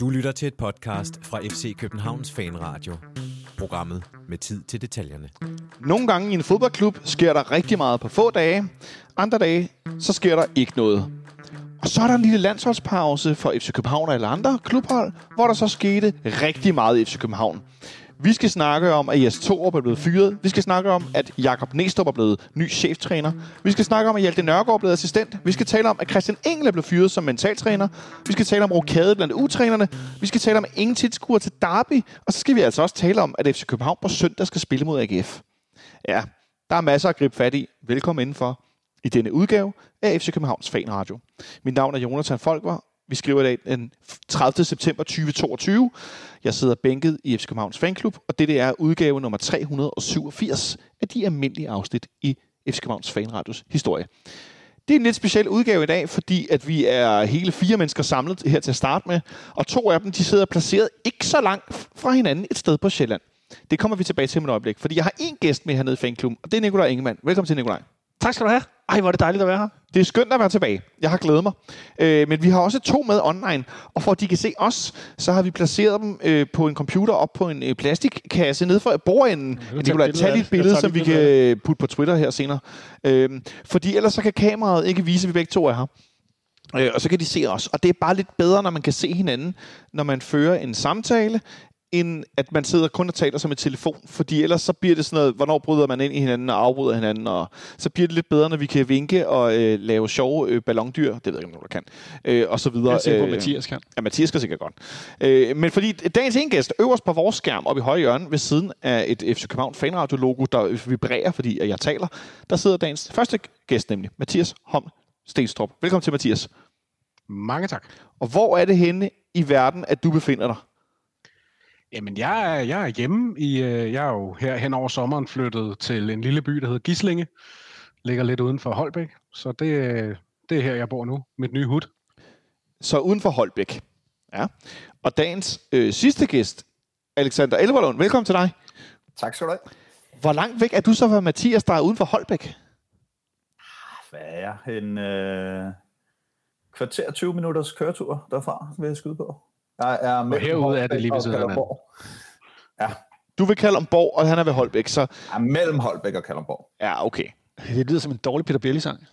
Du lytter til et podcast fra FC Københavns Fanradio. Programmet med tid til detaljerne. Nogle gange i en fodboldklub sker der rigtig meget på få dage. Andre dage, så sker der ikke noget. Og så er der en lille landsholdspause for FC København eller andre klubhold, hvor der så skete rigtig meget i FC København. Vi skal snakke om, at Jes Torup er blevet fyret. Vi skal snakke om, at Jakob Næstrup er blevet ny cheftræner. Vi skal snakke om, at Hjalte Nørgaard er blevet assistent. Vi skal tale om, at Christian Engel er blevet fyret som mentaltræner. Vi skal tale om rokade blandt utrænerne. Vi skal tale om ingen tilskuer til Derby. Og så skal vi altså også tale om, at FC København på søndag skal spille mod AGF. Ja, der er masser at gribe fat i. Velkommen indenfor i denne udgave af FC Københavns Fan Radio. Mit navn er Jonathan Folker, vi skriver i dag den 30. september 2022. Jeg sidder bænket i FC Københavns Fanklub, og det er udgave nummer 387 af de almindelige afsnit i FC Københavns Fanradios historie. Det er en lidt speciel udgave i dag, fordi at vi er hele fire mennesker samlet her til at starte med, og to af dem de sidder placeret ikke så langt fra hinanden et sted på Sjælland. Det kommer vi tilbage til om et øjeblik, fordi jeg har en gæst med hernede i fanklubben, og det er Nikolaj Ingemann. Velkommen til, Nikolaj. Tak skal du have. Ej, hvor er det dejligt at være her. Det er skønt at være tilbage. Jeg har glædet mig. Øh, men vi har også to med online, og for at de kan se os, så har vi placeret dem øh, på en computer op på en øh, plastikkasse nede for bordenden. Det kunne tage lige et billede, som vi kan putte på Twitter her senere. Øh, fordi ellers så kan kameraet ikke vise, at vi begge to er her. Øh, og så kan de se os. Og det er bare lidt bedre, når man kan se hinanden, når man fører en samtale, end at man sidder kun og taler som en telefon, fordi ellers så bliver det sådan noget, hvornår bryder man ind i hinanden og afbryder hinanden, og så bliver det lidt bedre, når vi kan vinke og øh, lave sjove øh, ballondyr, det ved jeg ikke, om nogen der kan, øh, og så videre. Jeg ser på, øh, Mathias kan. Ja, Mathias kan sikkert godt. Øh, men fordi dagens ene gæst, øverst på vores skærm, oppe i højre hjørne, ved siden af et FC København fanradio-logo, der vibrerer, fordi at jeg taler, der sidder dagens første gæst, nemlig Mathias Holm Stenstrup. Velkommen til, Mathias. Mange tak. Og hvor er det henne i verden, at du befinder dig? Jamen, jeg er, jeg er hjemme. I, øh, jeg er jo her hen over sommeren flyttet til en lille by, der hedder Gislinge. Ligger lidt uden for Holbæk. Så det, det er her, jeg bor nu. Mit nye hud. Så uden for Holbæk. Ja. Og dagens øh, sidste gæst, Alexander Elverlund. Velkommen til dig. Tak skal du have. Hvor langt væk er du så fra Mathias, der er uden for Holbæk? Hvad er jeg? En øh, kvarter 20 minutters køretur derfra, vil jeg skyde på. Jeg er med herude er det lige ved siden af Ja. Du vil Kalundborg, og han er ved Holbæk, så... Ja, mellem Holbæk og Kalundborg. Ja, okay. Det lyder som en dårlig Peter Belli-sang.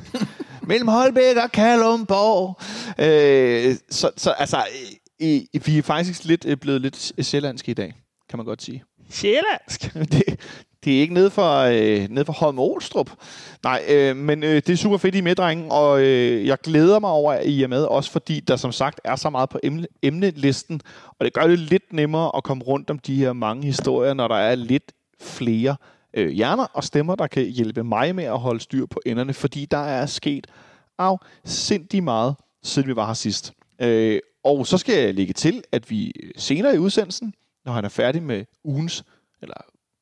mellem Holbæk og Kalundborg. Øh, så, så altså, i, i, vi er faktisk lidt øh, blevet lidt sjællandske i dag, kan man godt sige. Sjællandsk? det, det er ikke nede for, øh, nede for Holm Olstrup. Nej, øh, men øh, det er super fedt, I med, drenge, og øh, jeg glæder mig over, at I er med, også fordi der som sagt er så meget på emne, emnelisten, og det gør det lidt nemmere at komme rundt om de her mange historier, når der er lidt flere øh, hjerner og stemmer, der kan hjælpe mig med at holde styr på enderne, fordi der er sket af sindssygt meget, siden vi var her sidst. Øh, og så skal jeg lægge til, at vi senere i udsendelsen, når han er færdig med ugens, eller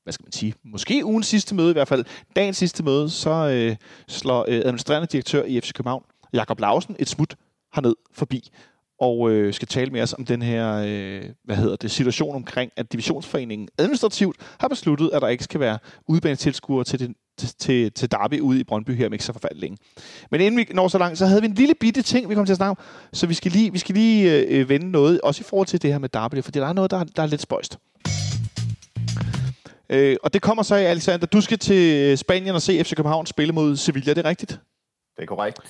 hvad skal man sige, måske ugens sidste møde i hvert fald, dagens sidste møde, så øh, slår øh, administrerende direktør i FC København, Jakob Lausen, et smut herned forbi og øh, skal tale med os om den her øh, hvad hedder det, situation omkring, at divisionsforeningen administrativt har besluttet, at der ikke skal være udbanetilskuere til, den, til, til, til Derby ude i Brøndby her om ikke så forfærdeligt længe. Men inden vi når så langt, så havde vi en lille bitte ting, vi kommer til at snakke om, så vi skal lige, vi skal lige øh, øh vende noget, også i forhold til det her med Derby, for der er noget, der, der er lidt spøjst. Øh, og det kommer så Alexander, du skal til Spanien og se FC København spille mod Sevilla, det er rigtigt? Det er korrekt.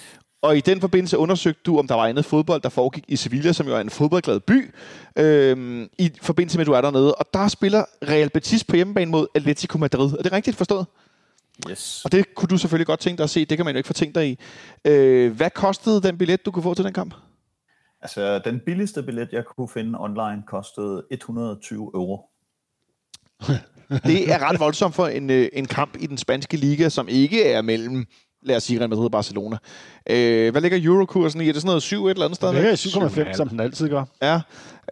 Og i den forbindelse undersøgte du, om der var andet fodbold, der foregik i Sevilla, som jo er en fodboldglad by, øh, i forbindelse med, at du er dernede. Og der spiller Real Betis på hjemmebane mod Atletico Madrid. Er det rigtigt forstået? Yes. Og det kunne du selvfølgelig godt tænke dig at se. Det kan man jo ikke få tænkt dig i. Øh, hvad kostede den billet, du kunne få til den kamp? Altså, den billigste billet, jeg kunne finde online, kostede 120 euro. Det er ret voldsomt for en, øh, en kamp i den spanske liga, som ikke er mellem lad os sige Real Madrid og Barcelona. Øh, hvad ligger eurokursen i? Er det sådan noget 7 et eller andet sted? Det er 7,5, som den altid gør. Ja,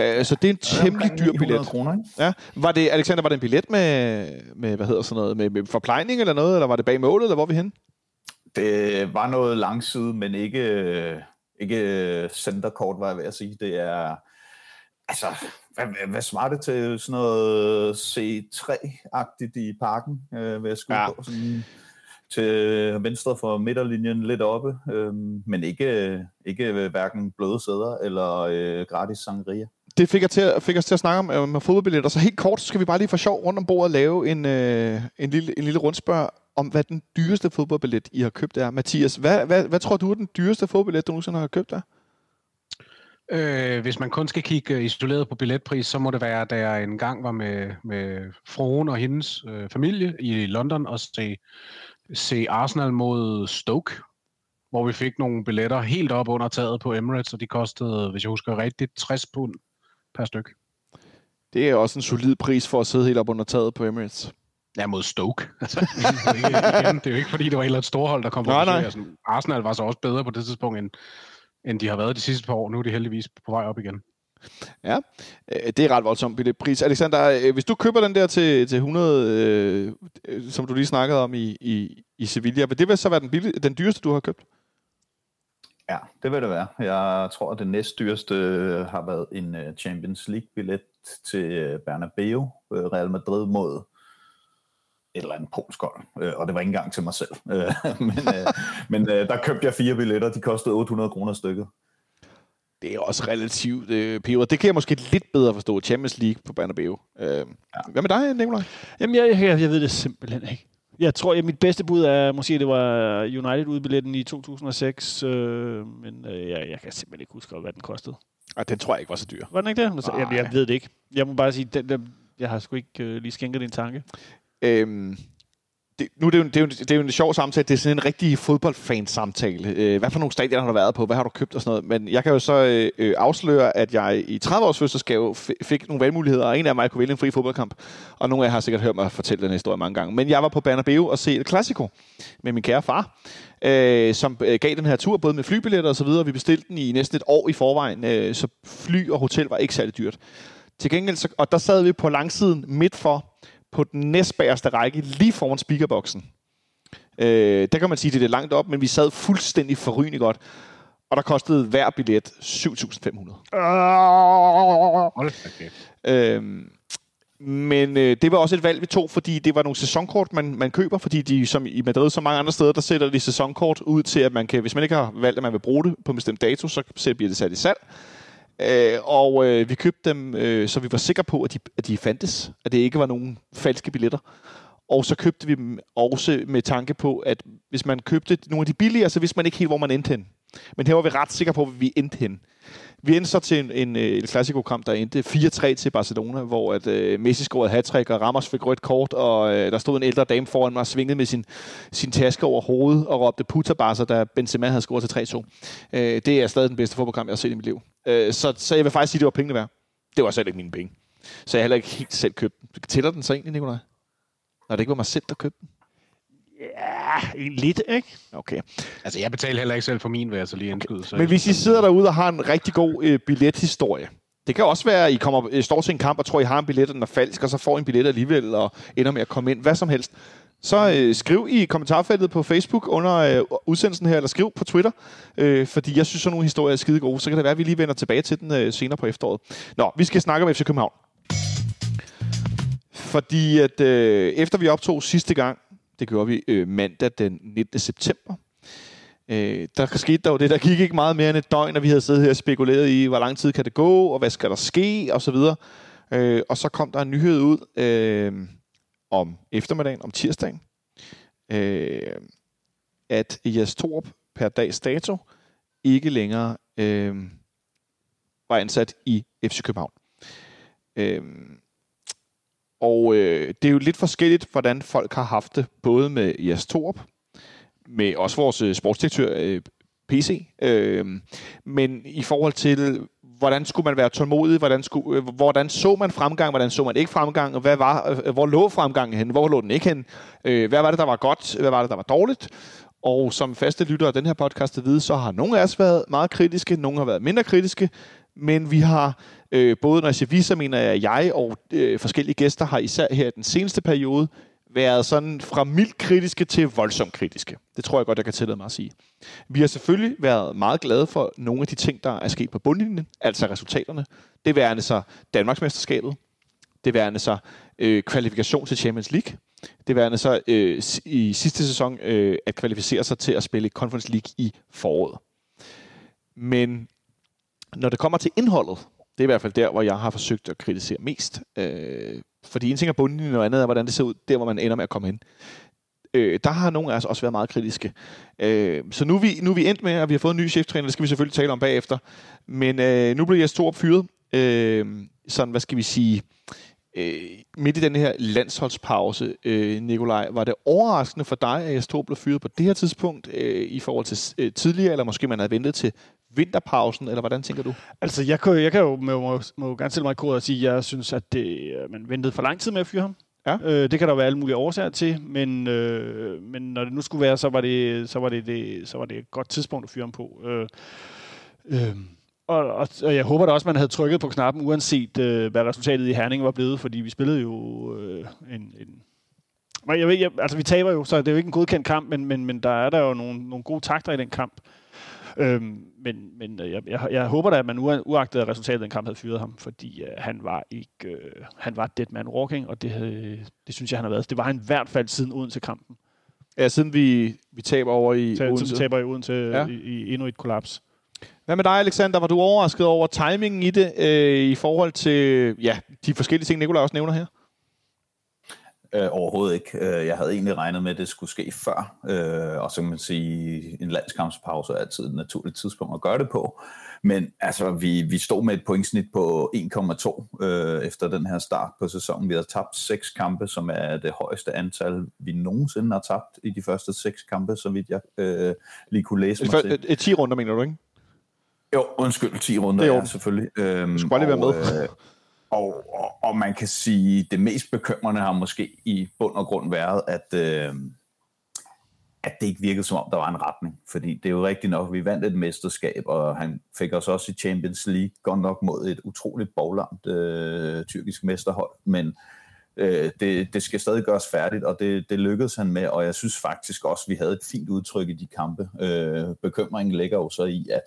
øh, så det er en temmelig dyr billet. Kroner, ikke? Ja. Var det, Alexander, var det en billet med, med hvad hedder sådan noget, med, med forplejning eller noget, eller var det bag målet, eller hvor er vi hen? Det var noget langside, men ikke, ikke centerkort, var jeg ved at sige. Det er, altså, hvad, hvad svarer det til sådan noget C3-agtigt i parken, øh, vil jeg skyde ja. på? Sådan til venstre for midterlinjen lidt oppe, øh, men ikke, ikke hverken bløde sæder eller øh, gratis sangria. Det fik, jeg til, fik os til at snakke om øh, med fodboldbilletter. Så helt kort, så skal vi bare lige for sjov rundt om bordet lave en, øh, en, lille, en lille rundspørg om, hvad den dyreste fodboldbillet, I har købt er. Mathias, hvad, hvad, hvad tror du er den dyreste fodboldbillet, du nogensinde har købt er? Øh, hvis man kun skal kigge isoleret på billetpris, så må det være, da jeg engang var med, med fruen og hendes øh, familie i London og se, se Arsenal mod Stoke, hvor vi fik nogle billetter helt op under taget på Emirates, og de kostede, hvis jeg husker rigtigt, 60 pund per styk. Det er også en solid pris for at sidde helt op under taget på Emirates. Ja, mod Stoke. Altså, det, er ikke, igen, det er jo ikke, fordi det var et eller andet storhold, der kom på nej, nej. Altså, Arsenal var så også bedre på det tidspunkt, end, end de har været de sidste par år. Nu er de heldigvis på vej op igen. Ja, øh, det er ret voldsomt billetpris. Alexander, øh, hvis du køber den der til, til 100, øh, som du lige snakkede om i, i, i Sevilla, vil det så være den, billig, den dyreste, du har købt? Ja, det vil det være. Jeg tror, at det næstdyreste har været en Champions League-billet til Bernabeu, Real Madrid mod et eller andet polsk hold, øh, og det var ikke engang til mig selv. Øh, men øh, men øh, der købte jeg fire billetter, de kostede 800 kroner stykket. Det er også relativt øh, peber. Det kan jeg måske lidt bedre forstå. Champions League på Bernabeu. Øh, ja. Hvad med dig, Nicolaj? Jamen, jeg, jeg, jeg ved det simpelthen ikke. Jeg tror, at mit bedste bud er, måske det var United-udbilletten i 2006, øh, men øh, jeg, jeg kan simpelthen ikke huske, hvad den kostede. Og den tror jeg ikke var så dyr. Var den ikke det? Jamen, jeg ved det ikke. Jeg må bare sige, den, den, jeg har sgu ikke øh, lige skænket din tanke. Øhm, det, nu er det, jo, det, er jo, det er jo en sjov samtale. Det er sådan en rigtig fodboldfan-samtale. Øh, hvad for nogle stadioner har du været på? Hvad har du købt og sådan noget? Men jeg kan jo så øh, øh afsløre, at jeg i 30 års fødselsdagsgave fik nogle valgmuligheder, og en af dem at kunne vælge en fri fodboldkamp. Og nogle af jer har sikkert hørt mig fortælle den historie mange gange. Men jeg var på Bernabeu og se et klassiko med min kære far, øh, som øh, gav den her tur, både med flybilletter og så videre. Vi bestilte den i næsten et år i forvejen, øh, så fly og hotel var ikke særlig dyrt. Til gengæld, så, og der sad vi på langsiden midt for, på den næstbærste række, lige foran speakerboksen. Øh, der kan man sige, at det er langt op, men vi sad fuldstændig forrygende godt. Og der kostede hver billet 7.500. Okay. Øhm, men øh, det var også et valg, vi tog, fordi det var nogle sæsonkort, man, man køber, fordi de, som i Madrid, så mange andre steder, der sætter de sæsonkort ud til, at man kan, hvis man ikke har valgt, at man vil bruge det på en bestemt dato, så bliver det sat i salg. Øh, og øh, vi købte dem, øh, så vi var sikre på, at de, at de fandtes, at det ikke var nogen falske billetter. Og så købte vi dem også med tanke på, at hvis man købte nogle af de billigere, så vidste man ikke helt, hvor man endte hen. Men her var vi ret sikre på, hvor vi endte hen. Vi endte så til en, en, øh, en klassikokamp, der endte 4-3 til Barcelona, hvor at, øh, Messi scorede hat og Ramos fik rødt kort, og øh, der stod en ældre dame foran mig og svingede med sin, sin taske over hovedet og råbte puta barca, da Benzema havde scoret til 3-2. Øh, det er stadig den bedste fodboldkamp, jeg har set i mit liv. Øh, så, så jeg vil faktisk sige, at det var pengene værd. Det var selv ikke mine penge. Så jeg har heller ikke helt selv købt den. Tæller den så egentlig, Nikolaj? Når det ikke var mig selv, der købte den? Ja, lidt, ikke? Okay. Altså, jeg betaler heller ikke selv for min, vil jeg så lige indskyde. Okay. Men hvis I sidder derude og har en rigtig god øh, billethistorie, det kan også være, at I kommer, øh, står til en kamp og tror, I har en billet, den er falsk, og så får I en billet alligevel, og ender med at komme ind. Hvad som helst. Så øh, skriv i kommentarfeltet på Facebook under øh, udsendelsen her, eller skriv på Twitter, øh, fordi jeg synes, sådan nogle historier er skide gode. Så kan det være, at vi lige vender tilbage til den øh, senere på efteråret. Nå, vi skal snakke om FC København. Fordi at øh, efter vi optog sidste gang, det gjorde vi øh, mandag den 19. september. Øh, der skete der jo det, der gik ikke meget mere end et døgn, og vi havde siddet her og spekuleret i, hvor lang tid kan det gå, og hvad skal der ske, og så videre. Øh, og så kom der en nyhed ud øh, om eftermiddagen, om tirsdagen, øh, at Jes Torp per dags dato ikke længere øh, var ansat i FC København. Øh, og øh, det er jo lidt forskelligt, hvordan folk har haft det, både med Jas Torp, med også vores øh, sportsdirektør øh, PC, øh, men i forhold til, hvordan skulle man være tålmodig, hvordan, skulle, øh, hvordan så man fremgang, hvordan så man ikke fremgang, og hvad var, øh, hvor lå fremgangen hen, hvor lå den ikke hen, øh, hvad var det, der var godt, hvad var det, der var dårligt, og som faste lyttere af den her podcast at vide, så har nogle af os været meget kritiske, nogle har været mindre kritiske, men vi har, øh, både når jeg siger vi, så mener jeg, jeg og øh, forskellige gæster har især her i den seneste periode været sådan fra mildt kritiske til voldsomt kritiske. Det tror jeg godt, jeg kan tillade mig at sige. Vi har selvfølgelig været meget glade for nogle af de ting, der er sket på bundlinjen, altså resultaterne. Det værende så Danmarksmesterskabet, Det værende så øh, kvalifikation til Champions League. Det værende så øh, i sidste sæson øh, at kvalificere sig til at spille Conference League i foråret. Men når det kommer til indholdet, det er i hvert fald der, hvor jeg har forsøgt at kritisere mest. Øh, fordi en ting er bunden, og andet er, hvordan det ser ud, der hvor man ender med at komme hen. Øh, der har nogle af os også været meget kritiske. Øh, så nu er, vi, nu er vi endt med, at vi har fået en ny cheftræner, det skal vi selvfølgelig tale om bagefter. Men øh, nu bliver jeg stor fyret. Øh, sådan, hvad skal vi sige, øh, midt i den her landsholdspause, øh, Nikolaj, var det overraskende for dig, at jeg stod blev fyret på det her tidspunkt øh, i forhold til øh, tidligere, eller måske man havde ventet til vinterpausen, eller hvordan tænker du? Altså, jeg kan, jeg kan jo må, må, må gerne sætte mig i kodet og sige, at jeg synes, at det, øh, man ventede for lang tid med at fyre ham. Ja. Øh, det kan der være alle mulige årsager til, men, øh, men når det nu skulle være, så var det, så var det, det, så var det et godt tidspunkt at fyre ham på. Øh, øh, og, og, og jeg håber da også, man havde trykket på knappen, uanset øh, hvad resultatet i Herning var blevet, fordi vi spillede jo øh, en, en jeg ved, jeg, altså vi taber jo, så det er jo ikke en godkendt kamp, men, men, men der er der jo nogle, nogle gode takter i den kamp. Øhm, men men øh, jeg, jeg, jeg håber da, at man uagtet af resultatet af den kamp havde fyret ham, fordi øh, han var ikke øh, han var dead man walking, og det, havde, det synes jeg, han har været. Det var han i hvert fald siden Odense-kampen. Ja, siden vi, vi taber over i Odense. taber i Odense ja. i, i endnu et kollaps. Hvad med dig, Alexander? Var du overrasket over timingen i det, øh, i forhold til ja, de forskellige ting, Nikolaj også nævner her? Øh, overhovedet ikke. Øh, jeg havde egentlig regnet med, at det skulle ske før, øh, og så kan man sige, en landskampspause er altid et naturligt tidspunkt at gøre det på. Men altså, vi, vi stod med et pointsnit på 1,2 øh, efter den her start på sæsonen. Vi har tabt seks kampe, som er det højeste antal, vi nogensinde har tabt i de første seks kampe, så vidt jeg øh, lige kunne læse mig til. Et, et 10 runder, mener du, ikke? Jo, undskyld, 10 runder, det er jo. ja, selvfølgelig. Øhm, skal bare lige være med. Øh, og, og, og man kan sige, det mest bekymrende har måske i bund og grund været, at, øh, at det ikke virkede som om, der var en retning. Fordi det er jo rigtigt nok, vi vandt et mesterskab, og han fik os også i Champions League, godt nok mod et utroligt boglamt øh, tyrkisk mesterhold, men øh, det, det skal stadig gøres færdigt, og det, det lykkedes han med, og jeg synes faktisk også, vi havde et fint udtryk i de kampe. Øh, bekymringen ligger jo så i, at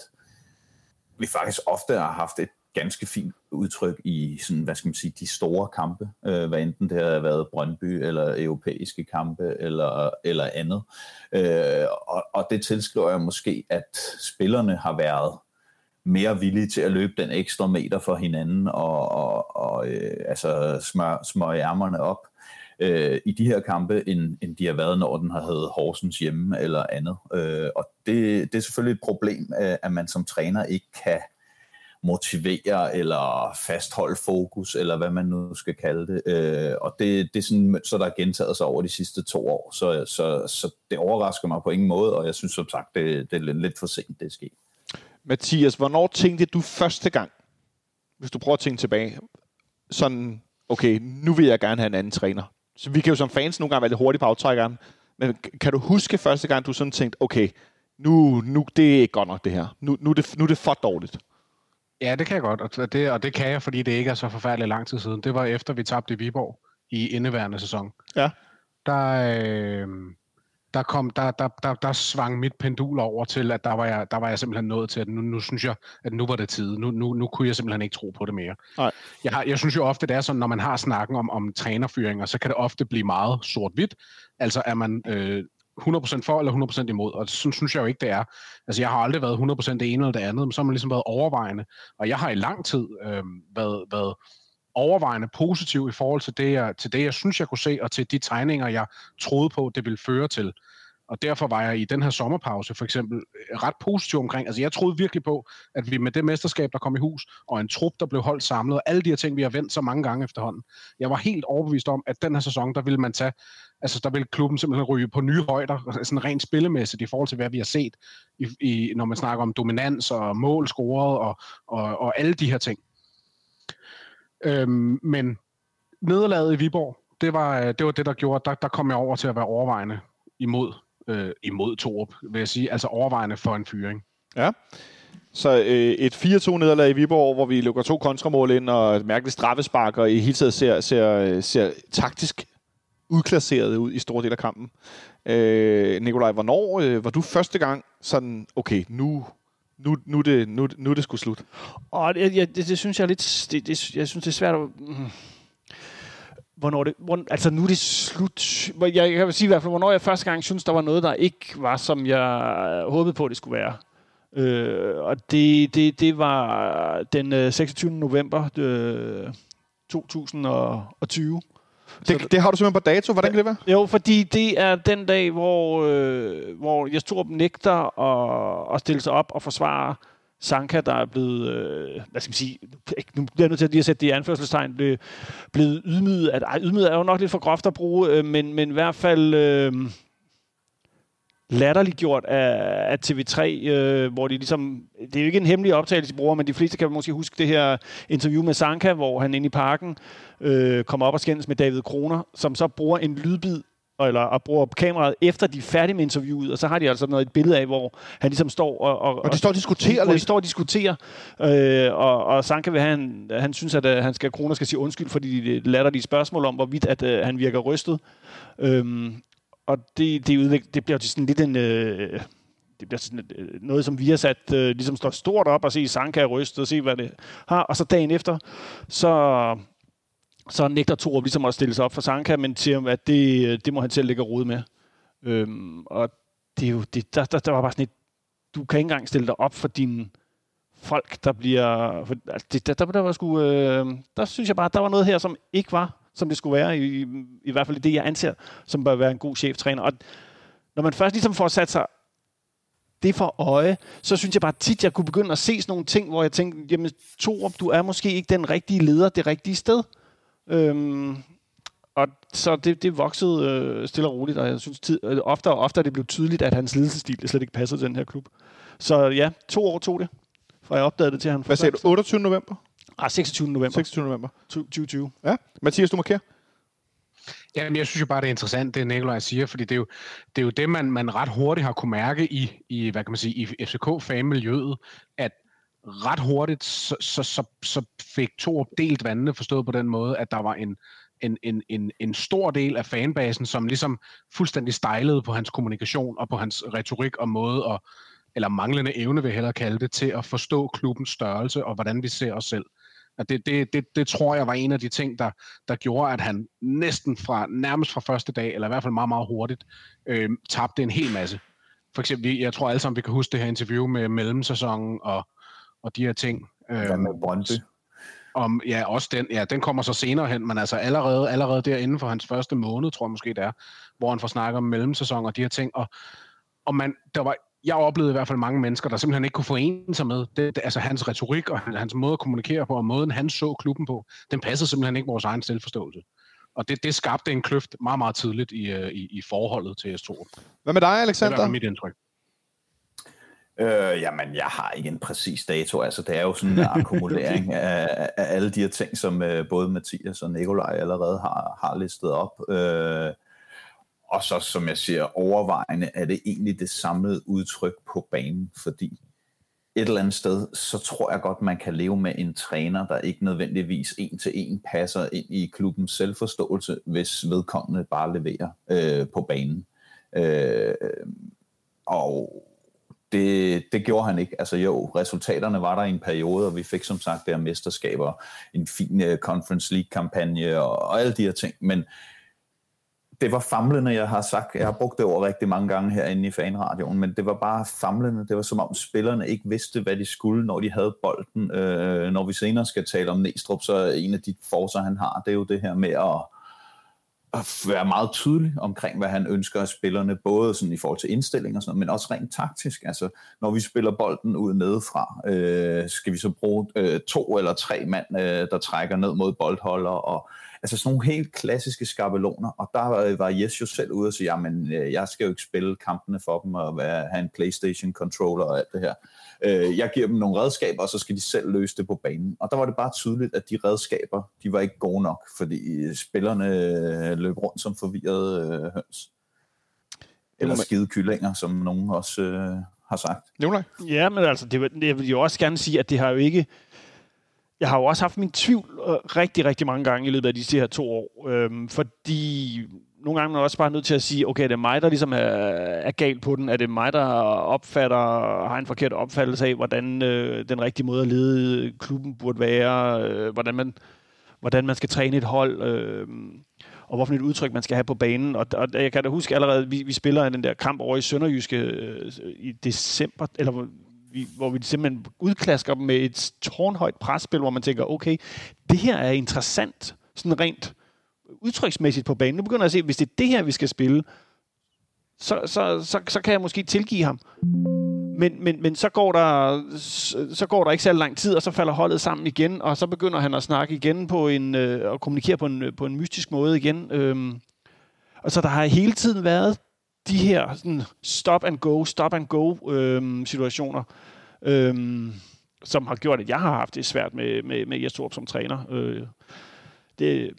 vi faktisk ofte har haft et ganske fint udtryk i sådan, hvad skal man sige, de store kampe, øh, hvad enten det har været Brøndby eller europæiske kampe eller, eller andet. Øh, og, og det tilskriver jeg måske, at spillerne har været mere villige til at løbe den ekstra meter for hinanden og, og, og øh, altså smør, smør ærmerne op øh, i de her kampe, end, end de har været, når den har heddet Horsens hjemme eller andet. Øh, og det, det er selvfølgelig et problem, øh, at man som træner ikke kan motivere eller fastholde fokus, eller hvad man nu skal kalde det. Øh, og det, det er sådan et mønster, der har gentaget sig over de sidste to år, så, så, så det overrasker mig på ingen måde, og jeg synes som sagt, det, det er lidt for sent, det er sket. Mathias, hvornår tænkte du første gang, hvis du prøver at tænke tilbage, sådan, okay, nu vil jeg gerne have en anden træner. Så vi kan jo som fans nogle gange være lidt hurtige på aftrækkeren, men kan du huske første gang, du sådan tænkte, okay, nu, nu det er ikke godt nok det her. Nu, nu, er det, nu er det for dårligt. Ja, det kan jeg godt, og det, og det kan jeg, fordi det ikke er så forfærdeligt lang tid siden. Det var efter, vi tabte i Viborg i indeværende sæson. Ja. Der, øh, der, kom, der, der, der, der svang mit pendul over til, at der var jeg, der var jeg simpelthen nået til, at nu, nu synes jeg, at nu var det tid. Nu, nu, nu kunne jeg simpelthen ikke tro på det mere. Nej. Jeg, har, jeg synes jo ofte, det er sådan, når man har snakken om, om trænerfyringer, så kan det ofte blive meget sort-hvidt. Altså er man øh, 100% for eller 100% imod, og sådan synes jeg jo ikke, det er. Altså, jeg har aldrig været 100% det ene eller det andet, men så har man ligesom været overvejende, og jeg har i lang tid øh, været, været overvejende positiv i forhold til det, jeg, til det, jeg synes, jeg kunne se, og til de tegninger, jeg troede på, det ville føre til. Og derfor var jeg i den her sommerpause for eksempel øh, ret positiv omkring, altså jeg troede virkelig på, at vi med det mesterskab, der kom i hus, og en trup, der blev holdt samlet, og alle de her ting, vi har vendt så mange gange efterhånden, jeg var helt overbevist om, at den her sæson, der ville man tage, altså der ville klubben simpelthen ryge på nye højder, sådan rent spillemæssigt i forhold til, hvad vi har set, i, i, når man snakker om dominans og mål scoret og, og, og alle de her ting. Øhm, men nederlaget i Viborg, det var, øh, det var det, der gjorde, der, der kom jeg over til at være overvejende imod øh, imod Torup, vil jeg sige. Altså overvejende for en fyring. Ja. Så øh, et 4-2 nederlag i Viborg, hvor vi lukker to kontramål ind, og et mærkeligt straffespark, og i hele taget ser, ser, ser taktisk udklasseret ud i store del af kampen. Øh, Nikolaj, hvornår øh, var du første gang sådan, okay, nu, nu, nu, det, nu, nu det skulle slut? Og det, jeg, det, det, synes jeg er lidt... Det, det, jeg synes, det er svært at... Mm hvornår det, hvor, altså nu er det slut. Jeg, jeg kan sige i hvert fald, hvornår jeg første gang synes, der var noget, der ikke var, som jeg øh, håbede på, det skulle være. Øh, og det, det, det var den øh, 26. november øh, 2020. Det, det har du simpelthen på dato. Hvordan kan det være? Jo, fordi det er den dag, hvor, øh, hvor Jes Torup nægter at, at stille sig op og forsvare Sanka, der er blevet, øh, hvad skal man sige, nu bliver jeg nødt til at lige at sætte det i anførselstegn, blev, blevet ydmyget. At, ej, ydmyget er jo nok lidt for groft at bruge, øh, men, men i hvert fald øh, latterliggjort af, af TV3, øh, hvor de ligesom, det er jo ikke en hemmelig optagelse, de bruger, men de fleste kan måske huske det her interview med Sanka, hvor han inde i parken øh, kommer op og skændes med David Kroner, som så bruger en lydbid eller og bruger kameraet efter de er færdige med interviewet, og så har de altså noget et billede af, hvor han ligesom står og... Og, Og de står og diskuterer hvor de lidt. står og diskuterer, øh, og, og Sanka vil have, han, han synes, at øh, han skal, Kroner skal sige undskyld for de latterlige spørgsmål om, hvorvidt at, øh, han virker rystet. Øhm, og det, det, udvik, det bliver til sådan lidt en... Øh, det bliver sådan øh, noget, som vi har sat, øh, ligesom står stort op og se Sanka ryste og se, hvad det har. Og så dagen efter, så, så nægter Torup ligesom at stille sig op for Sanka, men til at det, øh, det må han selv lægge rode med. Øhm, og det er jo, det, der, der, der var bare sådan et, du kan ikke engang stille dig op for dine folk, der bliver... For, altså, det, der, der, der, var sgu, øh, der synes jeg bare, der var noget her, som ikke var, som det skulle være, i, i hvert fald i det, jeg anser, som bør være en god cheftræner. Og når man først ligesom får sat sig det for øje, så synes jeg bare tit, jeg kunne begynde at se sådan nogle ting, hvor jeg tænkte, jamen Torup, du er måske ikke den rigtige leder det rigtige sted. Øhm, og så det, det voksede øh, stille og roligt, og jeg synes tid, øh, oftere og oftere det blev tydeligt, at hans ledelsesstil slet ikke passede til den her klub. Så ja, to år tog det, fra jeg opdagede det til han Hvad sagde du? 28. november? Ah, 26. november 26. november. 2020. Ja. Mathias, du markerer. Jamen, jeg synes jo bare, det er interessant, det Nikolaj siger, fordi det er jo det, er jo det man, man ret hurtigt har kunne mærke i, i hvad kan man sige, i FCK-fanmiljøet, at ret hurtigt, så, så, så, så fik Thor delt vandene forstået på den måde, at der var en, en, en, en, en stor del af fanbasen, som ligesom fuldstændig stejlede på hans kommunikation og på hans retorik og måde, og, eller manglende evne, vil jeg hellere kalde det, til at forstå klubbens størrelse og hvordan vi ser os selv. Og det, det, det, det tror jeg var en af de ting, der, der gjorde, at han næsten fra nærmest fra første dag, eller i hvert fald meget, meget hurtigt, øh, tabte en hel masse. For eksempel, jeg tror alle sammen, vi kan huske det her interview med mellemsæsonen og, og de her ting. Ja, Øh, med Brøndby. om, ja, også den, ja, den kommer så senere hen, men altså allerede, allerede der inden for hans første måned, tror jeg måske det er, hvor han får snakket om mellemsæson og de her ting, og, og man, der var, jeg oplevede i hvert fald mange mennesker, der simpelthen ikke kunne forene sig med, det, det, altså hans retorik og hans måde at kommunikere på, og måden han så klubben på, den passede simpelthen ikke vores egen selvforståelse. Og det, det skabte en kløft meget, meget tidligt i, øh, i, i forholdet til S2. Det Hvad med dig, er Alexander? fald mit indtryk. Øh, jamen, jeg har ikke en præcis dato. Altså, det er jo sådan en akkumulering af, af alle de her ting, som øh, både Mathias og Nikolaj allerede har, har listet op. Øh, og så, som jeg siger, overvejende er det egentlig det samlede udtryk på banen, fordi et eller andet sted, så tror jeg godt, man kan leve med en træner, der ikke nødvendigvis en til en passer ind i klubbens selvforståelse, hvis vedkommende bare leverer øh, på banen. Øh, og det, det gjorde han ikke. Altså jo, resultaterne var der i en periode, og vi fik som sagt der mesterskaber, en fin uh, Conference League-kampagne og, og alle de her ting, men det var famlende, jeg har sagt. Jeg har brugt det ord rigtig mange gange herinde i fanradioen, men det var bare famlende. Det var som om spillerne ikke vidste, hvad de skulle, når de havde bolden. Øh, når vi senere skal tale om Næstrup, så er en af de forser, han har, det er jo det her med at at være meget tydelig omkring, hvad han ønsker af spillerne, både sådan i forhold til indstilling og sådan noget, men også rent taktisk. Altså, når vi spiller bolden ud nedefra, øh, skal vi så bruge øh, to eller tre mand, øh, der trækker ned mod boldholder, og altså sådan nogle helt klassiske skabeloner, og der øh, var Jes jo selv ude og sige, jamen, øh, jeg skal jo ikke spille kampene for dem, og være, have en Playstation-controller og alt det her. Øh, jeg giver dem nogle redskaber, og så skal de selv løse det på banen. Og der var det bare tydeligt, at de redskaber, de var ikke gode nok, fordi spillerne løb rundt som forvirrede høns. Eller skide kyllinger, som nogen også øh, har sagt. Nikolaj? Ja, men altså, det, vil- jeg vil jo også gerne sige, at det har jo ikke... Jeg har jo også haft min tvivl øh, rigtig, rigtig mange gange i løbet af de her to år. Øhm, fordi nogle gange er man også bare nødt til at sige, okay, det er mig, der ligesom er, er galt på den? Er det mig, der opfatter, har en forkert opfattelse af, hvordan øh, den rigtige måde at lede klubben burde være? Øh, hvordan man hvordan man skal træne et hold, øh, og hvorfor et udtryk man skal have på banen. Og, og jeg kan da huske allerede, vi, vi spiller den der kamp over i Sønderjyske øh, i december, eller vi, hvor vi simpelthen udklasker dem med et tårnhøjt presspil, hvor man tænker, okay, det her er interessant, sådan rent udtryksmæssigt på banen. Nu begynder jeg at se, hvis det er det her, vi skal spille, så, så, så, så kan jeg måske tilgive ham. Men, men, men så, går der, så går der ikke så lang tid, og så falder holdet sammen igen, og så begynder han at snakke igen på en, øh, og kommunikere på en, øh, på en mystisk måde igen. Øhm, og så der har hele tiden været de her sådan, stop and go, stop and go øhm, situationer, øhm, som har gjort, at jeg har haft det svært med, med, med Jes som træner. Øh, det,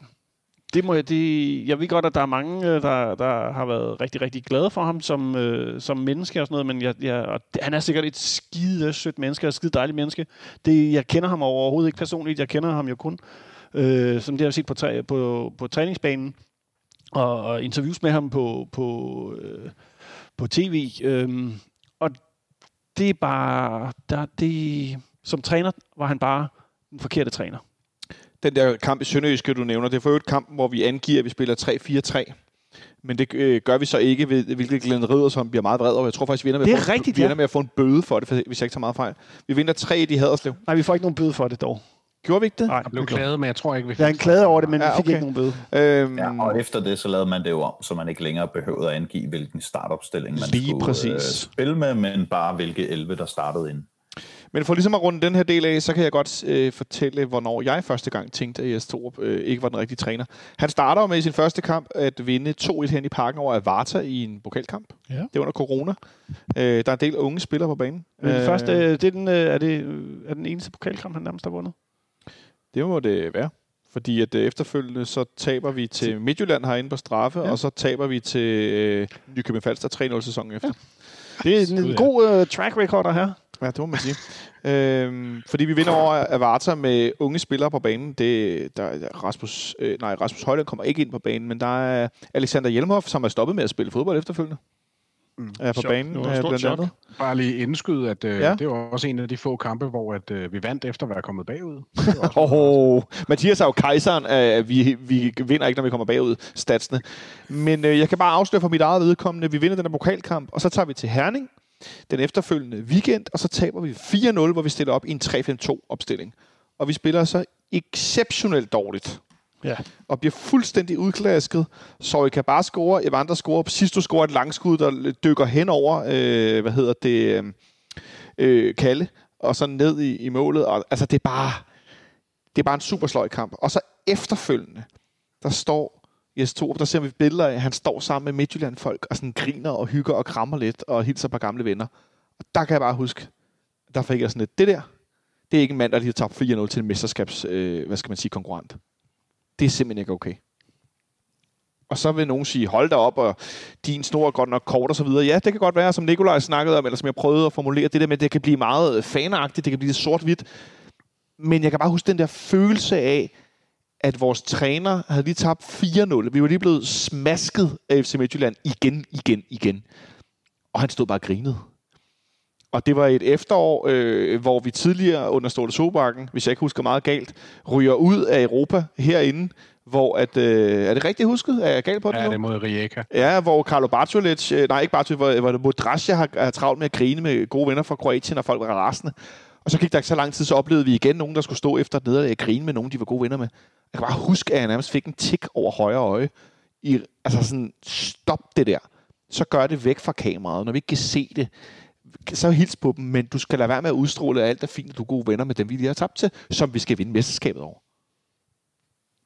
det må jeg, det, jeg ved godt, at der er mange, øh, der, der har været rigtig, rigtig glade for ham som, øh, som menneske og sådan noget, men jeg, jeg, og han er sikkert et skide sødt menneske, og et skide dejligt menneske. Det, jeg kender ham overhovedet ikke personligt, jeg kender ham jo kun, øh, som det har jeg set på, træ, på, på træningsbanen, og, og interviews med ham på, på, øh, på tv. Øh, og det er bare, der, det, som træner var han bare den forkerte træner den der kamp i Sønderjyske, du nævner, det er for øvrigt kamp, hvor vi angiver, at vi spiller 3-4-3. Men det øh, gør vi så ikke, ved, hvilket Glenn Ridder, som bliver meget vred over. Jeg tror faktisk, vi ender med, det er at, rigtigt, vi ender ja. med at få en bøde for det, hvis jeg ikke tager meget fejl. Vi vinder 3 i Haderslev. Nej, vi får ikke nogen bøde for det dog. Gjorde vi ikke det? Nej, Jeg blev klaget, men jeg tror ikke, vi Jeg er en klage over det, men Ja, vi fik okay. ikke nogen bøde. Øhm, Ja, og efter det, så lavede man det jo om, så man ikke længere behøvede at angive, hvilken startopstilling man Lige skulle præcis. Øh, spille med, men bare hvilke 11, der startede ind. Men for ligesom at runde den her del af, så kan jeg godt øh, fortælle, hvornår jeg første gang tænkte, at Jes Torup øh, ikke var den rigtige træner. Han starter med i sin første kamp at vinde 2-1 hen i parken over Avarta i en pokalkamp. Ja. Det er under corona. Øh, der er en del unge spillere på banen. Men det Øh, første, øh, det er, den, øh, er, det, øh, er den eneste pokalkamp, han nærmest har vundet. Det må det være. Fordi at øh, efterfølgende, så taber vi til Midtjylland herinde på straffe, Ja. ja. og så taber vi til øh, Nykøbing Falster 3-0 sæsonen efter. Det er en, en god uh, track record her. Ja, det må man sige. øhm, fordi vi vinder over Avarta med unge spillere på banen. Det, der, er Rasmus, øh, nej, Rasmus Højland kommer ikke ind på banen, men der er Alexander Hjelmhoff, som er stoppet med at spille fodbold efterfølgende. Mm. Er på banen, Det var et øh, stort blandt andet. Bare lige indskyde, at øh, Ja. det var også en af de få kampe, hvor at, øh, vi vandt efter at være kommet bagud. Oh, Mathias er jo kejseren af, at vi, vi vinder ikke, når vi kommer bagud, statsene. Men øh, jeg kan bare afsløre for mit eget vedkommende, vi vinder den her pokalkamp, og så tager vi til Herning den efterfølgende weekend, og så taber vi 4-0, hvor vi stiller op i en 3-5-2-opstilling. Og vi spiller så exceptionelt dårligt. Ja. og bliver fuldstændig udklasket. Så I kan bare score, Evander scorer, sidst du scorer et langskud, der dykker hen over, øh, hvad hedder det, øh, øh, Kalle, og så ned i, i målet. Og, altså, det er bare, det er bare en super sløj kamp. Og så efterfølgende, der står Jes Torup, der ser vi billeder af, han står sammen med Midtjylland-folk, og sådan griner og hygger og krammer lidt, og hilser på gamle venner. Og der kan jeg bare huske, der fik jeg sådan lidt, det der, det er ikke en mand, der lige har tabt 4-0 til en mesterskabs, øh, hvad skal man sige, konkurrent. Det er simpelthen ikke okay. Og så vil nogen sige, hold da op, og din snor er godt nok kort og så videre. Ja, det kan godt være, som Nikolaj snakkede om, eller som jeg prøvede at formulere, det der med, at det kan blive meget fanagtigt, det kan blive sort-hvidt. Men jeg kan bare huske den der følelse af, at vores træner havde lige tabt 4-0. Vi var lige blevet smasket af FC Midtjylland igen, igen, igen. Og han stod bare og grinede. Og det var et efterår, øh, hvor vi tidligere under Ståle Sobakken, hvis jeg ikke husker meget galt, ryger ud af Europa herinde, hvor at, øh, er det rigtigt husket? Er jeg galt på det Ja, nu? det er mod Rijeka. Ja, hvor Carlo Bartolic, øh, nej ikke Bartolic, hvor, hvor Modrasja har, har travlt med at grine med gode venner fra Kroatien, og folk var rasende. Og så gik der ikke så lang tid, så oplevede vi igen nogen, der skulle stå efter et nederlag og grine med nogen, de var gode venner med. Jeg kan bare huske, at jeg nærmest fik en tik over højre øje. I, altså sådan, stop det der. Så gør det væk fra kameraet. Når vi ikke kan se det, så hils på dem, men du skal lade være med at udstråle, at alt er fint, og du er gode venner med dem, vi lige har tabt til, som vi skal vinde mesterskabet over.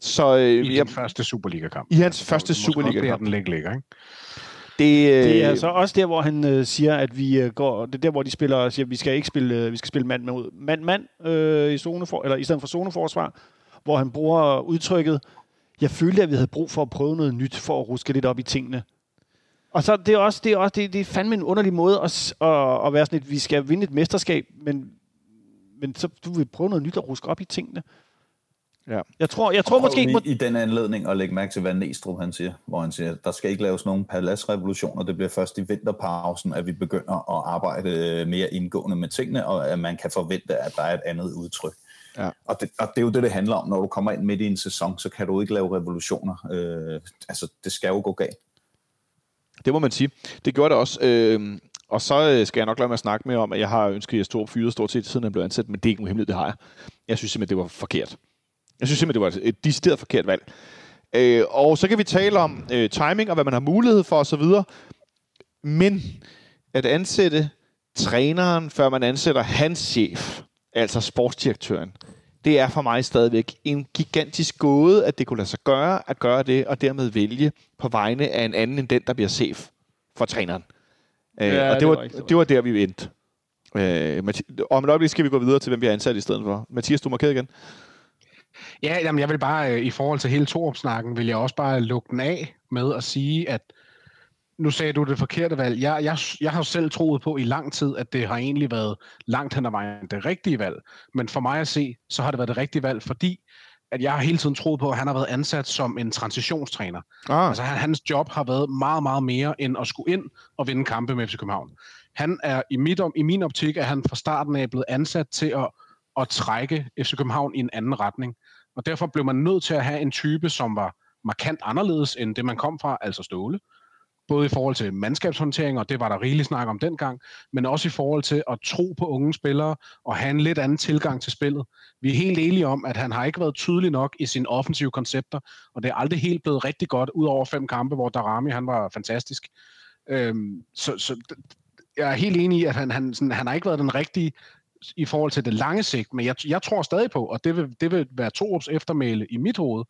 Så øh, I jeg, den første Superliga-kamp. i hans første Superliga-kamp. den ligger, ligger, ikke? Det, øh, Det er altså også der, hvor han øh, siger, at vi øh, går... Det er der, hvor de spiller og siger, at vi skal ikke spille, øh, vi skal spille mand mod mand-mand øh, i, zone for, eller i stedet for zoneforsvar, hvor han bruger udtrykket, jeg følte, at vi havde brug for at prøve noget nyt, for at ruske lidt op i tingene. Og så det er også, det er også det, det er fandme en underlig måde at, at, at være sådan et, vi skal vinde et mesterskab, men, men så du vil prøve noget nyt at ruske op i tingene. Ja. Jeg tror, jeg tror Prøv måske ikke... lige i den anledning at lægge mærke til, hvad Næstrup han siger, hvor han siger, der skal ikke laves nogen paladsrevolutioner, det bliver først i vinterpausen, at vi begynder at arbejde mere indgående med tingene, og at man kan forvente, at der er et andet udtryk. Ja. Og, det, og det er jo det, det handler om. Når du kommer ind midt i en sæson, så kan du ikke lave revolutioner. Øh, altså, det skal jo gå galt. Det må man sige. Det gjorde det også. Øh, og så øh, skal jeg nok lade mig at snakke med om, at jeg har ønsket, at jeg fyret stort set, siden han blev ansat, men det er ikke nogen hemmelighed, det har jeg. Jeg synes simpelthen, det var forkert. Jeg synes simpelthen, det var et decideret forkert valg. Øh, og så kan vi tale om øh, timing og hvad man har mulighed for osv. Men at ansætte træneren, før man ansætter hans chef, altså sportsdirektøren, det er for mig stadigvæk en gigantisk gåde, at det kunne lade sig gøre at gøre det, og dermed vælge på vegne af en anden end den, der bliver chef for træneren. Øh, ja, og det, det, var, var det var der, vi endte. Øh, om et øjeblik skal vi gå videre til, hvem vi har ansat i stedet for. Mathias, du markerer igen. Ja, jamen jeg vil bare, øh, i forhold til hele Torup-snakken, vil jeg også bare lukke den af med at sige, at nu sagde du det forkerte valg. Jeg, jeg, jeg har selv troet på i lang tid, at det har egentlig været langt hen ad vejen det rigtige valg. Men for mig at se, så har det været det rigtige valg, fordi at jeg har hele tiden troet på, at han har været ansat som en transitionstræner. Ah. Altså han, hans job har været meget, meget mere end at skulle ind og vinde kampe med FC København. Han er i, mit, i min optik, at han fra starten af blevet ansat til at, at trække FC København i en anden retning. Og derfor blev man nødt til at have en type, som var markant anderledes end det, man kom fra, altså Ståle både i forhold til mandskabshåndtering, og det var der rigeligt snak om dengang, men også i forhold til at tro på unge spillere og have en lidt anden tilgang til spillet. Vi er helt enige om, at han har ikke været tydelig nok i sine offensive koncepter, og det er aldrig helt blevet rigtig godt, ud over fem kampe, hvor Darami han var fantastisk. Øhm, så, så jeg er helt enig i, at han, han, sådan, han har ikke været den rigtige i forhold til det lange sigt, men jeg, jeg tror stadig på, og det vil, det vil være Torups eftermæle i mit hoved,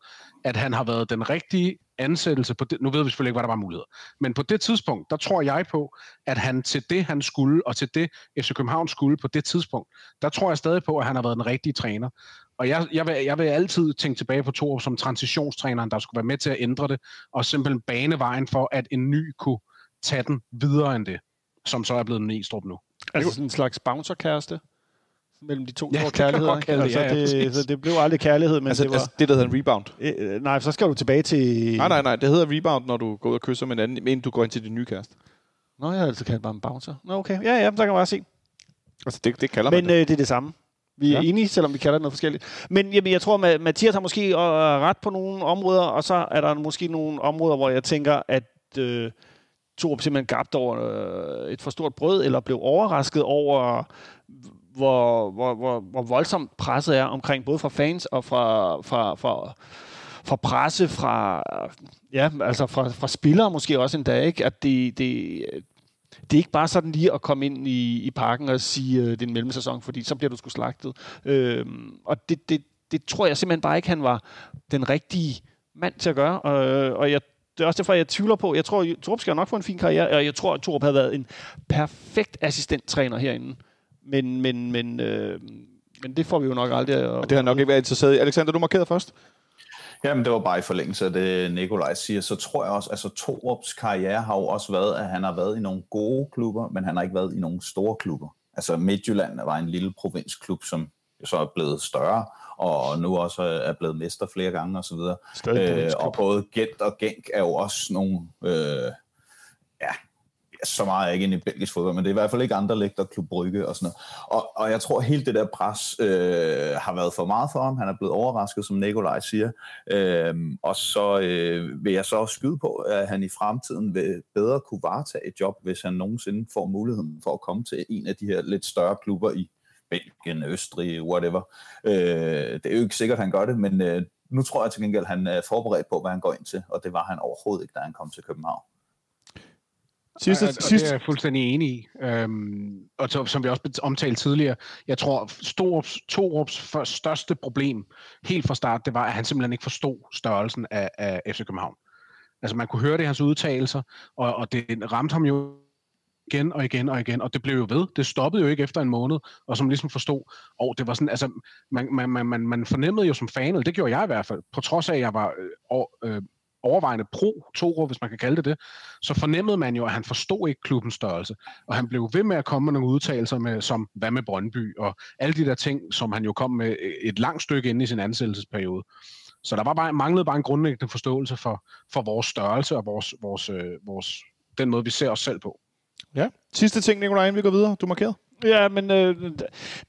at han har været den rigtige ansættelse på det, nu ved vi selvfølgelig ikke, hvad der var muligheder, men på det tidspunkt, der tror jeg på, at han til det, han skulle, og til det FC København skulle på det tidspunkt, der tror jeg stadig på, at han har været den rigtige træner. Og jeg, jeg, vil, jeg vil altid tænke tilbage på Torup som transitionstræneren, der skulle være med til at ændre det, og simpelthen bane vejen for, at en ny kunne tage den videre end det, som så er blevet en Næstrup nu. Altså sådan en slags bouncerkæreste? Mellem de to ja, store kærligheder. Det, altså, ja, ja, det, så det blev aldrig kærlighed, men altså, det var... Altså, det, der hedder en rebound. Øh, nej, så skal du tilbage til... Nej, nej, nej, det hedder rebound, når du går ud og kysser med en anden, inden du går ind til din nye kæreste. Nå, jeg har altid kaldt bare en bouncer. Nå, okay. Ja, ja, så kan man bare se. Altså, det, det kalder men, man det. Øh, det er det samme. Vi er ja. enige, selvom vi kalder det noget forskelligt. Men jamen, jeg tror, at Mathias har måske øh, ret på nogle områder, og så er der måske nogle områder, hvor jeg tænker, at øh, Torup simpelthen gabt over øh, et for stort brød, eller blev overrasket over, hvor, hvor, hvor, hvor voldsomt presset er omkring, både fra fans og fra, fra, fra, fra presse, fra, ja, altså fra, fra spillere måske også endda, ikke? at det, det, det er ikke bare sådan lige at komme ind i, i parken og sige, øh, det er en mellemsæson, fordi så bliver du sgu slagtet. Øh, og det, det, det tror jeg simpelthen bare ikke, han var den rigtige mand til at gøre. Og, øh, og jeg, det er også derfor, jeg tvivler på. Jeg tror, Torup skal nok få en fin karriere, og jeg tror, at Torup havde været en perfekt assistenttræner herinde. Men, men, men, øh, men det får vi jo nok aldrig. At, og det har nok ikke været interesseret i. Alexander, du markerede først. Jamen, det var bare i forlængelse af det, Nikolaj siger. Så tror jeg også, altså Torups karriere har jo også været, at han har været i nogle gode klubber, men han har ikke været i nogle store klubber. Altså Midtjylland var en lille provinsklub, som så er blevet større, og nu også er blevet mester flere gange osv. Øh, og både Gent og Genk er jo også nogle øh, så meget ikke ind i belgisk fodbold, men det er i hvert fald ikke andre lægter Klub Brygge og sådan noget. Og, og jeg tror, at hele det der pres øh, har været for meget for ham. Han er blevet overrasket, som Nikolaj siger. Øh, og så øh, vil jeg så skyde på, at han i fremtiden vil bedre kunne varetage et job, hvis han nogensinde får muligheden for at komme til en af de her lidt større klubber i Belgien, Østrig, whatever. Øh, det er jo ikke sikkert, at han gør det, men øh, nu tror jeg til gengæld, at han er forberedt på, hvad han går ind til, og det var han overhovedet ikke, da han kom til København. Sidste, og, og sidste. det er jeg fuldstændig enig i. Øhm, og så, som vi også omtalte tidligere, jeg tror, Storups, Torups største problem helt fra start, det var, at han simpelthen ikke forstod størrelsen af, af FC København. Altså man kunne høre det i hans udtalelser, og, og det ramte ham jo igen og igen og igen, og det blev jo ved. Det stoppede jo ikke efter en måned, og som ligesom forstod, og det var sådan, altså, man, man, man, man fornemmede jo som fan, eller det gjorde jeg i hvert fald, på trods af, at jeg var øh, øh, overvejende pro Toro, hvis man kan kalde det det, så fornemmede man jo, at han forstod ikke klubbens størrelse. Og han blev ved med at komme med nogle udtalelser med, som, hvad med Brøndby, og alle de der ting, som han jo kom med et langt stykke inde i sin ansættelsesperiode. Så der var bare, manglede bare en grundlæggende forståelse for, for vores størrelse og vores, vores, øh, vores, den måde, vi ser os selv på. Ja. Sidste ting, Nicolaj, inden vi går videre. Du markerede. Ja, men øh,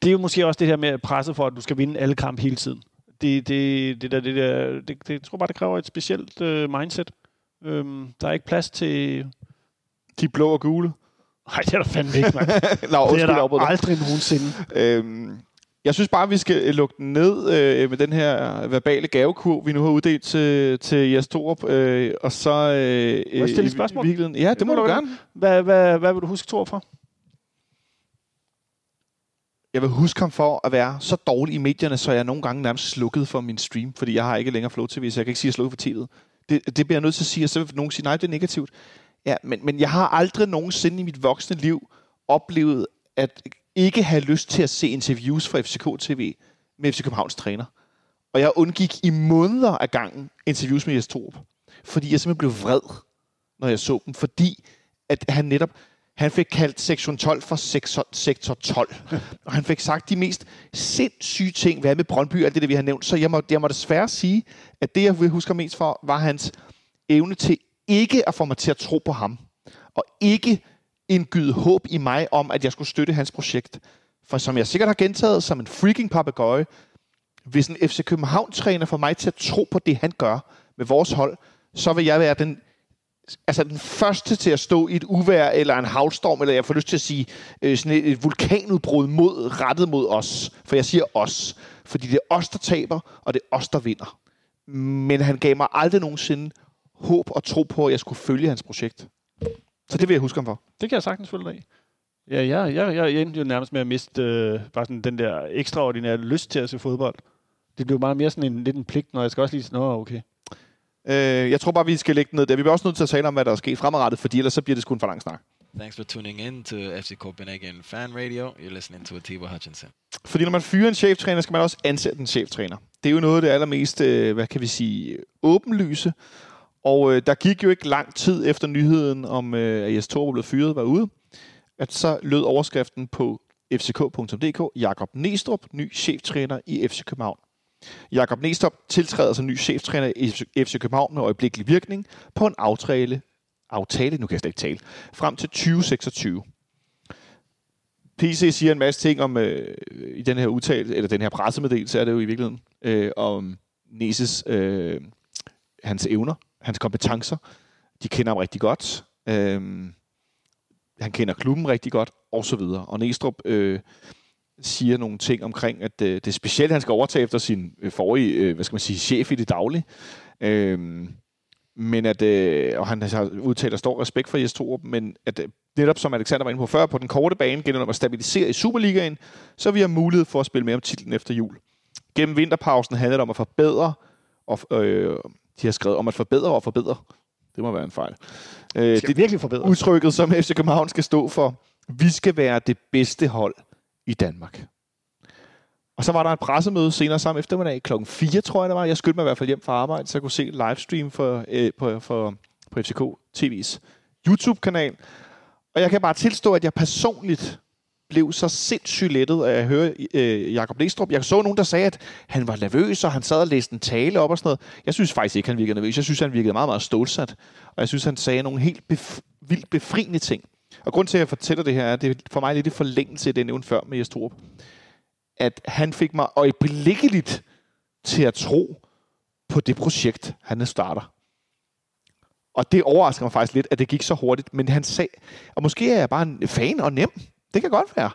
det er jo måske også det her med presset for, at du skal vinde alle kampe hele tiden. Det, det, det, der, det, der, det, det, jeg tror bare, det kræver et specielt øh, mindset. Øhm, der er ikke plads til... De blå og gule. Nej, det er der fandme ikke, mand. Nå, det er der aldrig nogensinde. Øhm, jeg synes bare, vi skal øh, lukke den ned øh, med den her verbale gavekurv, vi nu har uddelt til, til Jes Torup. Øh, og så... Øh, jeg stille et spørgsmål? Ja, det må må du gerne. Hvad, hvad, hvad vil du huske Thor for? Jeg vil huske ham for at være så dårlig i medierne, så jeg nogle gange nærmest slukket for min stream, fordi jeg har ikke længere Flow TV, så jeg kan ikke sige, at jeg for tv'et. Det, det bliver jeg nødt til at sige, og så vil nogen sige, nej, det er negativt. Ja, men, men jeg har aldrig nogensinde i mit voksne liv oplevet at ikke have lyst til at se interviews fra FCK TV med FC Københavns træner. Og jeg undgik i måneder af gangen interviews med Jes Torup, fordi jeg simpelthen blev vred, når jeg så dem, fordi at han netop han fik kaldt sektion 12 for sektor, sektor 12. Og han fik sagt de mest sindssyge ting, hvad med Brøndby og alt det, der vi har nævnt. Så jeg må, jeg må desværre sige, at det, jeg vil huske mest for, var hans evne til ikke at få mig til at tro på ham. Og ikke indgyde håb i mig om, at jeg skulle støtte hans projekt. For som jeg sikkert har gentaget, som en freaking papegøje, hvis en FC København-træner får mig til at tro på det, han gør med vores hold, så vil jeg være den altså den første til at stå i et uvær eller en havstorm, eller jeg får lyst til at sige øh, sådan et, et vulkanudbrud mod, rettet mod os. For jeg siger os. Fordi det er os, der taber, og det er os, der vinder. Men han gav mig aldrig nogensinde håb og tro på, at jeg skulle følge hans projekt. Så det vil jeg huske ham for. Det kan jeg sagtens følge dig i. Ja, jeg, jeg, jeg endte jo nærmest med at miste øh, bare sådan den der ekstraordinære lyst til at se fodbold. Det blev meget mere sådan en, lidt en pligt, når jeg skal også lige sige, nå, okay. Øh, jeg tror bare, vi skal lægge den ned der. Vi bliver også nødt til at tale om, hvad der er sket fremadrettet, fordi ellers så bliver det sgu en for lang snak. Thanks for tuning in to FC Copenhagen Fan Radio. You're listening to Atiba Hutchinson. Fordi når man fyrer en cheftræner, skal man også ansætte en cheftræner. Det er jo noget af det allermest, øh, hvad kan vi sige, åbenlyse. Og øh, der gik jo ikke lang tid efter nyheden om, øh, at Jes Torp blev fyret, var ude, at så lød overskriften på fck.dk, Jakob Næstrup, ny cheftræner i FC København. Jakob Næstrup tiltræder som ny cheftræner i FC København med øjeblikkelig virkning på en aftale, aftale, nu kan jeg slet ikke tale, frem til 2026. PC siger en masse ting om øh, i den her udtalelse, eller den her pressemeddelelse er det jo i virkeligheden, øh, om Neses, øh, hans evner, hans kompetencer. De kender ham rigtig godt. Øh, han kender klubben rigtig godt, og så videre. Og Næstrup øh, siger nogle ting omkring, at øh, det er specielt, han skal overtage efter sin øh, forrige, øh, hvad skal man sige, chef i det daglige. Øh, men at, øh, og han har udtalt stor respekt for Jes Torup, men at øh, netop som Alexander var inde på før, på den korte bane gælder om at stabilisere i Superligaen, så vi har mulighed for at spille med om titlen efter jul. Gennem vinterpausen handler det om at forbedre, og, øh, de har skrevet om at forbedre og forbedre. Det må være en fejl. Øh, Det det virkelig forbedres. udtrykket, som FC København skal stå for. Vi skal være det bedste hold i Danmark. Og så var der et pressemøde senere samme eftermiddag, klokken 4, tror jeg det var. Jeg skyndte mig i hvert fald hjem fra arbejde, så jeg kunne se livestream for, øh, på, for, på FCK TV's YouTube-kanal. Og jeg kan bare tilstå, at jeg personligt blev så sindssygt lettet af at høre øh, Jakob Næstrup. Jeg så nogen, der sagde, at han var nervøs, og han sad og læste en tale op og sådan noget. Jeg synes faktisk ikke, han virkede nervøs. Jeg synes, han virkede meget, meget stålsat. Og jeg synes, han sagde nogle helt bef- vildt befriende ting. Og grund til, at jeg fortæller det her, er, det er for mig lidt i forlængelse af det, jeg nævnte før med Jes At han fik mig øjeblikkeligt til at tro på det projekt, han starter. Og det overrasker mig faktisk lidt, at det gik så hurtigt. Men han sagde, og måske er jeg bare en fan og nem. Det kan godt være.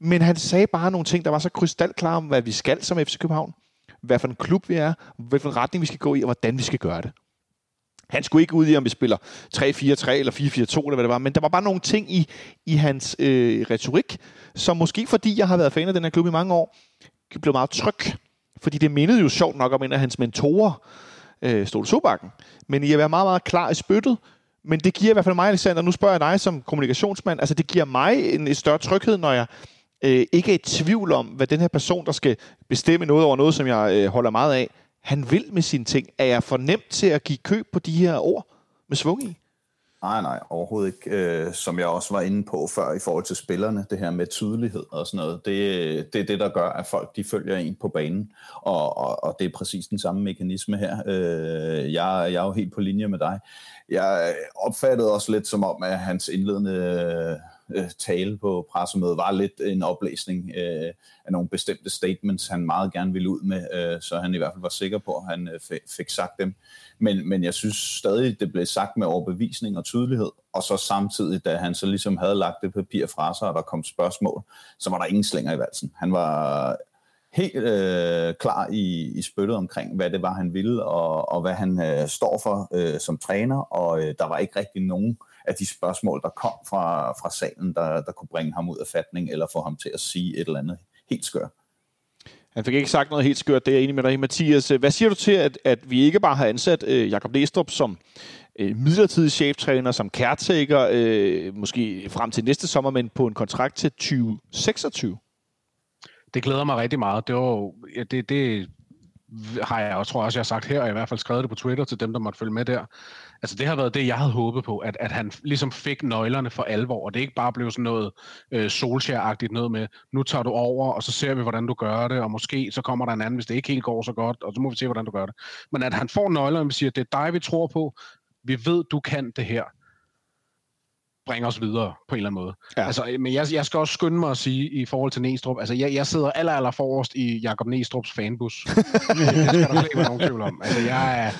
Men han sagde bare nogle ting, der var så krystalklare om, hvad vi skal som FC København. Hvad for en klub vi er, hvilken retning vi skal gå i, og hvordan vi skal gøre det. Han skulle ikke ud i, om vi spiller 3-4-3 eller 4-4-2, eller hvad det var, men der var bare nogle ting i, i hans øh, retorik, som måske fordi jeg har været fan af den her klub i mange år, blev meget tryg. Fordi det mindede jo sjovt nok om en af hans mentorer, øh, Ståle Sobakken. Men I har været meget, meget klar i spyttet, men det giver i hvert fald mig, Alexander, nu spørger jeg dig som kommunikationsmand, altså det giver mig en, en større tryghed, når jeg øh, ikke er i tvivl om, hvad den her person, der skal bestemme noget over noget, som jeg øh, holder meget af, han vil med sine ting. Er jeg for nemt til at give køb på de her ord med svung i? Nej, nej, overhovedet ikke. Øh, som jeg også var inde på før i forhold til spillerne, det her med tydelighed og sådan noget, det, det er det, der gør, at folk de følger en på banen, og, og, og det er præcis den samme mekanisme her. Øh, jeg, jeg er jo helt på linje med dig. Jeg opfattede også lidt som om, at hans indledende øh, tale på pressemødet var lidt en oplæsning øh, af nogle bestemte statements, han meget gerne ville ud med, øh, så han i hvert fald var sikker på, at han øh, fik sagt dem. Men, men jeg synes stadig, det blev sagt med overbevisning og tydelighed, og så samtidig, da han så ligesom havde lagt det papir fra sig, og der kom spørgsmål, så var der ingen slænger i valsen. Han var helt øh, klar i, i spyttet omkring, hvad det var, han ville, og, og hvad han øh, står for øh, som træner, og øh, der var ikke rigtig nogen af de spørgsmål, der kom fra, fra salen, der, der kunne bringe ham ud af fatning, eller få ham til at sige et eller andet helt skørt. Han fik ikke sagt noget helt skørt, det er jeg enig med dig, Mathias. Hvad siger du til, at, at vi ikke bare har ansat øh, Jakob Næstrup som øh, midlertidig cheftræner, som caretaker, øh, måske frem til næste sommer, men på en kontrakt til 2026? Det glæder mig rigtig meget. Det, var, ja, det, det har jeg også, tror jeg også, jeg har sagt her, og i hvert fald skrevet det på Twitter til dem, der måtte følge med der. Altså det har været det, jeg havde håbet på, at, at han ligesom fik nøglerne for alvor, og det ikke bare blev sådan noget øh, solskær noget med, nu tager du over, og så ser vi, hvordan du gør det, og måske så kommer der en anden, hvis det ikke helt går så godt, og så må vi se, hvordan du gør det. Men at han får nøglerne, og siger, det er dig, vi tror på, vi ved, du kan det her, bringe os videre på en eller anden måde. Ja. Altså, men jeg, jeg skal også skynde mig at sige i forhold til Næstrup, altså jeg, jeg sidder aller, aller forrest i Jakob Næstrups fanbus. det skal der ikke være nogen tvivl om. Altså jeg er,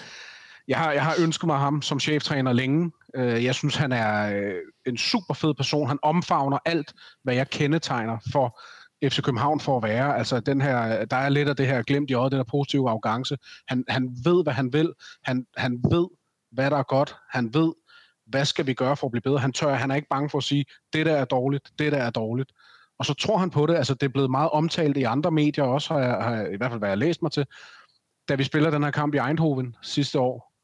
jeg har, jeg har ønsket mig ham som cheftræner længe. Øh, jeg synes, han er øh, en super fed person. Han omfavner alt, hvad jeg kendetegner for FC København for at være. Altså, den her, der er lidt af det her glemt i øjet, den her positive arrogance. Han, han ved, hvad han vil. Han, han ved, hvad der er godt. Han ved, hvad skal vi gøre for at blive bedre? Han tør, han er ikke bange for at sige, det der er dårligt, det der er dårligt. Og så tror han på det. Altså, det er blevet meget omtalt i andre medier også, har jeg, har i hvert fald hvad jeg har læst mig til. Da vi spiller den her kamp i Eindhoven sidste år,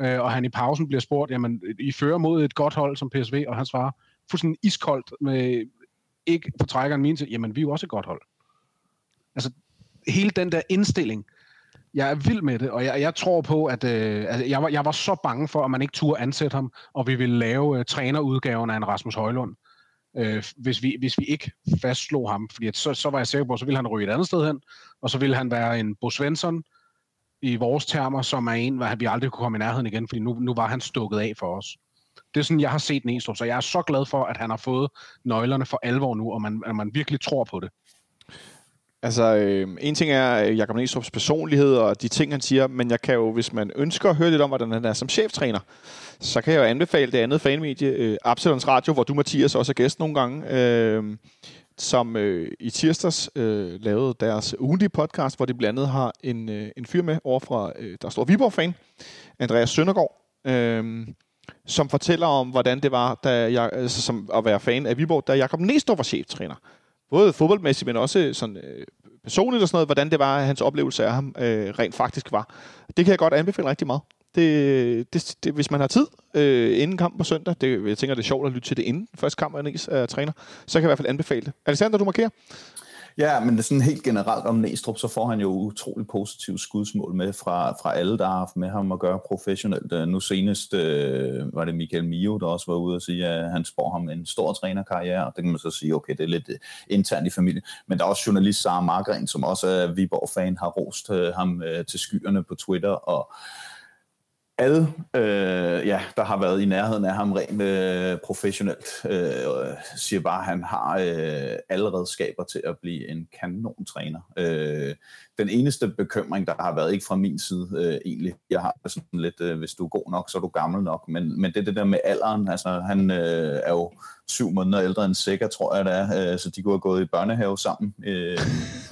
øh, og han i pausen bliver spurgt, jamen, I fører mod et godt hold som PSV, og han svarer fuldstændig iskoldt med ikke fortrækker en min til, jamen, vi er jo også et godt hold. Altså, hele den der indstilling, jeg er vild med det, og jeg, jeg tror på, at øh, altså, jeg, var, jeg var så bange for, at man ikke turde ansætte ham, og vi ville lave øh, trænerudgaven af en Rasmus Højlund, øh, hvis, vi, hvis vi ikke fastslog ham. Fordi at så, så var jeg sikker på, at så ville han ryge et andet sted hen, og så ville han være en Bo Svensson, i vores termer, som er en, hvad vi aldrig kunne komme i nærheden igen, fordi nu, nu var han stukket af for os. Det er sådan, jeg har set Næstrup, så jeg er så glad for, at han har fået nøglerne for alvor nu, og man, at man virkelig tror på det. Altså, øh, en ting er øh, Jakob Næstrup's personlighed og de ting, han siger, men jeg kan jo, hvis man ønsker at høre lidt om, hvordan han er som cheftræner, så kan jeg jo anbefale det andet fanmedie, øh, Absalons Radio, hvor du, Mathias, også er gæst nogle gange. Øh, som øh, i tirsdags øh, lavede deres ugentlige podcast, hvor de blandt andet har en, øh, en fyr med over fra, øh, der står Viborg-fan, Andreas Søndergaard, øh, som fortæller om, hvordan det var da jeg, øh, altså, som at være fan af Viborg, da Jakob Næstor var cheftræner. Både fodboldmæssigt, men også øh, sådan, øh, personligt og sådan noget, hvordan det var, hans oplevelse af ham øh, rent faktisk var. Det kan jeg godt anbefale rigtig meget. Det, det, det, hvis man har tid øh, inden kampen på søndag, det, jeg tænker, det er sjovt at lytte til det inden første kamp, man er træner, så kan jeg i hvert fald anbefale det. Alexander, du markerer? Ja, men det er sådan helt generelt om Næstrup, så får han jo utrolig positive skudsmål med fra, fra alle, der har haft med ham at gøre professionelt. Øh, nu senest øh, var det Michael Mio, der også var ude og sige, at han spår ham en stor trænerkarriere, og det kan man så sige, okay, det er lidt øh, internt i familien. Men der er også journalist Sara Margren, som også er Viborg-fan, har rost øh, ham øh, til skyerne på Twitter, og alle, øh, ja, der har været i nærheden af ham rent øh, professionelt, øh, siger bare, at han har øh, alle redskaber til at blive en kanon-træner. Øh, den eneste bekymring, der har været, ikke fra min side øh, egentlig, jeg har sådan lidt, øh, hvis du er god nok, så er du gammel nok, men, men det det der med alderen, altså han øh, er jo syv måneder ældre end Sikker, tror jeg det er, øh, så de kunne have gået i børnehave sammen, øh,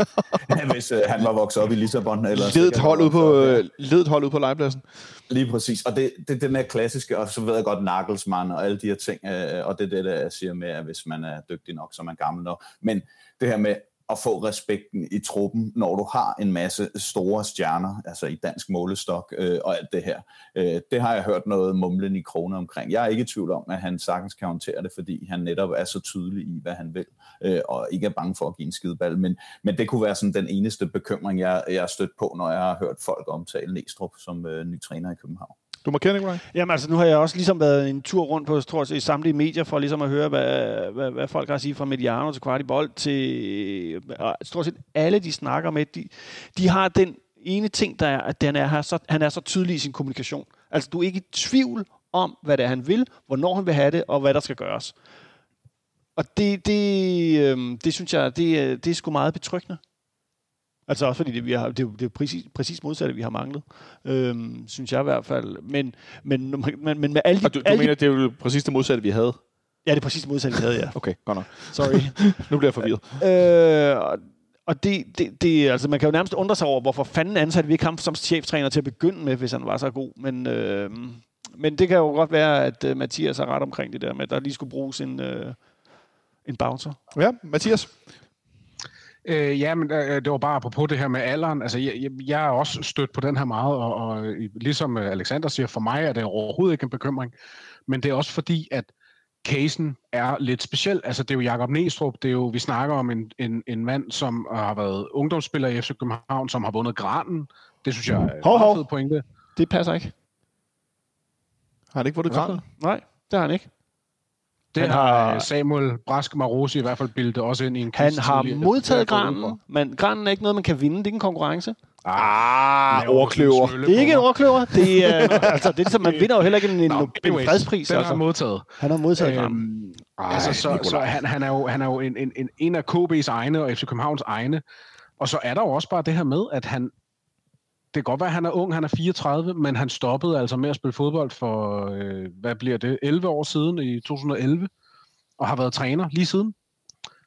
hvis øh, han var vokset op i Lissabon. Eller ledet hold ud på, øh, ledet hold ud på legepladsen. Lige præcis, og det, det er den her klassiske, og så ved jeg godt Nagelsmann og alle de her ting, øh, og det er det, der jeg siger med, at hvis man er dygtig nok, så er man gammel nok, men det her med, at få respekten i truppen, når du har en masse store stjerner, altså i dansk målestok øh, og alt det her. Øh, det har jeg hørt noget mumlen i kroner omkring. Jeg er ikke i tvivl om, at han sagtens kan håndtere det, fordi han netop er så tydelig i, hvad han vil, øh, og ikke er bange for at give en skideball. Men, men det kunne være sådan den eneste bekymring, jeg, jeg har stødt på, når jeg har hørt folk omtale Næstrup som øh, ny træner i København. Du markerer, Nikolaj? Jamen altså, nu har jeg også ligesom været en tur rundt på tror jeg, i samtlige medier for ligesom at høre, hvad, hvad, hvad folk har at sige fra Mediano til Kvartibold til øh, stort set alle, de snakker med. De, de har den ene ting, der er, at den er, så, han er så tydelig i sin kommunikation. Altså, du er ikke i tvivl om, hvad det er, han vil, hvornår han vil have det, og hvad der skal gøres. og det, det, øh, det synes jeg, det, øh, det er sgu meget betryggende. Altså også fordi det, vi har, det, er det er præcis, præcis modsatte, vi har manglet, øhm, synes jeg i hvert fald. Men, men, men, men med alle de... Og du, du alle mener, de, det er jo præcis det modsatte, vi havde? Ja, det er præcis modsatte, vi havde, ja. Okay, godt nok. Sorry. Nu bliver jeg forvirret. Øh, og- det, det, det, altså man kan jo nærmest undre sig over, hvorfor fanden ansatte vi ikke ham som cheftræner til at begynde med, hvis han var så god. Men, øh, men det kan jo godt være, at uh, Mathias har ret omkring det der med, at der lige skulle bruges en, øh, en bouncer. Ja, Mathias? Øh, ja, men øh, det var bare på det her med alderen. Altså, jeg, jeg, er også stødt på den her meget, og, og øh, ligesom øh, Alexander siger, for mig er det overhovedet ikke en bekymring. Men det er også fordi, at casen er lidt speciel. Altså, det er jo Jakob Næstrup, det er jo, vi snakker om en, en, en mand, som har været ungdomsspiller i FC København, som har vundet granen. Det synes jeg er en Hov, hov. fed pointe. Det passer ikke. Har han ikke vundet graden? Nej, det har han ikke. Det Han har har- øh, Samuel Brask Marosi i hvert fald bildet også ind i en Han har tidligere. modtaget granen, men granen er ikke noget, man kan vinde. Det er ikke en konkurrence. Ah, overkløver. smølle Det er ikke en overkløver. Det er, altså, det er ligesom, man vinder jo heller ikke en, en, Nå, en fredspris. Den har Altså. han modtaget. Han har modtaget granen. Øhm, altså, så, så han, han er jo, han er jo en, en, en, en af KB's egne og FC Københavns egne. Og så er der jo også bare det her med, at han... Det kan godt være, at han er ung, han er 34, men han stoppede altså med at spille fodbold for, øh, hvad bliver det, 11 år siden i 2011, og har været træner lige siden.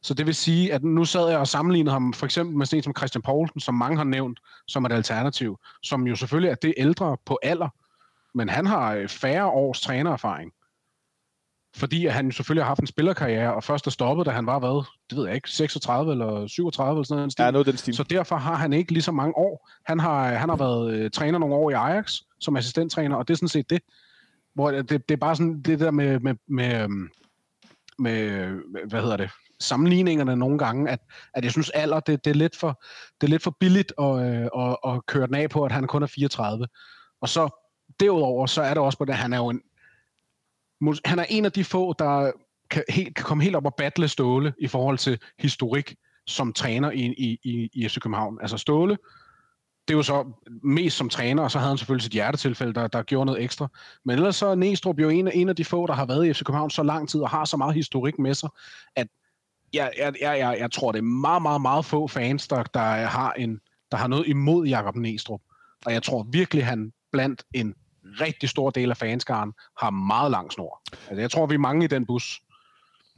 Så det vil sige, at nu sad jeg og sammenlignede ham for eksempel med sådan en som Christian Poulsen, som mange har nævnt som et alternativ, som jo selvfølgelig er det ældre på alder, men han har øh, færre års trænererfaring fordi han selvfølgelig har haft en spillerkarriere, og først er stoppet, da han var, hvad, det ved jeg ikke, 36 eller 37 eller sådan noget. Ja, noget den stil. Så derfor har han ikke lige så mange år. Han har, han har været øh, træner nogle år i Ajax, som assistenttræner, og det er sådan set det. Hvor det, det er bare sådan det der med, med, med, øhm, med, med hvad hedder det, sammenligningerne nogle gange, at, at jeg synes alder, det, det, er lidt for, det er lidt for billigt at, øh, at, at køre den af på, at han kun er 34. Og så derudover, så er det også på det, at han er jo en, han er en af de få, der kan, helt, kan komme helt op og battle Ståle i forhold til historik som træner i, i, i, i FC København. Altså Ståle, det er jo så mest som træner, og så havde han selvfølgelig sit hjertetilfælde, der, der gjorde noget ekstra. Men ellers så er Næstrup jo en, af- en af de få, der har været i FC København så lang tid, og har så meget historik med sig, at jeg, jeg, jeg, jeg, jeg tror, det er meget, meget, meget få fans, der, der, har, en, der har noget imod Jakob Næstrup. Og jeg tror virkelig, han blandt en rigtig stor del af fanskaren har meget lang snor. Altså, jeg tror, vi er mange i den bus.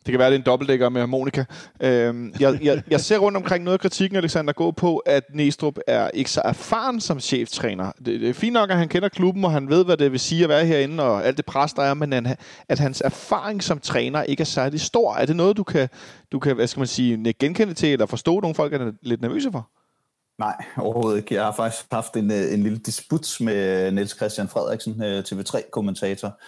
Det kan være, det er en dobbeltdækker med harmonika. Øhm, jeg, jeg, jeg ser rundt omkring noget af kritikken, Alexander, gå på, at Næstrup er ikke så erfaren som cheftræner. Det, det er fint nok, at han kender klubben, og han ved, hvad det vil sige at være herinde, og alt det pres, der er, men han, at hans erfaring som træner ikke er særlig stor. Er det noget, du kan, du kan hvad skal man sige, genkende til, eller forstå, nogle folk er lidt nervøse for? Nej, overhovedet ikke. Jeg har faktisk haft en, øh, en lille disput med øh, Niels Christian Frederiksen, øh, TV3-kommentator,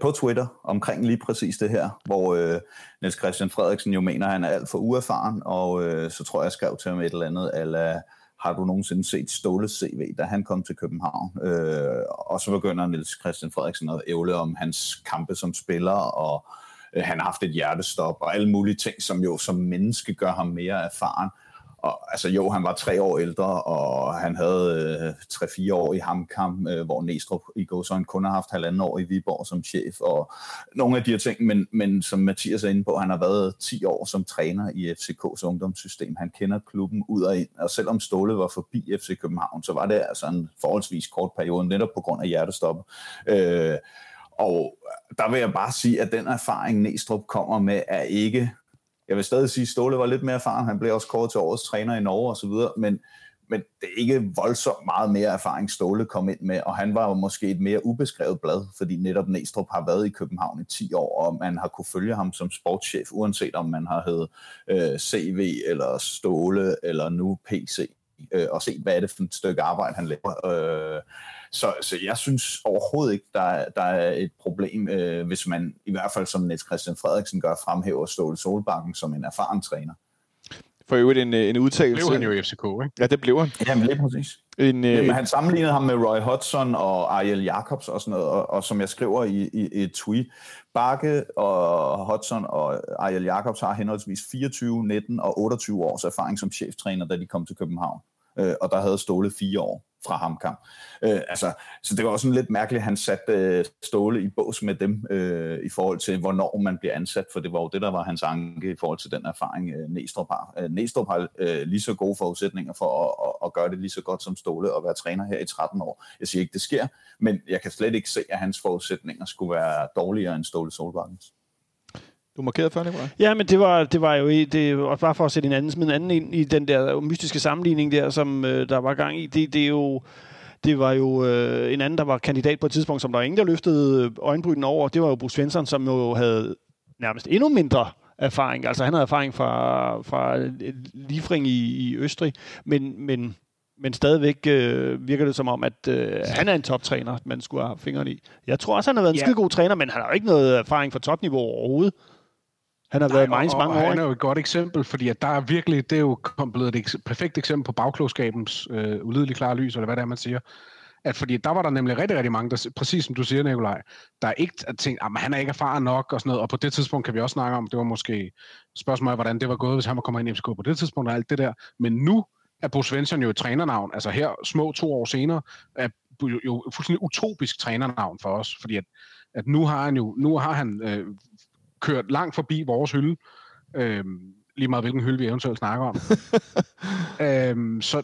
på Twitter omkring lige præcis det her, hvor øh, Niels Christian Frederiksen jo mener, at han er alt for uerfaren, og øh, så tror jeg, jeg skrev til ham et eller andet, eller har du nogensinde set Ståles CV, da han kom til København? Øh, og så begynder Niels Christian Frederiksen at ævle om hans kampe som spiller, og øh, han har haft et hjertestop, og alle mulige ting, som jo som menneske gør ham mere erfaren. Og, altså jo, han var tre år ældre, og han havde øh, tre-fire år i Hamkam, øh, hvor Næstrup i Gåsøjne kun har haft halvanden år i Viborg som chef, og nogle af de her ting, men, men som Mathias er inde på, han har været 10 år som træner i FCK's ungdomssystem. Han kender klubben ud og ind, og selvom Ståle var forbi FC København, så var det altså en forholdsvis kort periode, netop på grund af hjertestoppet. Øh, og der vil jeg bare sige, at den erfaring, Næstrup kommer med, er ikke jeg vil stadig sige, at Ståle var lidt mere erfaren. Han blev også kåret til årets træner i Norge osv., men, men det er ikke voldsomt meget mere erfaring, Ståle kom ind med, og han var jo måske et mere ubeskrevet blad, fordi netop Næstrup har været i København i 10 år, og man har kunne følge ham som sportschef, uanset om man har heddet øh, CV eller Ståle eller nu PC, øh, og set, hvad er det for et stykke arbejde, han laver. Øh, så, så jeg synes overhovedet ikke, der, er- der er et problem, øh, hvis man i hvert fald som Niels Christian Frederiksen gør, fremhæver Ståle Solbakken som en erfaren træner. For øvrigt en, øh, en udtalelse. Blev han jo i FCK, ikke? Ja, det blev han. Jamen lige præcis. En, øh, Jamen, han sammenlignede ham med Roy Hodgson og Ariel Jacobs og sådan noget, og, og som jeg skriver i, i, i et tweet, Bakke og Hodgson og Ariel Jacobs har henholdsvis 24, 19 og 28 års erfaring som cheftræner, da de kom til København. Øh, og der havde Ståle fire år fra HamKam. Øh, altså, så det var også sådan lidt mærkeligt, at han satte øh, Ståle i bås med dem øh, i forhold til, hvornår man bliver ansat, for det var jo det, der var hans anke i forhold til den erfaring, øh, Næstrup har. Øh, Næstrup har øh, lige så gode forudsætninger for at, at, at gøre det lige så godt som Ståle og være træner her i 13 år. Jeg siger ikke, det sker, men jeg kan slet ikke se, at hans forudsætninger skulle være dårligere end Ståle Solbakkens. Du markerede før, Nicolaj? Ja, men det var, det var jo i, det var bare for at sætte en anden, en anden ind i den der mystiske sammenligning der, som øh, der var gang i. Det, det er jo... Det var jo øh, en anden, der var kandidat på et tidspunkt, som der var ingen, der løftede øjenbrynen over. Det var jo Bruce Svensson, som jo havde nærmest endnu mindre erfaring. Altså han havde erfaring fra, fra Liefring i, i Østrig, men, men, men stadigvæk øh, virker det som om, at øh, han er en toptræner, man skulle have fingrene i. Jeg tror også, han har været en ja. skide god træner, men han har jo ikke noget erfaring fra topniveau overhovedet. Han har Nej, været i Mainz mange år. Han er jo et godt eksempel, fordi at der er virkelig, det er jo blevet et perfekt eksempel på bagklogskabens øh, ulideligt klare lys, eller hvad det er, man siger. At fordi der var der nemlig rigtig, rigtig mange, der, præcis som du siger, Nikolaj, der ikke tænkte, at han er ikke erfaren nok og sådan noget, og på det tidspunkt kan vi også snakke om, det var måske spørgsmål hvordan det var gået, hvis han var kommet ind i FCK på det tidspunkt og alt det der. Men nu er Bo Svensson jo et trænernavn, altså her små to år senere, er jo fuldstændig utopisk trænernavn for os, fordi at, at nu har han jo, nu har han øh, kørt langt forbi vores hylde. Øhm, lige meget hvilken hylde vi eventuelt snakker om. øhm, så,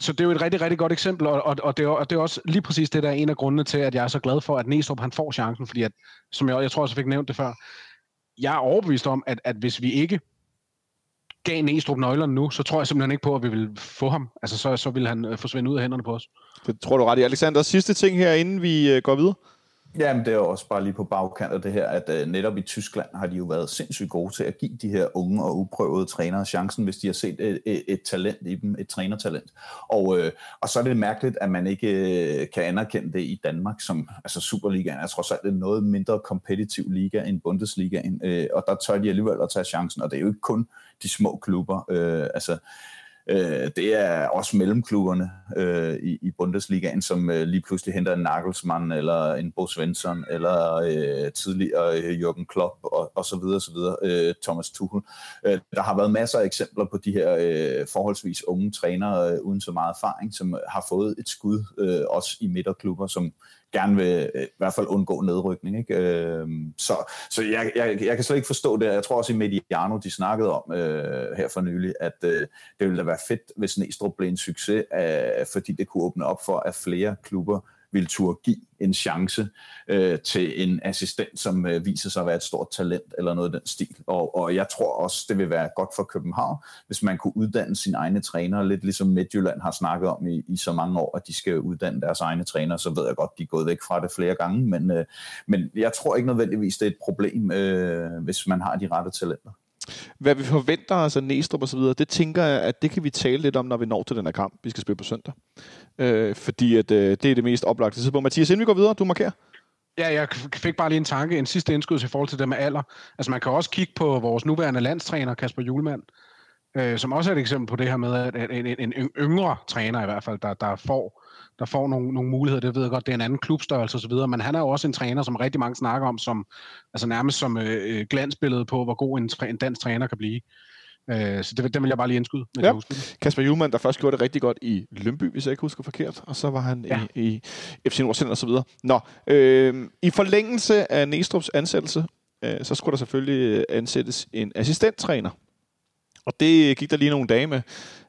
så det er jo et rigtig, rigtig godt eksempel, og, og, og, det er, og det er også lige præcis det, der er en af grundene til, at jeg er så glad for, at Næstrup han får chancen, fordi at, som jeg, jeg tror også, fik nævnt det før, jeg er overbevist om, at, at hvis vi ikke gav Næstrup nøglerne nu, så tror jeg simpelthen ikke på, at vi vil få ham. Altså, så, så vil han øh, forsvinde ud af hænderne på os. Det tror du ret i. Alexander, sidste ting her, inden vi øh, går videre. Jamen, det er også bare lige på bagkant af det her, at øh, netop i Tyskland har de jo været sindssygt gode til at give de her unge og uprøvede trænere chancen, hvis de har set et, et, et talent i dem, et trænertalent. Og, øh, og så er det mærkeligt, at man ikke øh, kan anerkende det i Danmark, som altså Superligaen er trods alt en noget mindre kompetitiv liga end Bundesligaen, øh, og der tør de alligevel at tage chancen, og det er jo ikke kun de små klubber. Øh, altså, Øh, det er også mellemklubberne øh, i, i Bundesligaen, som øh, lige pludselig henter en Nagelsmann eller en Bo Svensson eller øh, tidligere øh, Jürgen Klopp og, og så videre, så videre øh, Thomas Tuchel. Øh, der har været masser af eksempler på de her øh, forholdsvis unge trænere øh, uden så meget erfaring, som har fået et skud øh, også i midterklubber, som gerne vil øh, i hvert fald undgå nedrykning. Ikke? Øh, så så jeg, jeg, jeg kan slet ikke forstå det. Jeg tror også i Mediano, de snakkede om øh, her for nylig, at øh, det ville da være fedt, hvis Næstrup blev en succes, øh, fordi det kunne åbne op for, at flere klubber vil turde give en chance øh, til en assistent, som øh, viser sig at være et stort talent eller noget af den stil. Og, og jeg tror også, det vil være godt for København, hvis man kunne uddanne sine egne trænere, lidt ligesom Midtjylland har snakket om i, i så mange år, at de skal uddanne deres egne trænere, så ved jeg godt, de er gået væk fra det flere gange, men, øh, men jeg tror ikke nødvendigvis, det er et problem, øh, hvis man har de rette talenter. Hvad vi forventer os af Næstrup og så videre, det tænker jeg, at det kan vi tale lidt om, når vi når til den her kamp, vi skal spille på søndag. Øh, fordi at, øh, det er det mest oplagte tidspunkt. Mathias, inden vi går videre, du markerer. Ja, jeg fik bare lige en tanke, en sidste indskud i forhold til det med alder. Altså man kan også kigge på vores nuværende landstræner, Kasper Julemand, øh, som også er et eksempel på det her med, at en, en, en yngre træner i hvert fald, der, der får der får nogle, nogle muligheder. Det ved jeg godt, det er en anden klubstørrelse osv., men han er jo også en træner, som rigtig mange snakker om, som altså nærmest som øh, øh glansbillede på, hvor god en, en dansk træner kan blive. Øh, så det, det vil jeg bare lige indskyde. Ja. Kasper Juhlmann, der først gjorde det rigtig godt i Lønby, hvis jeg ikke husker forkert, og så var han ja. i, i FC Nordsjælland og så videre. Nå, øh, i forlængelse af Næstrup's ansættelse, øh, så skulle der selvfølgelig ansættes en assistenttræner. Og det gik der lige nogle dage med.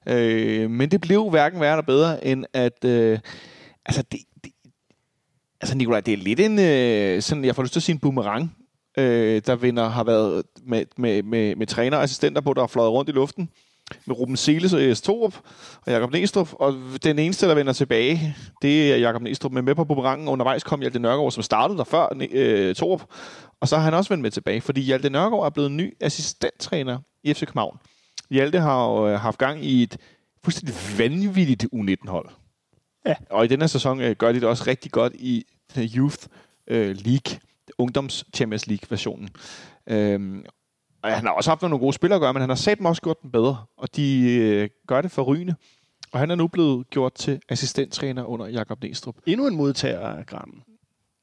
Øh, men det blev hverken værre eller bedre, end at... Øh, altså, det, det, altså, Nikolaj, det er lidt en... Øh, sådan, jeg får lyst til at sige en boomerang, øh, der vinder, har været med, med, med, med træner og assistenter på, der har fløjet rundt i luften med Ruben Seles og Jes Torup og Jakob Næstrup. Og den eneste, der vender tilbage, det er Jakob Næstrup. Men med på boomerangen undervejs kom Hjalte Nørgaard, som startede der før øh, Torup. Og så har han også vendt med tilbage, fordi Hjalte Nørgaard er blevet ny assistenttræner i FC København. Hjalte har jo øh, haft gang i et fuldstændig vanvittigt U19-hold. Ja. Og i denne sæson øh, gør de det også rigtig godt i Youth øh, League, ungdoms Champions League-versionen. Øhm, og han har også haft nogle gode spillere at gøre, men han har sat også gjort dem bedre, og de øh, gør det for rygende. Og han er nu blevet gjort til assistenttræner under Jakob Næstrup. Endnu en modtager af Grammen.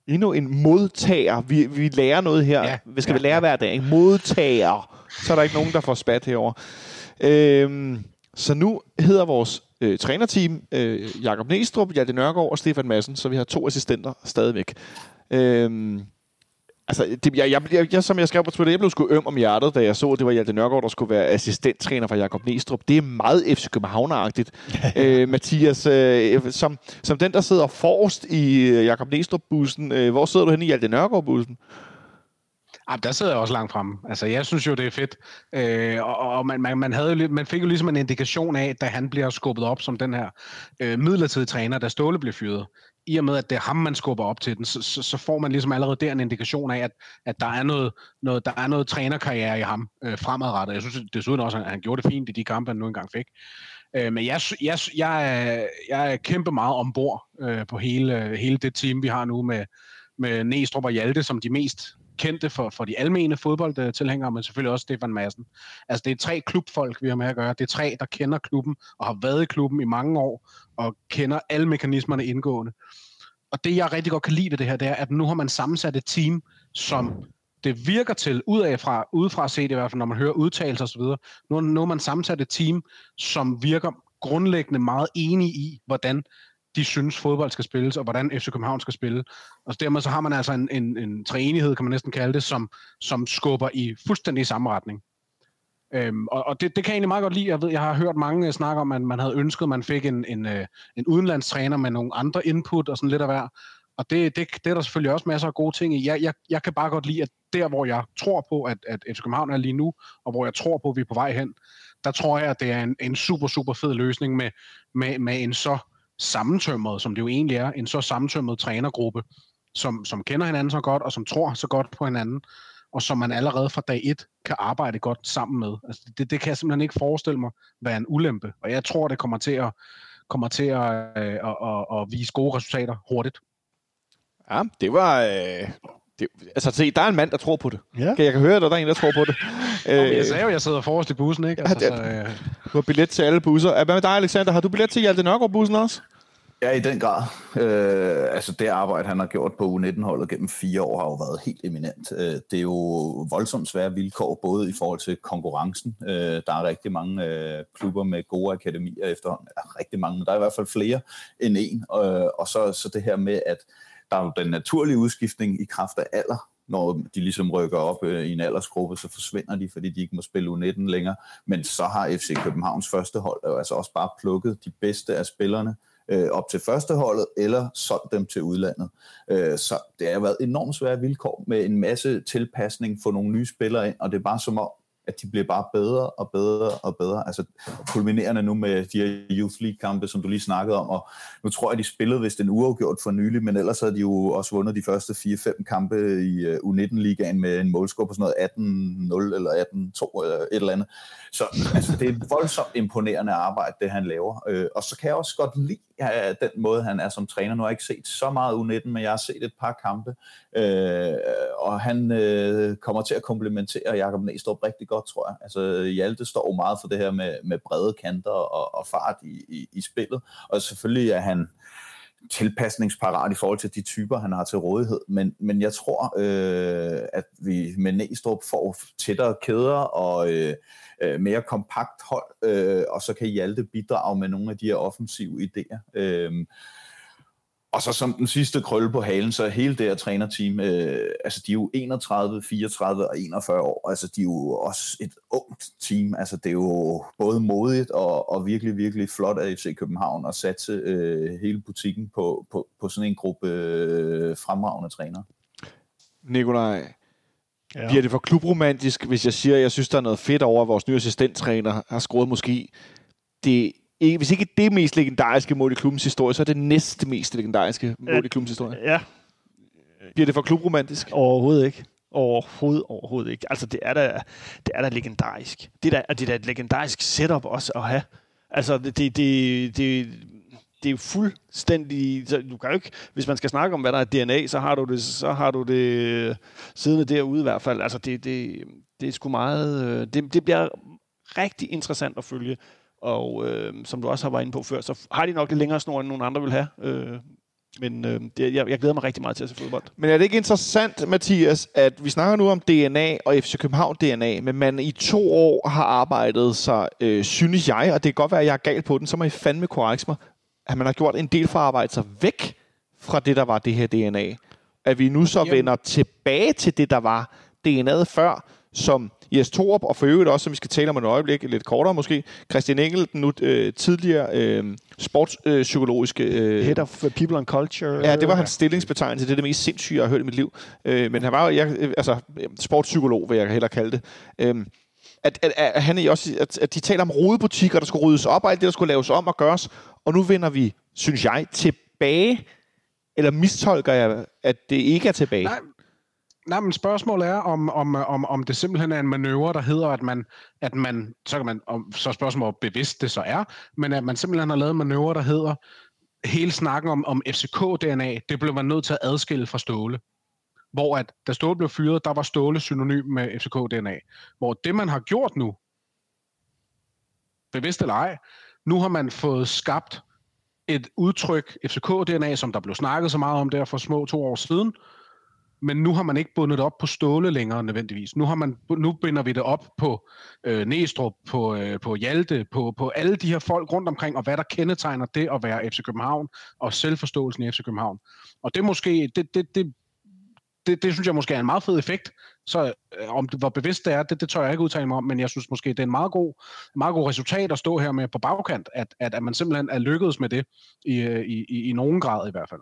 Endnu en modtager. Vi, vi lærer noget her. Ja, vi skal ja, lære hver dag. En modtager. Så er der ikke nogen, der får spat herover. Øhm, Så nu hedder vores øh, trænerteam øh, Jakob Næstrup, Hjalte Nørgaard og Stefan Madsen, så vi har to assistenter stadigvæk. Øhm, altså, det, jeg, jeg, jeg, jeg, som jeg skrev på Twitter, jeg blev sgu øm om hjertet, da jeg så, at det var Hjalte Nørgaard, der skulle være assistenttræner for Jakob Næstrup. Det er meget FC København-agtigt. øh, Mathias, øh, som, som den, der sidder forrest i øh, Jakob Næstrup-bussen, øh, hvor sidder du henne i Hjalte Nørgaard-bussen? Ja, der sidder jeg også langt frem. Altså, jeg synes jo, det er fedt. Øh, og og man, man, man, havde jo, man fik jo ligesom en indikation af, da han bliver skubbet op som den her øh, midlertidige træner, da Ståle bliver fyret. I og med, at det er ham, man skubber op til den, så, så, så får man ligesom allerede der en indikation af, at, at der, er noget, noget, der er noget trænerkarriere i ham øh, fremadrettet. Jeg synes desuden også, at han gjorde det fint i de kampe, han nu engang fik. Øh, men jeg, jeg, jeg, jeg er kæmpe meget ombord øh, på hele, hele det team, vi har nu med, med Næstrup og Hjalte som de mest kendte for, for de almene fodboldtilhængere, men selvfølgelig også Stefan Madsen. Altså det er tre klubfolk, vi har med at gøre. Det er tre, der kender klubben og har været i klubben i mange år og kender alle mekanismerne indgående. Og det, jeg rigtig godt kan lide ved det her, det er, at nu har man sammensat et team, som det virker til, udefra, udefra set i hvert fald, når man hører udtalelser osv., nu, nu har man sammensat et team, som virker grundlæggende meget enige i, hvordan de synes, fodbold skal spilles, og hvordan FC København skal spille. Og dermed så har man altså en, en, en træenighed, kan man næsten kalde det, som, som skubber i fuldstændig samme retning. Øhm, og og det, det kan jeg egentlig meget godt lide. Jeg ved, jeg har hørt mange øh, snakke om, at man havde ønsket, at man fik en, en, øh, en udenlandstræner med nogle andre input og sådan lidt af hver. Og det, det, det er der selvfølgelig også masser af gode ting i. Jeg, jeg, jeg kan bare godt lide, at der, hvor jeg tror på, at, at FC København er lige nu, og hvor jeg tror på, at vi er på vej hen, der tror jeg, at det er en, en super, super fed løsning med, med, med en så sammentømret, som det jo egentlig er, en så sammentømret trænergruppe, som, som kender hinanden så godt, og som tror så godt på hinanden, og som man allerede fra dag et kan arbejde godt sammen med. Altså det, det kan jeg simpelthen ikke forestille mig være en ulempe, og jeg tror, det kommer til at, kommer til at, øh, at, at, at vise gode resultater hurtigt. Ja, det var... Øh, det, altså, se, der er en mand, der tror på det. Ja. Jeg kan høre, at der er en, der tror på det. Øh, jeg sagde jo, at jeg sidder forrest i bussen, ikke? Altså, Ja, så, øh, Du har billet til alle busser. Hvad med dig, Alexander? Har du billet til Hjalte Nørgaard-bussen også? Ja, i den grad. Øh, altså det arbejde, han har gjort på U19-holdet gennem fire år, har jo været helt eminent. Øh, det er jo voldsomt svære vilkår, både i forhold til konkurrencen. Øh, der er rigtig mange øh, klubber med gode akademier efterhånden. Ja, rigtig mange, men der er i hvert fald flere end en. Øh, og så, så det her med, at der er jo den naturlige udskiftning i kraft af alder, når de ligesom rykker op øh, i en aldersgruppe, så forsvinder de, fordi de ikke må spille U19 længere. Men så har FC Københavns første hold jo altså også bare plukket de bedste af spillerne, øh, op til førsteholdet, eller solgt dem til udlandet. Øh, så det har været enormt svære vilkår med en masse tilpasning, få nogle nye spillere ind, og det er bare som om, at de bliver bare bedre og bedre og bedre. Altså kulminerende nu med de her Youth League-kampe, som du lige snakkede om, og nu tror jeg, de spillede vist en uafgjort for nylig, men ellers havde de jo også vundet de første 4-5 kampe i uh, U19-ligaen med en målscore på sådan noget 18-0 eller 18-2 eller et eller andet. Så altså, det er et voldsomt imponerende arbejde, det han laver. Uh, og så kan jeg også godt lide ja, den måde, han er som træner. Nu har jeg ikke set så meget U19, men jeg har set et par kampe, uh, og han kommer til at komplementere Jakob Næstrup rigtig godt, tror jeg. Altså, Hjalte står jo meget for det her med, med brede kanter og, og fart i, i, i spillet, og selvfølgelig er han tilpasningsparat i forhold til de typer, han har til rådighed. Men, men jeg tror, øh, at vi med Næstrup får tættere kæder og øh, øh, mere kompakt hold, øh, og så kan Hjalte bidrage med nogle af de her offensive idéer. Øh, og så som den sidste krølle på halen, så er hele det her trænerteam, øh, altså de er jo 31, 34 og 41 år, altså de er jo også et ungt team, altså det er jo både modigt og, og virkelig, virkelig flot af FC København at satse øh, hele butikken på, på, på sådan en gruppe øh, fremragende trænere. Nikolaj, Ja. bliver det for klubromantisk, hvis jeg siger, at jeg synes, der er noget fedt over, at vores nye assistenttræner har skruet måske det ikke- hvis ikke det mest legendariske mål i klubbens historie, så er det næste mest legendariske mål i klubbens historie. Ja, Bliver det for klubromantisk? overhovedet ikke. Overhovedet, overhovedet ikke. Altså, det er da, det er da legendarisk. Det er da, det er da et legendarisk setup også at have. Altså, det, det, det, det, det er jo fuldstændig... Så du kan jo ikke, hvis man skal snakke om, hvad der er DNA, så har du det, så har du det siddende derude i hvert fald. Altså, det, det, det er sgu meget... øh, Det, det bliver rigtig interessant at følge. Og øh, som du også har været inde på før, så har de nok lidt længere snor, end nogle andre vil have. Øh, men øh, det, jeg, jeg glæder mig rigtig meget til at se fodbold. Men er det ikke interessant, Mathias, at vi snakker nu om DNA og FC København DNA, men man i to år har arbejdet sig, øh, synes jeg, og det kan godt være, at jeg er gal på den, så må I fandme korrekse mig, at man har gjort en del for at arbejde sig væk fra det, der var det her DNA. At vi nu så Jamen. vender tilbage til det, der var DNA'et før, som Jes Torup, og for øvrigt også, som vi skal tale om et øjeblik, lidt kortere måske, Christian Engel, den nu øh, tidligere øh, sportspsykologiske... Øh, Head of People and Culture. Ja, det var hans stillingsbetegnelse. Det er det mest sindssyge, jeg har hørt i mit liv. Øh, men han var jeg, altså, sportspsykolog, vil jeg hellere kalde det. Øh, at, at, at, han også, at, at de taler om rodebutikker, der skulle ryddes op, og alt det, der skulle laves om og gøres. Og nu vender vi, synes jeg, tilbage eller mistolker jeg, at det ikke er tilbage? Nej, Nej, men spørgsmålet er, om, om, om, om det simpelthen er en manøvre, der hedder, at man, at man så kan man, om, så spørgsmålet hvor bevidst det så er, men at man simpelthen har lavet en manøvre, der hedder, hele snakken om, om FCK-DNA, det blev man nødt til at adskille fra Ståle. Hvor at, da Ståle blev fyret, der var Ståle synonym med FCK-DNA. Hvor det, man har gjort nu, bevidst eller ej, nu har man fået skabt et udtryk, FCK-DNA, som der blev snakket så meget om der for små to år siden, men nu har man ikke bundet det op på Ståle længere nødvendigvis. Nu, har man, nu binder vi det op på øh, Næstrup, på, øh, på Hjalte, på, på alle de her folk rundt omkring, og hvad der kendetegner det at være FC København, og selvforståelsen i FC København. Og det måske, det, det, det, det, det synes jeg måske er en meget fed effekt. Så øh, om det, hvor bevidst det er, det, det tør jeg ikke udtale mig om, men jeg synes måske, det er en meget god, meget god resultat at stå her med på bagkant, at, at, at man simpelthen er lykkedes med det, i, øh, i, i, i nogen grad i hvert fald.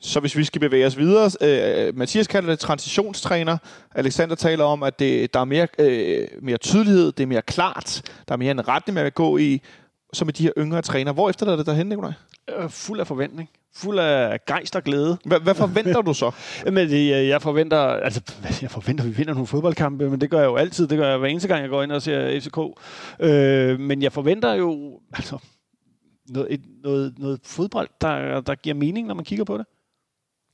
Så hvis vi skal bevæge os videre, øh, Mathias kalder det transitionstræner. Alexander taler om, at det, der er mere, øh, mere tydelighed, det er mere klart, der er mere en retning, man vil gå i, som med de her yngre træner. Hvor efter er det derhen, Nikolaj? Øh, fuld af forventning. Fuld af gejst og glæde. Hvad, hvad forventer du så? men det, jeg forventer, altså, jeg forventer, at vi vinder nogle fodboldkampe, men det gør jeg jo altid. Det gør jeg hver eneste gang, jeg går ind og ser FCK. Øh, men jeg forventer jo, altså, noget, et, noget, noget fodbold, der, der giver mening, når man kigger på det.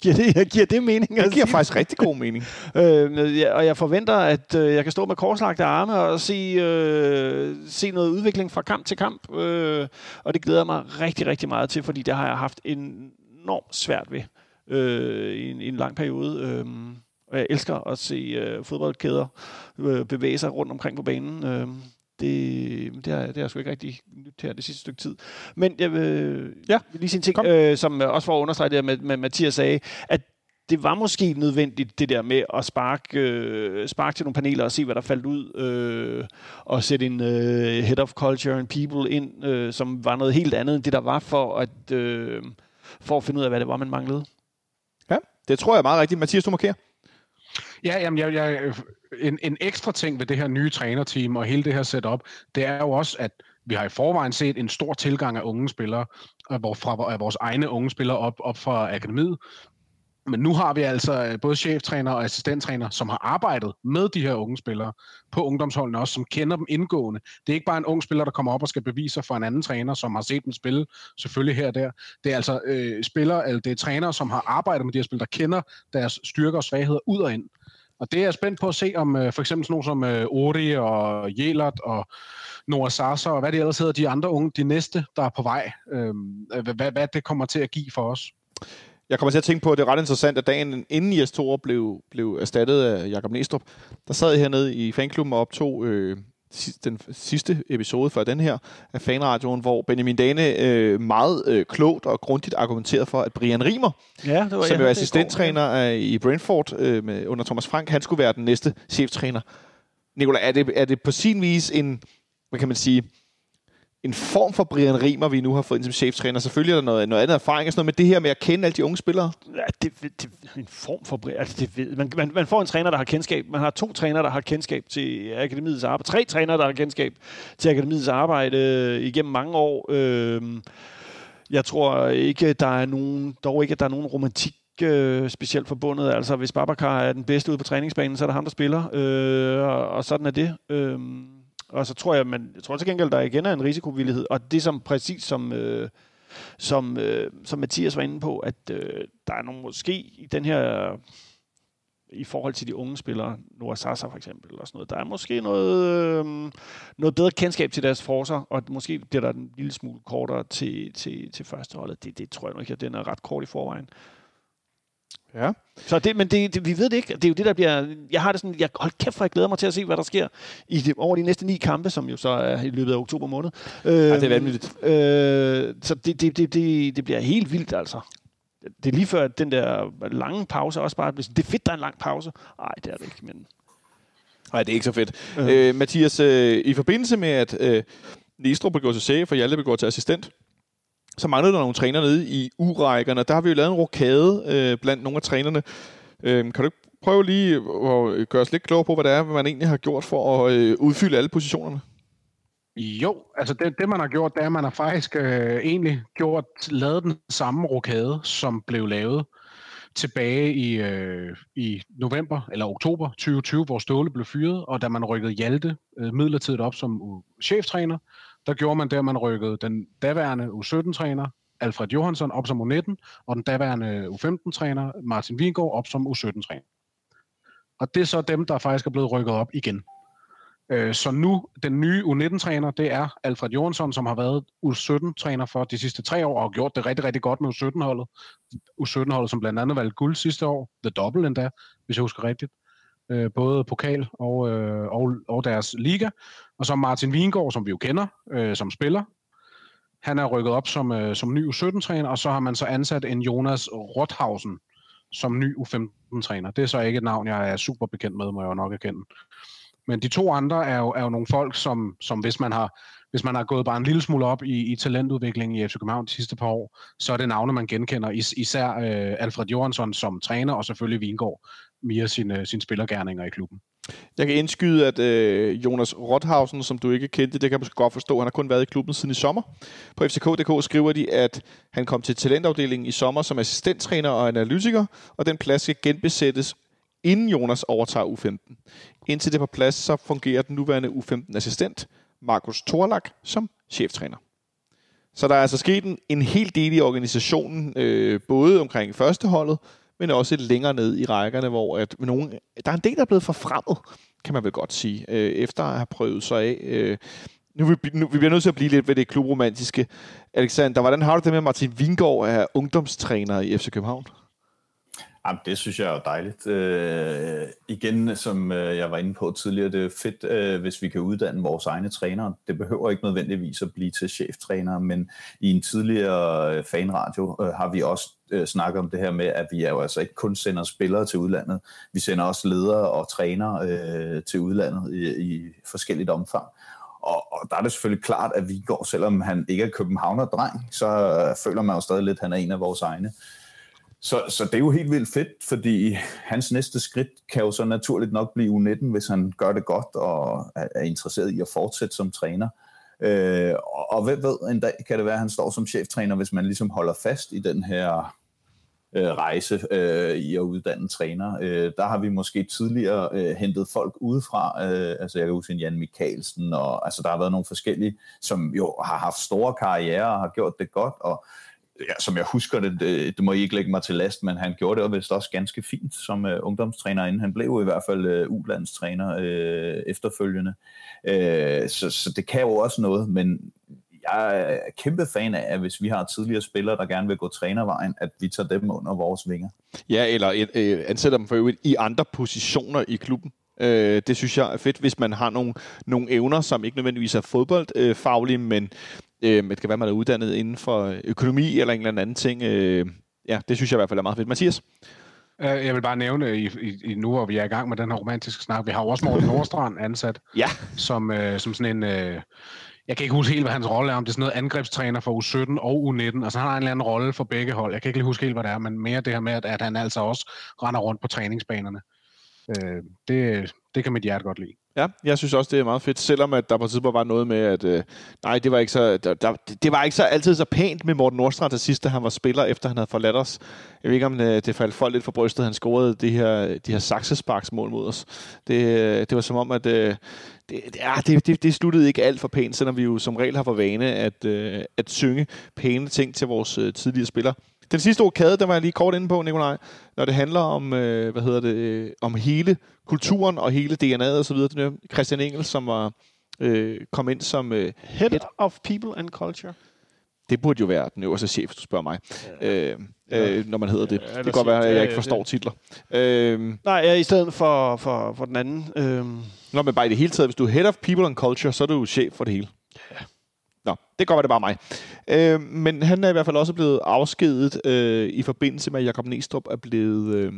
Giver det, giver det mening? Det giver faktisk rigtig god mening. øh, ja, og jeg forventer, at øh, jeg kan stå med korslagte arme og se, øh, se noget udvikling fra kamp til kamp. Øh, og det glæder mig rigtig, rigtig meget til, fordi det har jeg haft enormt svært ved øh, i, en, i en lang periode. Øh, og jeg elsker at se øh, fodboldkæder øh, bevæge sig rundt omkring på banen. Øh, det, det, har, det har jeg sgu ikke rigtig nyt her det sidste stykke tid. Men jeg vil, ja. lige sige en ting, øh, som også for at understrege det med, med Mathias sagde, at det var måske nødvendigt, det der med at sparke, øh, sparke til nogle paneler og se, hvad der faldt ud, øh, og sætte en øh, head of culture and people ind, øh, som var noget helt andet end det, der var for at, øh, for at finde ud af, hvad det var, man manglede. Ja, det tror jeg er meget rigtigt. Mathias, du markerer. Ja, jamen, jeg, jeg, en, en ekstra ting ved det her nye trænerteam og hele det her setup, det er jo også, at vi har i forvejen set en stor tilgang af unge spillere, fra af vores egne unge spillere op, op fra akademiet. Men nu har vi altså øh, både cheftræner og assistenttræner, som har arbejdet med de her unge spillere på ungdomsholdene også, som kender dem indgående. Det er ikke bare en ung spiller, der kommer op og skal bevise sig for en anden træner, som har set dem spille, selvfølgelig her og der. Det er altså øh, spillere, eller det er trænere, som har arbejdet med de her spillere, der kender deres styrker og svagheder ud og ind. Og det er jeg spændt på at se, om øh, for eksempel sådan nogle som øh, Ori og Jelert og Noah Sasa og hvad det ellers hedder, de andre unge, de næste, der er på vej. Øh, hvad, hvad det kommer til at give for os. Jeg kommer til at tænke på, at det er ret interessant, at dagen inden Jes Thor blev, blev erstattet af Jakob Næstrup, der sad jeg hernede i fanklubben og optog øh, den sidste episode fra den her af Fanradioen, hvor Benjamin Dane øh, meget øh, klogt og grundigt argumenterede for, at Brian Rimer, ja, det var, som ja, er assistenttræner ja. i Brentford øh, med, under Thomas Frank, han skulle være den næste cheftræner. Nicolai, er det, er det på sin vis en, hvad kan man sige, en form for Brian Rimer, vi nu har fået ind som cheftræner. Selvfølgelig er der noget, noget andet erfaring og sådan noget, men det her med at kende alle de unge spillere? Ja, det, det, en form for Brian. Altså, det ved, man, man, man, får en træner, der har kendskab. Man har to trænere, der har kendskab til akademiets arbejde. Tre trænere, der har kendskab til akademiets arbejde øh, igennem mange år. Øh, jeg tror ikke, der er nogen, dog ikke, at der er nogen romantik øh, specielt forbundet. Altså, hvis Babacar er den bedste ude på træningsbanen, så er det ham, der spiller. Øh, og, og sådan er det. Øh, og så tror jeg, men jeg tror til gengæld, der igen er en risikovillighed. Og det som præcis som, øh, som, øh, som Mathias var inde på, at øh, der er nogle måske i den her i forhold til de unge spillere, Noah Sasa for eksempel, eller sådan noget. Der er måske noget, øh, noget bedre kendskab til deres forser, og måske bliver der en lille smule kortere til, til, til førsteholdet. Det, det tror jeg nok, at den er ret kort i forvejen. Ja. Så det, men det, det, vi ved det ikke. Det er jo det, der bliver... Jeg har det sådan... Jeg, hold kæft, for jeg glæder mig til at se, hvad der sker i de, over de næste ni kampe, som jo så er i løbet af oktober måned. Øh, Ja, det er vanvittigt. Øh, så det, det, det, det, det bliver helt vildt, altså. Det er lige før, at den der lange pause også bare bliver sådan, det er fedt, der er en lang pause. Nej, det er det ikke, men... Nej, det er ikke så fedt. Øh. Øh, Mathias, øh, i forbindelse med, at øh, Næstrup begår til chef, og Hjalte begår til assistent, så manglede der nogle træner nede i U-rækkerne. Der har vi jo lavet en rokade øh, blandt nogle af trænerne. Øh, kan du ikke prøve lige øh, at øh, gøre os lidt klogere på, hvad det er, hvad man egentlig har gjort for at øh, udfylde alle positionerne? Jo, altså det, det man har gjort, det er, at man har faktisk øh, egentlig gjort, lavet den samme rokade, som blev lavet tilbage i, øh, i november eller oktober 2020, hvor Ståle blev fyret, og da man rykkede Hjalte øh, midlertidigt op som cheftræner, der gjorde man det, at man rykkede den daværende U17-træner, Alfred Johansson, op som U19, og den daværende U15-træner, Martin Vingård, op som U17-træner. Og det er så dem, der faktisk er blevet rykket op igen. Øh, så nu, den nye U19-træner, det er Alfred Johansson, som har været U17-træner for de sidste tre år, og har gjort det rigtig, rigtig godt med U17-holdet. U17-holdet, som blandt andet valgte guld sidste år, The Double endda, hvis jeg husker rigtigt. Øh, Både pokal og, øh, og, og deres liga. Og så Martin Vingård, som vi jo kender øh, som spiller. Han er rykket op som, øh, som ny U17-træner, og så har man så ansat en Jonas Rothausen som ny U15-træner. Det er så ikke et navn, jeg er super bekendt med, må jeg jo nok erkende. Men de to andre er jo, er jo nogle folk, som, som hvis, man har, hvis man har gået bare en lille smule op i, i talentudviklingen i FC København de sidste par år, så er det navne, man genkender. Is, især øh, Alfred Johansson som træner, og selvfølgelig Vingård mere sine, sine spillergærninger i klubben. Jeg kan indskyde, at øh, Jonas Rothausen, som du ikke kendte, det kan man godt forstå, han har kun været i klubben siden i sommer. På FCK.dk skriver de, at han kom til talentafdelingen i sommer som assistenttræner og analytiker, og den plads skal genbesættes, inden Jonas overtager U15. Indtil det er på plads, så fungerer den nuværende U15-assistent, Markus Thorlak, som cheftræner. Så der er altså sket en, en hel del i organisationen, øh, både omkring førsteholdet, men også længere ned i rækkerne, hvor at nogen, der er en del, der er blevet forfremmet, kan man vel godt sige, øh, efter at have prøvet sig af. Øh, nu, vi, nu, vi bliver nødt til at blive lidt ved det klubromantiske. Alexander, hvordan har du det med, at Martin Vingård er ungdomstræner i FC København? Jamen, det synes jeg er jo dejligt. Øh, igen, som øh, jeg var inde på tidligere, det er fedt, øh, hvis vi kan uddanne vores egne trænere. Det behøver ikke nødvendigvis at blive til cheftrænere, men i en tidligere øh, fanradio øh, har vi også øh, snakket om det her med, at vi er jo altså ikke kun sender spillere til udlandet, vi sender også ledere og trænere øh, til udlandet i, i forskelligt omfang. Og, og der er det selvfølgelig klart, at vi går, selvom han ikke er københavner-dreng, så øh, føler man jo stadig lidt, at han er en af vores egne. Så, så det er jo helt vildt fedt, fordi hans næste skridt kan jo så naturligt nok blive U19, hvis han gør det godt og er, er interesseret i at fortsætte som træner. Øh, og, og hvem ved, en dag kan det være, at han står som cheftræner, hvis man ligesom holder fast i den her øh, rejse øh, i at uddanne træner. Øh, der har vi måske tidligere øh, hentet folk udefra, øh, altså jeg kan huske en Jan Mikkelsen, og altså der har været nogle forskellige, som jo har haft store karrierer og har gjort det godt, og ja, som jeg husker det, det, det må I ikke lægge mig til last, men han gjorde det jo vist også ganske fint som uh, ungdomstræner, inden han blev jo i hvert fald uh, ulandstræner uh, efterfølgende. Uh, så, så det kan jo også noget, men jeg er kæmpe fan af, at hvis vi har tidligere spillere, der gerne vil gå trænervejen, at vi tager dem under vores vinger. Ja, eller øh, ansætter dem for øvrigt i andre positioner i klubben. Øh, det synes jeg er fedt, hvis man har nogle, nogle evner, som ikke nødvendigvis er fodboldfaglige, øh, men øh, det kan være, man er uddannet inden for økonomi eller en eller anden ting. Øh, ja, det synes jeg i hvert fald er meget fedt. Mathias? Øh, Jeg vil bare nævne, i, i, nu hvor vi er i gang med den her romantiske snak, vi har jo også Morten Nordstrand ansat, Ja. som, øh, som sådan en... Øh, jeg kan ikke huske helt, hvad hans rolle er, om det er sådan noget angrebstræner for U17 og U19. Altså han har en eller anden rolle for begge hold. Jeg kan ikke lige huske helt, hvad det er, men mere det her med, at, at han altså også render rundt på træningsbanerne. Øh, det, det kan mit hjerte godt lide. Ja, jeg synes også, det er meget fedt, selvom at der på tidspunkt var noget med, at øh, nej, det var, ikke så, der, der, det var ikke så altid så pænt med Morten Nordstrand til sidst, da han var spiller, efter han havde forladt os. Jeg ved ikke, om det, det faldt folk lidt for brystet, han scorede de her, de her saksesparksmål mod os. Det, øh, det var som om, at øh, det, ja, ah, det, det, det sluttede ikke alt for pænt, selvom vi jo som regel har for vane at, øh, at synge pæne ting til vores øh, tidligere spillere. Den sidste okade, der var jeg lige kort inde på, Nikolaj, når det handler om, øh, hvad hedder det, øh, om hele kulturen og hele DNA'et og så videre. Er Christian Engels, som var øh, kom ind som øh, Head of People and Culture. det burde jo være den øverste chef, hvis du spørger mig, øh, øh, når man hedder det. Ja, Det kan godt være, at jeg Ja, ikke ja, forstår det- titler. Øh, Nej, ja, i stedet for, for, for den anden. Øhm, Nå, men bare i det hele taget, hvis du er head of people and culture, så er du jo chef for det hele. Det godt være, det bare mig. Øh, men han er i hvert fald også blevet afskedet øh, i forbindelse med, at Jakob Næstrup er blevet øh,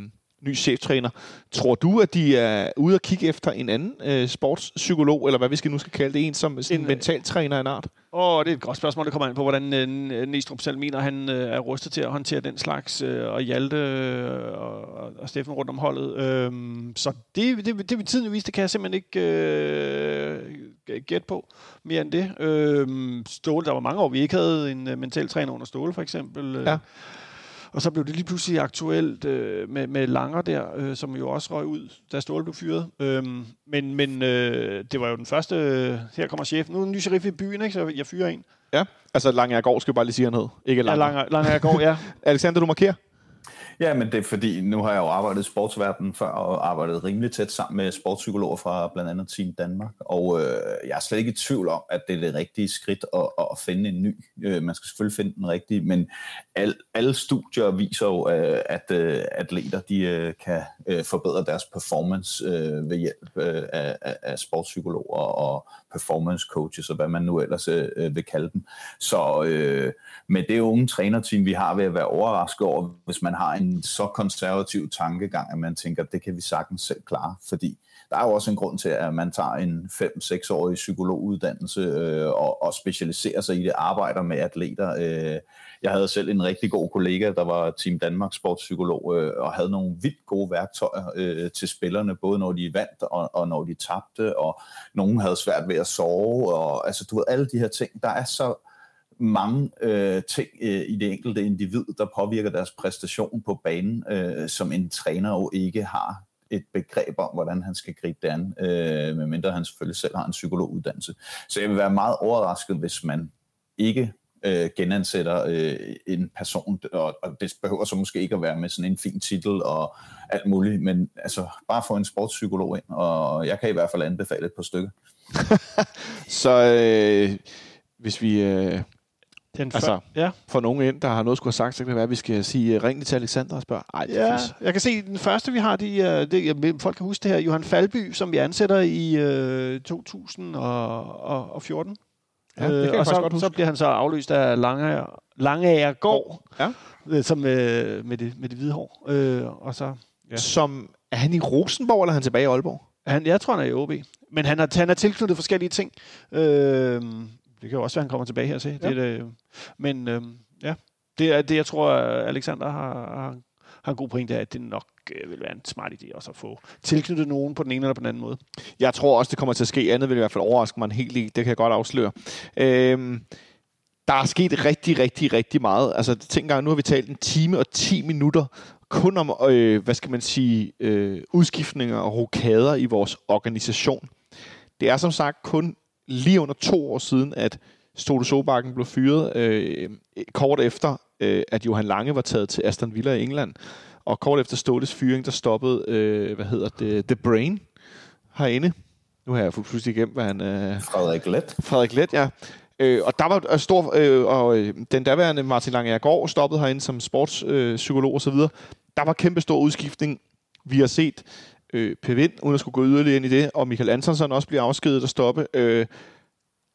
ny cheftræner. Tror du, at de er ude at kigge efter en anden øh, sportspsykolog, eller hvad vi skal nu skal kalde det, en som en En, øh, mentaltræner af en art? og det er et godt spørgsmål, det kommer ind på, hvordan øh, Næstrup selv mener, han øh, er rustet til at håndtere den slags, øh, og Hjalte øh, og, og Steffen rundt om holdet. Øhm, så det, det, det vil tiden vise, det kan jeg simpelthen ikke øh, gætte på mere end det. Øhm, Ståle, der var mange år, vi ikke havde en øh, mental træner under Ståle, for eksempel. Øh, Ja. Og så blev det lige pludselig aktuelt øh, med, med Langer der, øh, som jo også røg ud, da Ståle blev fyret. Øhm, men men øh, det var jo den første, øh, her kommer chefen. Nu er en ny sheriff i byen, ikke? så jeg fyrer en. Ja, altså Lange skal vi bare lige sige, han hed. Ikke Ja, Langer. Langer, Langer går, ja. Alexander, du markerer? Ja, men det er fordi, nu har jeg jo arbejdet i sportsverdenen før, og arbejdet rimelig tæt sammen med sportspsykologer fra blandt andet Team Danmark, og øh, jeg er slet ikke i tvivl om, at det er det rigtige skridt at, at finde en ny. Øh, man skal selvfølgelig finde den rigtige, men al, alle studier viser jo, øh, at øh, atleter de, øh, kan øh, forbedre deres performance øh, ved hjælp øh, af, af, sportspsykologer og performance coaches, og hvad man nu ellers øh, øh vil kalde dem. Så øh, med det unge trænerteam, vi har, vil jeg være overrasket over, hvis man har en så konservativ tankegang, at man tænker, det kan vi sagtens selv klare, fordi der er jo også en grund til, at man tager en 5-6-årig psykologuddannelse øh, og, og specialiserer sig i det, arbejder med atleter. Øh, jeg havde selv en rigtig god kollega, der var Team Danmarks sportspsykolog, øh, og havde nogle vildt gode værktøjer øh, til spillerne, både når de vandt og, og når de tabte, og nogen havde svært ved at sove, og altså du ved, alle de her ting, der er så mange øh, ting øh, i det enkelte individ, der påvirker deres præstation på banen, øh, som en træner jo ikke har et begreb om, hvordan han skal gribe det an, øh, medmindre han selvfølgelig selv har en psykologuddannelse. Så jeg vil være meget overrasket, hvis man ikke øh, genansætter øh, en person, og, og det behøver så måske ikke at være med sådan en fin titel og alt muligt, men altså bare få en sportspsykolog ind, og jeg kan i hvert fald anbefale et par stykker. Så øh, hvis vi øh, Den Altså, ja. får nogen ind, der har noget skulle have sagt, så kan det være, at vi skal sige, øh, ring lige til Alexander og spørge. Ej, det er Ja, fis. jeg kan se, den første vi har, de, er- det, ja, folk kan huske det her, Johan Falby, som vi ansætter i øh, 2014. Ja, det kan jeg og så, godt huske. så bliver han så afløst af Langager, Langager Gård, Ja. øh, som, øh, med, det, med det hvide hår. Øh, og så, Ja. Som, er han i Rosenborg, eller er han tilbage i Aalborg? han, jeg tror, han er i OB. Men han har, han har tilknyttet forskellige ting. Øh, det kan jo også være, han kommer tilbage her til. Ja. Det, det, men øh, ja, det er det, jeg tror, Alexander har, har, har en god pointe at det nok øh, vil være en smart idé også at få tilknyttet nogen på den ene eller på den anden måde. Jeg tror også, det kommer til at ske. Andet vil i hvert fald overraske mig en hel del. Det kan jeg godt afsløre. Øhm, der er sket rigtig, rigtig, rigtig meget. Altså, tænk engang, nu har vi talt en time og 10 minutter kun om, øh, hvad skal man sige, øh, udskiftninger og rokader i vores organisation. Det er som sagt kun lige under to år siden, at Stode Sobakken blev fyret, øh, kort efter, øh, at Johan Lange var taget til Aston Villa i England. Og kort efter Stoles fyring, der stoppede, øh, hvad hedder det, The Brain herinde. Nu har jeg pludselig glemt, hvad han... Øh, Frederik Let. Frederik Let, ja. Øh, og der var øh, stor, øh, og øh, den daværende Martin Langegaard stoppede herinde som sportspsykolog øh, psykolog og så videre. Der var kæmpe stor udskiftning. Vi har set øh, Per Vind, uden at skulle gå yderligere ind i det, og Michael Antonsson også blive afskedet og stoppe. Øh,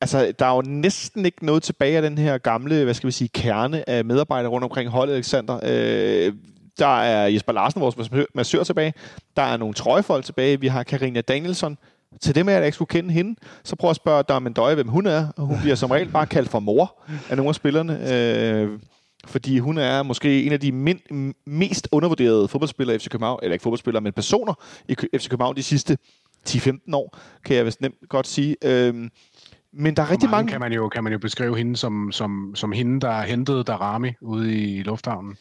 altså, der er jo næsten ikke noget tilbage af den her gamle, hvad skal vi sige, kerne af medarbejdere rundt omkring holdet, Alexander. Øh, der er Jesper Larsen, vores massør- tilbage. Der er nogle trøjefolk tilbage. Vi har Karina Danielson. Til dem af jer, der ikke skulle kende hende, så prøv at spørge Darmen Døje, hvem hun er. Og Hun bliver som regel bare kaldt for mor af nogle af spillerne. Øh, fordi hun er måske en af de min, mest undervurderede fodboldspillere i FC København, eller ikke fodboldspillere, men personer i FC København de sidste 10-15 år, kan jeg vist nemt godt sige. Øhm, men der er rigtig mange... Kan man, jo, kan man jo beskrive hende som, som, som hende, der hentede Darami ude i lufthavnen.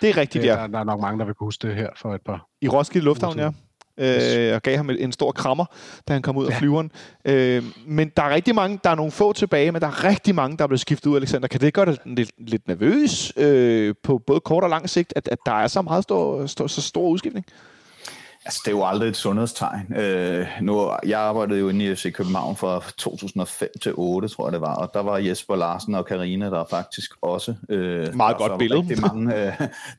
Det er rigtigt, Det, ja. der, der er nok mange, der vil kunne huske det her for et par I Roskilde Lufthavn, ja. øh, og gav ham en stor krammer, da han kom ud af flyveren. Øh, men der er rigtig mange, der er nogle få tilbage, men der er rigtig mange, der er blevet skiftet ud, Alexander. Kan det gøre dig lidt, lidt nervøs øh, på både kort og lang sigt, at, at der er så meget stor, stor, så stor udskiftning? Altså, det er jo aldrig et sundhedstegn. Øh, nu, jeg arbejdede jo inde i FC København fra 2005 til 8, tror jeg det var, og der var Jesper Larsen og Karina der faktisk også. Øh, Meget godt billede. Rigtig mange, øh,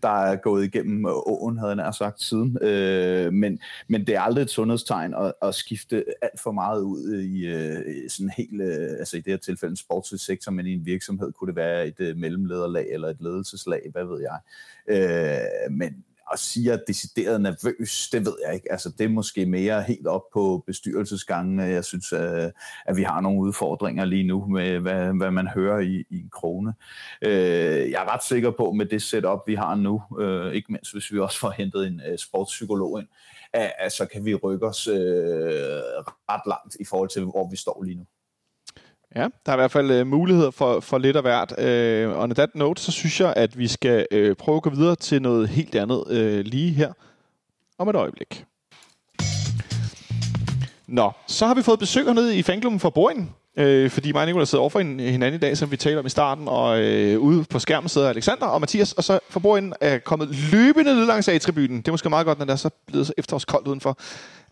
der er gået igennem åen, havde jeg sagt, siden. Øh, men, men det er aldrig et sundhedstegn at, at skifte alt for meget ud i øh, sådan helt, øh, altså i det her tilfælde en sportssektor, men i en virksomhed kunne det være et øh, mellemlederlag eller et ledelseslag, hvad ved jeg. Øh, men at sige, at decideret nervøs, det ved jeg ikke. Altså, det er måske mere helt op på bestyrelsesgangen. Jeg synes, øh, at vi har nogle udfordringer lige nu med, hvad, hvad man hører i, i en krone. Øh, jeg er ret sikker på, med det setup, vi har nu, øh, ikke mindst hvis vi også får hentet en øh, sportspsykolog ind, at, så kan vi rykke os øh, ret langt i forhold til, hvor vi står lige nu. Ja, der er i hvert fald øh, muligheder for, for lidt af hvert. Øh, on that note, så synes jeg, at vi skal øh, prøve at gå videre til noget helt andet øh, lige her om et øjeblik. Nå, så har vi fået besøg hernede i fanklubben fra Boring. Øh, fordi mig og Nicolai sidder overfor hinanden i dag, som vi taler om i starten, og øh, ude på skærmen sidder Alexander og Mathias, og så for er kommet løbende ned langs A-tribunen. Det er måske meget godt, når der er så blevet så efterårskoldt udenfor.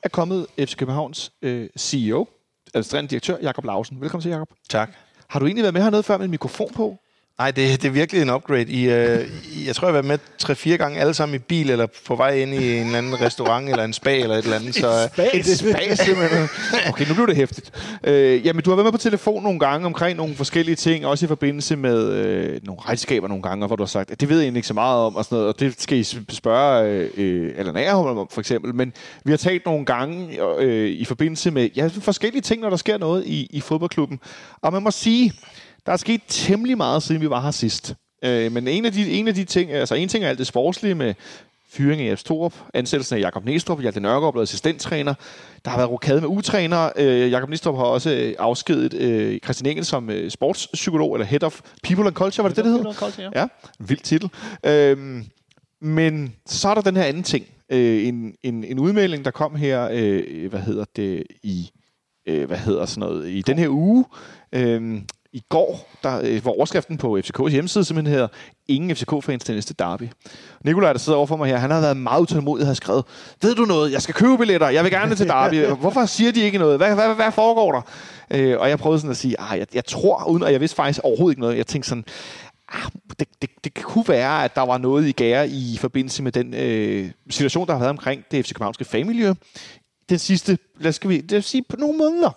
Er kommet FC Københavns øh, CEO, administrerende direktør, Jakob Lausen. Velkommen til, Jakob. Tak. Har du egentlig været med hernede før med en mikrofon på? Nej, det, det er virkelig en upgrade. I, øh, jeg tror, jeg har været med tre-fire gange alle sammen i bil, eller på vej ind i en eller anden restaurant, eller en spa, eller et eller andet. Så, spa, et spa, simpelthen. Okay, nu bliver det hæftigt. Øh, jamen, du har været med på telefon nogle gange omkring nogle forskellige ting, også i forbindelse med øh, nogle regnskaber nogle gange, hvor du har sagt, at det ved jeg egentlig ikke så meget om, og sådan noget, og det skal I spørge øh, eller nære om, for eksempel. Men vi har talt nogle gange øh, i forbindelse med ja, forskellige ting, når der sker noget i, i fodboldklubben. Og man må sige, der er sket temmelig meget, siden vi var her sidst. Øh, men en af, de, en af de ting, altså en ting er alt det sportslige med fyring af Jens Torup, ansættelsen af Jakob Næstrup, Hjalte Nørgaard blevet assistenttræner. Der har været rokade med utræner. Øh, Jakob Næstrup har også øh, afskedet øh, Christian Engel som øh, sportspsykolog, eller Head of People and Culture, var det det, det hedder? Culture, ja. ja, vild titel. Øh, men så er der den her anden ting. Øh, en, en, en udmelding, der kom her, øh, hvad hedder det, i, øh, hvad hedder sådan noget, i den her uge, øh, i går, der, øh, hvor overskriften på FCK's hjemmeside simpelthen hedder Ingen FCK-fans til næste derby. Nikolaj, der sidder overfor mig her, han har været meget utålmodig og har skrevet, ved du noget, jeg skal købe billetter, jeg vil gerne til derby. Hvorfor siger de ikke noget? Hvad, hvad, hvad foregår der? Øh, og jeg prøvede sådan at sige, ah, jeg, jeg tror, uden, og jeg vidste faktisk overhovedet ikke noget, jeg tænkte sådan, ah, det, det, det kunne være, at der var noget i gære i forbindelse med den øh, situation, der har været omkring det FC Københavnske fagmiljø den sidste, lad os, vi, lad os sige, på nogle måneder.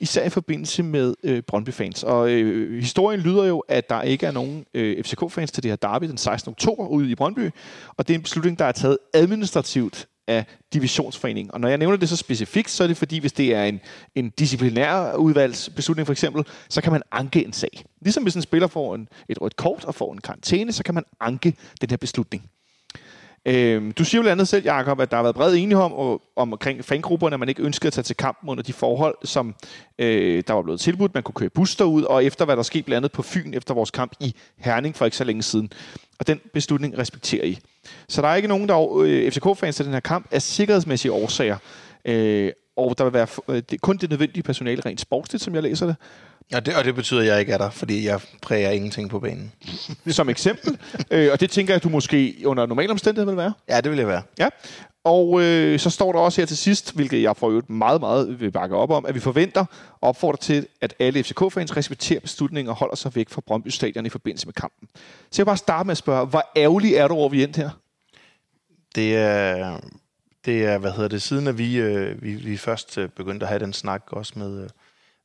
Især i forbindelse med øh, Brøndby-fans. Og øh, historien lyder jo, at der ikke er nogen øh, FCK-fans til det her derby den 16. oktober ude i Brøndby. Og det er en beslutning, der er taget administrativt af divisionsforeningen. Og når jeg nævner det så specifikt, så er det fordi, hvis det er en, en disciplinær udvalgsbeslutning for eksempel, så kan man anke en sag. Ligesom hvis en spiller får en, et rødt kort og får en karantæne, så kan man anke den her beslutning. Øhm, du siger jo blandt andet selv, Jacob, at der har været bred enighed om, om omkring fangrupperne, at man ikke ønskede at tage til kampen under de forhold, som øh, der var blevet tilbudt. Man kunne køre bus derud, og efter hvad der skete blandt andet på Fyn efter vores kamp i Herning for ikke så længe siden. Og den beslutning respekterer I. Så der er ikke nogen, der øh, FCK-fans til den her kamp af sikkerhedsmæssige årsager. Øh, og der vil være øh, det, kun det nødvendige personale rent sportsligt, som jeg læser det. Ja, det, og det betyder, at jeg ikke er der, fordi jeg præger ingenting på banen. Som eksempel. øh, og det tænker jeg, at du måske under normale omstændigheder vil være. Ja, det vil jeg være. Ja. Og øh, så står der også her til sidst, hvilket jeg for øvrigt meget, meget vil bakke op om, at vi forventer og opfordrer til, at alle FCK-fans respekterer beslutningen og holder sig væk fra Brøndby Stadion i forbindelse med kampen. Så jeg vil bare starte med at spørge, hvor ærgerlig er du over, vi endte her? Det er, det er, hvad hedder det, siden at vi, øh, vi, vi først øh, begyndte at have den snak også med, øh,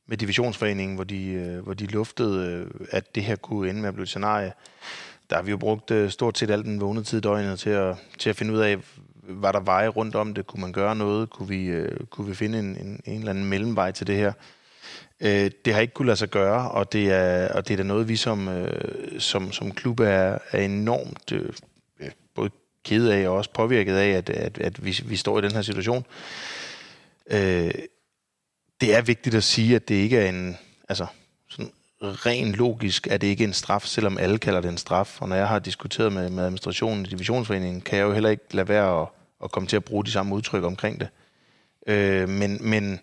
med divisionsforeningen, hvor de, øh, hvor de luftede, øh, at det her kunne ende med at blive et scenarie. Der har vi jo brugt øh, stort set al den vågne tid døgnet til at, til at finde ud af, var der veje rundt om det? Kunne man gøre noget? Kunne vi, øh, kunne vi finde en, en, en eller anden mellemvej til det her? Øh, det har ikke kunne lade sig gøre, og det er, og det er da noget, vi som, øh, som, som klub er, er enormt øh, både ked af og også påvirket af, at, at, at vi, vi står i den her situation. Øh, det er vigtigt at sige, at det ikke er en, altså sådan ren logisk, at det ikke er en straf, selvom alle kalder det en straf. Og når jeg har diskuteret med, med administrationen i divisionsforeningen, kan jeg jo heller ikke lade være at, at komme til at bruge de samme udtryk omkring det. Øh, men, men,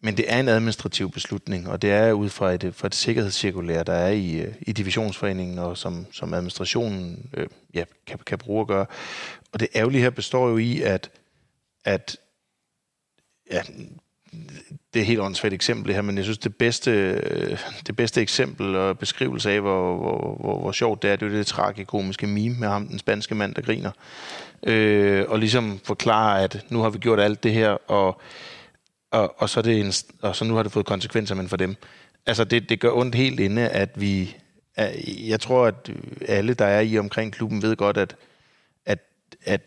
men det er en administrativ beslutning, og det er ud fra et, fra et sikkerhedscirkulær, der er i, øh, i divisionsforeningen, og som, som administrationen øh, ja, kan, kan bruge at gøre. Og det ærgerlige her består jo i, at, at ja, det er et helt åndssvagt eksempel her, men jeg synes, det bedste, det bedste eksempel og beskrivelse af, hvor, hvor, hvor, hvor sjovt det er, det er det tragikomiske meme med ham, den spanske mand, der griner. Øh, og ligesom forklare, at nu har vi gjort alt det her, og, og, og, så, er det en, og så nu har det fået konsekvenser, men for dem. Altså, det, det gør ondt helt inde, at vi... Jeg tror, at alle, der er i omkring klubben, ved godt, at, at, at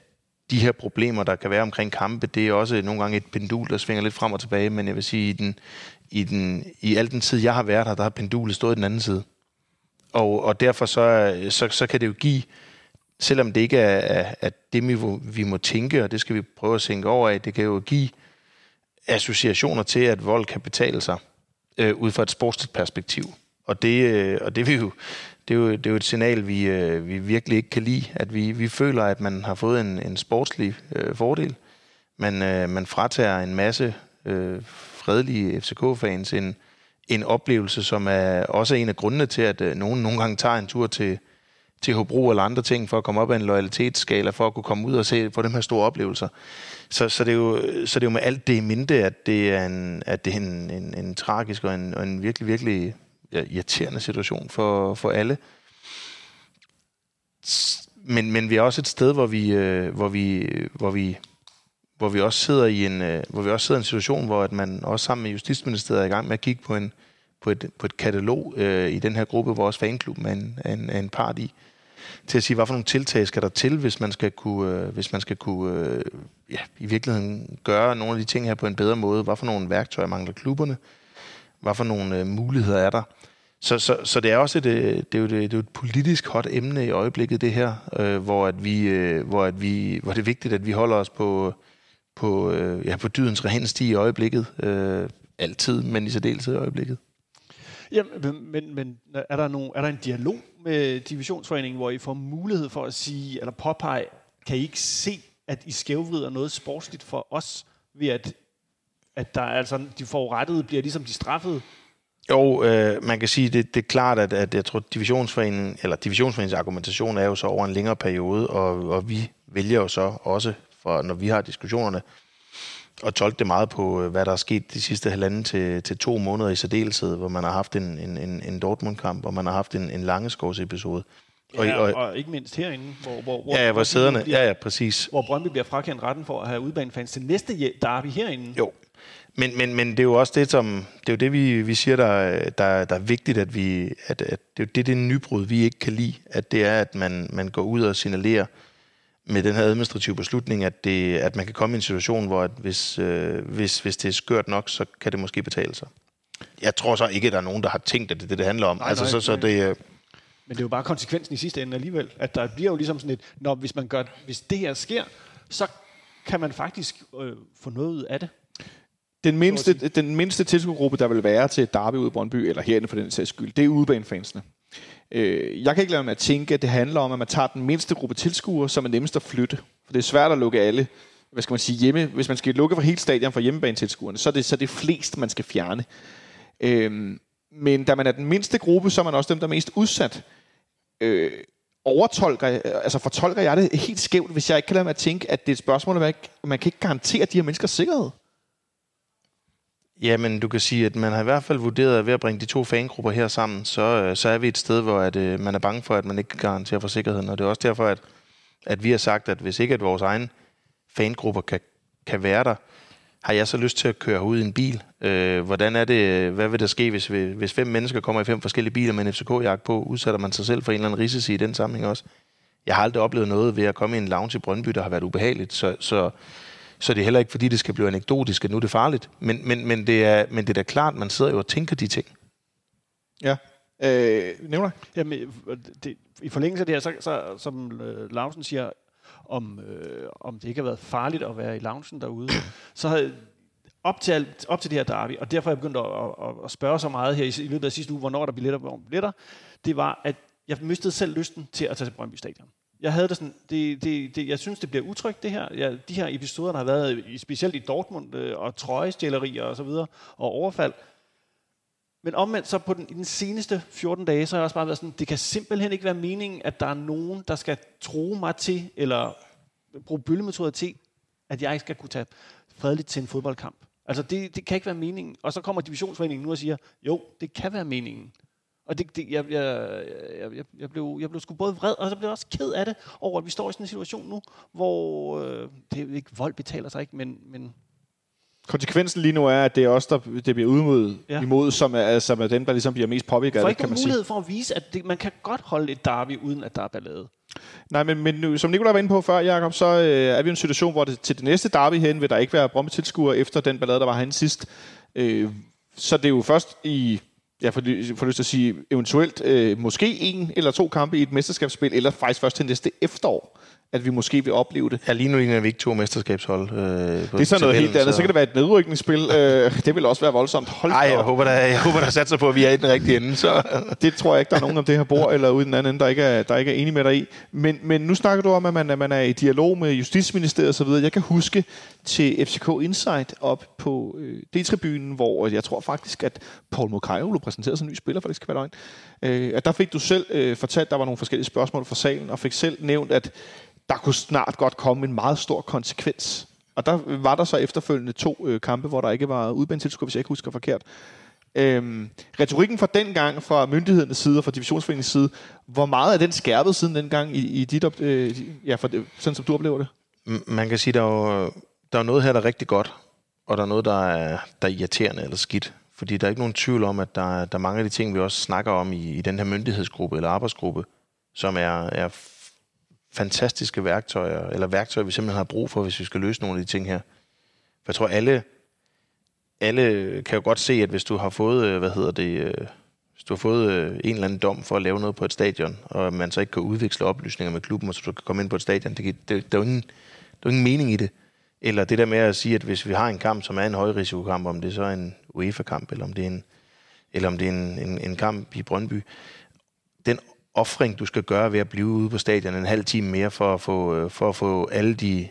de her problemer, der kan være omkring kampe, det er også nogle gange et pendul, der svinger lidt frem og tilbage, men jeg vil sige, i, den, i, den, i al den tid, jeg har været her, der har pendulet stået i den anden side. Og, og derfor så, så, så kan det jo give, selvom det ikke er, er, er det, vi, vi må tænke, og det skal vi prøve at tænke over af, det kan jo give associationer til, at vold kan betale sig øh, ud fra et sportsligt perspektiv. Og det, øh, og det vil jo det er jo, det er jo et signal, vi, øh, vi virkelig ikke kan lide. At vi, vi føler, at man har fået en, en sportslig øh, fordel. Man, øh, man fratager en masse øh, fredelige FCK-fans en, en oplevelse, som er også en af grundene til, at øh, nogen nogle gange tager en tur til, til Hobro eller andre ting for at komme op af en loyalitetsskala, for at kunne komme ud og se på de her store oplevelser. Så, så, det, er jo, så det er jo med alt det i minde, at det er en, at det er en, en, en tragisk og en, og en virkelig, virkelig irriterende situation for, for alle. Men, men vi er også et sted, hvor vi, øh, hvor vi, hvor vi, hvor vi også sidder i en, øh, hvor vi også sidder i en situation, hvor at man også sammen med Justitsministeriet er i gang med at kigge på en, på et, på et katalog øh, i den her gruppe, hvor også fanklubben er en, er en, er en part i, til at sige, hvad for nogle tiltag skal der til, hvis man skal kunne, øh, hvis man skal kunne øh, ja, i virkeligheden gøre nogle af de ting her på en bedre måde. Hvad for nogle værktøjer mangler klubberne? Hvad for nogle øh, muligheder er der? Så, så, så det er også et, øh, det er jo, det, øh, det er jo et politisk hot emne i øjeblikket, det her, øh, hvor, at vi, øh, hvor, at vi, hvor det er vigtigt, at vi holder os på, på, øh, ja, på dydens rene sti i øjeblikket. Øh, altid, men i særdeleshed i øjeblikket. Jamen, men, men er, der nogen, er der en dialog med divisionsforeningen, hvor I får mulighed for at sige, eller påpege, kan I ikke se, at I skævvrider noget sportsligt for os, ved at, at der, altså, de forurettede bliver ligesom de straffede? Jo, øh, man kan sige, det, det er klart, at, at jeg tror, divisionsforeningen, eller divisionsforeningens argumentation er jo så over en længere periode, og, og vi vælger jo så også, for, når vi har diskussionerne, at tolke det meget på, øh, hvad der er sket de sidste halvanden til, til to måneder i særdeleshed, hvor man har haft en, en, en, en Dortmund-kamp, og man har haft en, en Langeskovs-episode. Og, ja, og, og ikke mindst herinde, hvor, hvor, hvor, ja, ja, hvor sæderne, ja, ja, præcis. Hvor Brøndby bliver frakendt retten for at have udbanefans til næste derby herinde. Jo, men, men, men det er jo også det, som, det er jo det, vi, vi siger, der, der, der er vigtigt, at vi, at, at det er jo det, det nybrud, vi ikke kan lide, at det er, at man, man går ud og signalerer med den her administrative beslutning, at, det, at man kan komme i en situation, hvor at hvis, øh, hvis, hvis det er skørt nok, så kan det måske betale sig. Jeg tror så ikke, at der er nogen, der har tænkt, at det er det, det handler om. Nej, altså, nej, så, så det, øh, men det er jo bare konsekvensen i sidste ende alligevel, at der bliver jo ligesom sådan et, når hvis, man gør, hvis det her sker, så kan man faktisk øh, få noget ud af det. Den mindste, den mindste tilskuergruppe, der vil være til Derby ude i Brøndby, eller herinde for den sags skyld, det er udebanefansene. Øh, jeg kan ikke lade mig at tænke, at det handler om, at man tager den mindste gruppe tilskuere, som er nemmest at flytte. For det er svært at lukke alle, hvad skal man sige, hjemme. Hvis man skal lukke for hele stadion for hjemmebane-tilskuerne, så er det, så er det flest, man skal fjerne. Øh, men da man er den mindste gruppe, så er man også dem, der er mest udsat. Øh, overtolker, altså fortolker jeg det helt skævt, hvis jeg ikke kan lade mig at tænke, at det er et spørgsmål, at man kan ikke garantere de her menneskers sikkerhed. Jamen, du kan sige, at man har i hvert fald vurderet, at ved at bringe de to fangrupper her sammen, så, øh, så er vi et sted, hvor at, øh, man er bange for, at man ikke kan garantere for sikkerheden. Og det er også derfor, at, at vi har sagt, at hvis ikke at vores egen fangrupper kan, kan være der, har jeg så lyst til at køre ud i en bil. Øh, hvordan er det, hvad vil der ske, hvis, vi, hvis fem mennesker kommer i fem forskellige biler med en FCK-jagt på? Udsætter man sig selv for en eller anden risici i den sammenhæng også? Jeg har aldrig oplevet noget ved at komme i en lounge i Brøndby, der har været ubehageligt. Så, så så det er heller ikke, fordi det skal blive anekdotisk, at nu er det farligt. Men, men, men, det, er, men det er da klart, man sidder jo og tænker de ting. Ja. Øh, nævner Jamen, det, I forlængelse af det her, så, så som øh, Lausen siger, om, øh, om det ikke har været farligt at være i loungen derude, så havde op til, alt, op til det her derby, og derfor er jeg begyndt at, at, at spørge så meget her i, i løbet af sidste uge, hvornår der billetter, hvor billetter, det var, at jeg mistede selv lysten til at tage til Brøndby Stadion. Jeg havde det sådan, det, det, det, jeg synes, det bliver utrygt, det her. Ja, de her episoder, der har været, i, specielt i Dortmund, øh, og trøjestjælerier og så videre, og overfald. Men omvendt så på den, i den seneste 14 dage, så har jeg også bare været sådan, det kan simpelthen ikke være meningen, at der er nogen, der skal tro mig til, eller bruge bøllemetoder til, at jeg ikke skal kunne tage fredeligt til en fodboldkamp. Altså, det, det kan ikke være meningen. Og så kommer divisionsforeningen nu og siger, jo, det kan være meningen. Og det, det, jeg, jeg, jeg, jeg, blev, jeg blev sgu både vred, og så blev jeg også ked af det, over at vi står i sådan en situation nu, hvor øh, det ikke vold betaler sig ikke, men, men Konsekvensen lige nu er, at det er os, der det bliver udmod Ja. imod, som er, som er den, der ligesom bliver mest påvirket af det, kan man sige. mulighed for at vise, at det, man kan godt holde et derby, uden at der er ballade. Nej, men, men nu, som Nicolai var inde på før, Jacob, så øh, er vi i en situation, hvor det, til det næste derby hen vil der ikke være Brøndby tilskuere efter den ballade, der var herinde sidst. Øh, så det er jo først i, jeg får, ly- får lyst til at sige, eventuelt øh, måske en eller to kampe i et mesterskabsspil, eller faktisk først til næste efterår, at vi måske vil opleve det. Ja, lige nu ligner vi ikke to mesterskabshold. Øh, Det er sådan noget helt andet. Så kan det være et nedrykningsspil. Øh, det vil også være voldsomt. Hold da jeg håber, der, jeg håber, der satser på, at vi er i den rigtige ende. Så. Det tror jeg ikke, der er nogen om det her bord, eller ude i den anden ende, der ikke er, der ikke er enige med dig i. Men, men nu snakker du om, at man, at man er i dialog med Justitsministeriet osv. Jeg kan huske til FCK Insight op på øh, D-tribunen, hvor jeg tror faktisk, at Paul Mokayo blev præsenteret som ny spiller, for det skal være løgn. Øh, at der fik du selv øh, fortalt, at der var nogle forskellige spørgsmål fra salen, og fik selv nævnt, at der kunne snart godt komme en meget stor konsekvens. Og der var der så efterfølgende to øh, kampe, hvor der ikke var udbanetilskud, hvis jeg ikke husker forkert. Øhm, retorikken fra den gang, fra myndighedernes side og fra divisionsforeningens side, hvor meget er den skærpet siden dengang i, i dit, op, øh, ja, for, sådan som du oplever det? Man kan sige, der er, jo, der er noget her, der er rigtig godt, og der er noget, der er, der er irriterende eller skidt. Fordi der er ikke nogen tvivl om, at der, der er mange af de ting, vi også snakker om i, i den her myndighedsgruppe eller arbejdsgruppe, som er, er fantastiske værktøjer, eller værktøjer, vi simpelthen har brug for, hvis vi skal løse nogle af de ting her. For jeg tror, alle, alle kan jo godt se, at hvis du har fået, øh, hvad hedder det, øh, hvis du har fået øh, en eller anden dom for at lave noget på et stadion, og man så ikke kan udveksle oplysninger med klubben, og så du kan komme ind på et stadion, det, det, der, er jo ingen, der er jo ingen mening i det. Eller det der med at sige, at hvis vi har en kamp, som er en højrisikokamp, om det så er en UEFA-kamp, eller om det er en, eller om det er en, en, en kamp i Brøndby, den offring, du skal gøre ved at blive ude på stadion en halv time mere for at få, øh, for at få alle de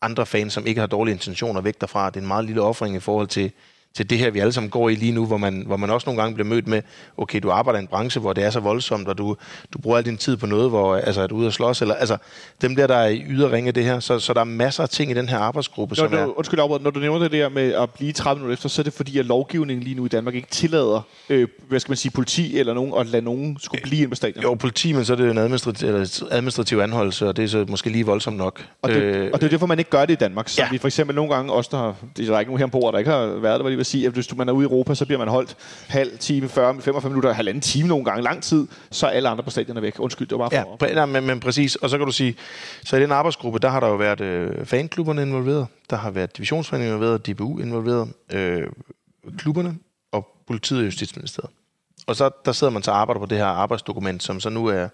andre fans, som ikke har dårlige intentioner væk derfra. Det er en meget lille offring i forhold til, til det her, vi alle sammen går i lige nu, hvor man, hvor man også nogle gange bliver mødt med, okay, du arbejder i en branche, hvor det er så voldsomt, og du, du bruger al din tid på noget, hvor altså, er du ude at slås, eller altså, dem der, der er i yderringe det her, så, så der er masser af ting i den her arbejdsgruppe, Når som er... du, undskyld, afbrud, når du nævner det der med at blive 30 minutter efter, så er det fordi, at lovgivningen lige nu i Danmark ikke tillader, øh, hvad skal man sige, politi eller nogen, at lade nogen skulle blive ind på stadion. Jo, politi, men så er det en administrativ, eller administrativ anholdelse, og det er så måske lige voldsomt nok. Og det, øh, og det er derfor, man ikke gør det i Danmark. Så ja. Vi for eksempel nogle gange, også der, er der er ikke nogen her ombord, der ikke har været der, vil sige, at hvis du, man er ude i Europa, så bliver man holdt halv time, 40, 45 minutter, halvanden time nogle gange, lang tid, så er alle andre på stadion er væk. Undskyld, det var bare Ja, for... præ- nej, men, men præcis. Og så kan du sige, så i den arbejdsgruppe, der har der jo været øh, fanklubberne involveret, der har været divisionsforeningen involveret, DBU involveret, øh, klubberne og politiet og Justitsministeriet. Og så der sidder man så og arbejder på det her arbejdsdokument, som så nu er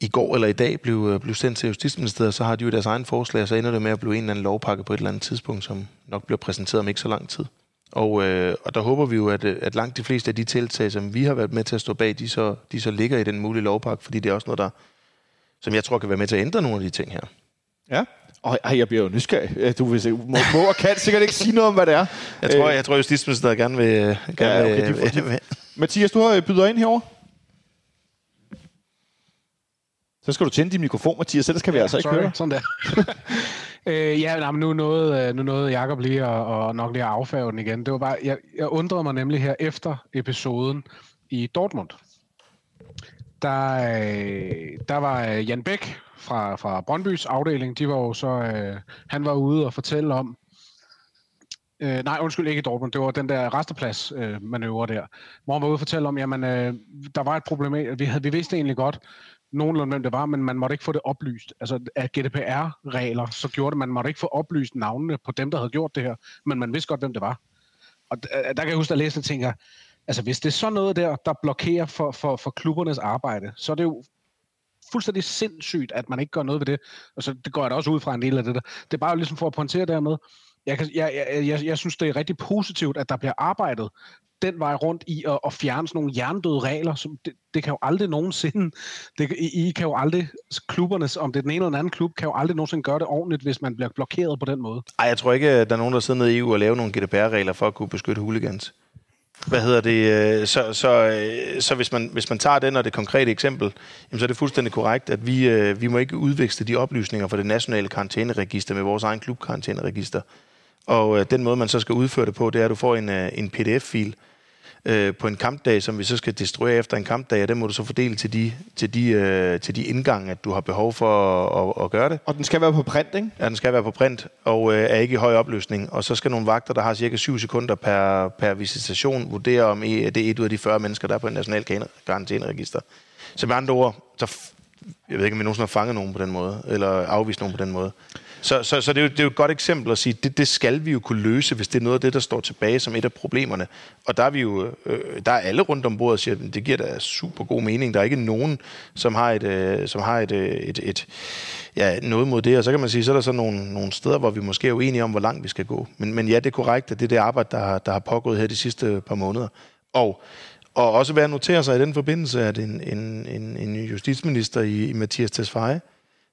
i går eller i dag blev, øh, blev sendt til Justitsministeriet, så har de jo deres egen forslag, og så ender det med at blive en eller anden lovpakke på et eller andet tidspunkt, som nok bliver præsenteret om ikke så lang tid. Og, øh, og der håber vi jo, at, øh, at langt de fleste af de tiltag, som vi har været med til at stå bag, de så, de så ligger i den mulige lovpakke, fordi det er også noget, der, som jeg tror kan være med til at ændre nogle af de ting her. Ja. Og ej, jeg bliver jo nysgerrig. Du vil se, må, må og kan sikkert ikke sige noget om, hvad det er. Jeg tror, Øh, jeg tror Justitsministeriet gerne vil... Gerne Ja, okay, vil, får- de- Mathias, du har byder ind herover. Så skal du tænde din mikrofon, Mathias, ellers kan vi ja, altså ikke sorry, høre. Sådan der. øh, ja, nej, men nu nåede, øh, nu nåede Jacob lige og, og nok lige at affærge den igen. Det var bare, jeg, jeg undrede mig nemlig her efter episoden i Dortmund. Der, øh, der var øh, Jan Bæk fra, fra Brøndbys afdeling, de var jo så, øh, han var ude og fortælle om, Øh, nej, undskyld, ikke i Dortmund. Det var den der resteplads øh, der, hvor han var ude og fortælle om, jamen, øh, der var et problem vi, havde, vi vidste egentlig godt, nogenlunde hvem det var, men man måtte ikke få det oplyst. Altså af GDPR-regler, så gjorde det, man måtte ikke få oplyst navnene på dem, der havde gjort det her, men man vidste godt, hvem det var. Og der, øh, der kan jeg huske, at jeg tænker, altså hvis det er sådan noget der, der blokerer for, for, for klubbernes arbejde, så er det jo fuldstændig sindssygt, at man ikke gør noget ved det. Og så det går jeg da også ud fra en del af det der. Det er bare ligesom for at pointere dermed, jeg, kan, jeg, jeg, jeg, jeg synes, det er rigtig positivt, at der bliver arbejdet den vej rundt i at, at fjerne sådan nogle jerndøde regler, som det, det kan jo aldrig nogensinde, det, I, I kan jo aldrig, klubberne, om det er den ene eller den anden klub, kan jo aldrig nogensinde gøre det ordentligt, hvis man bliver blokeret på den måde. Nej, jeg tror ikke, der er nogen, der sidder nede i EU og laver nogle GDPR-regler for at kunne beskytte hooligans. Hvad hedder det? Øh, så, så, øh, så hvis, man, hvis man tager den og det konkrete eksempel, jamen, så er det fuldstændig korrekt, at vi, øh, vi må ikke udveksle de oplysninger fra det nationale karantæneregister med vores egen klubkarantæneregister. Og øh, den måde, man så skal udføre det på, det er, at du får en, øh, en pdf-fil øh, på en kampdag, som vi så skal destruere efter en kampdag, og den må du så fordele til de, til de, øh, til de indgange, at du har behov for at, at, at gøre det. Og den skal være på print, ikke? Ja, den skal være på print og øh, er ikke i høj opløsning. Og så skal nogle vagter, der har cirka 7 sekunder per, per visitation, vurdere, om I, det er et ud af de 40 mennesker, der er på en national karantæneregister. Så med andre ord, så jeg ved ikke, om vi nogensinde har fanget nogen på den måde, eller afvist nogen på den måde. Så, så, så det, er jo, det er jo et godt eksempel at sige, det, det skal vi jo kunne løse, hvis det er noget af det, der står tilbage som et af problemerne. Og der er vi jo, øh, der er alle rundt om bordet og siger, at det giver da super god mening. Der er ikke nogen, som har et, øh, som har et, øh, et, et, ja, noget mod det. Og så kan man sige, så er der så nogle, nogle steder, hvor vi måske er uenige om, hvor langt vi skal gå. Men, men ja, det er korrekt, at det er det arbejde, der, har- der har pågået her de sidste par måneder. Og og også værd at notere sig i den forbindelse, at en, en, en, en justitsminister i, i Mathias Tesfaye,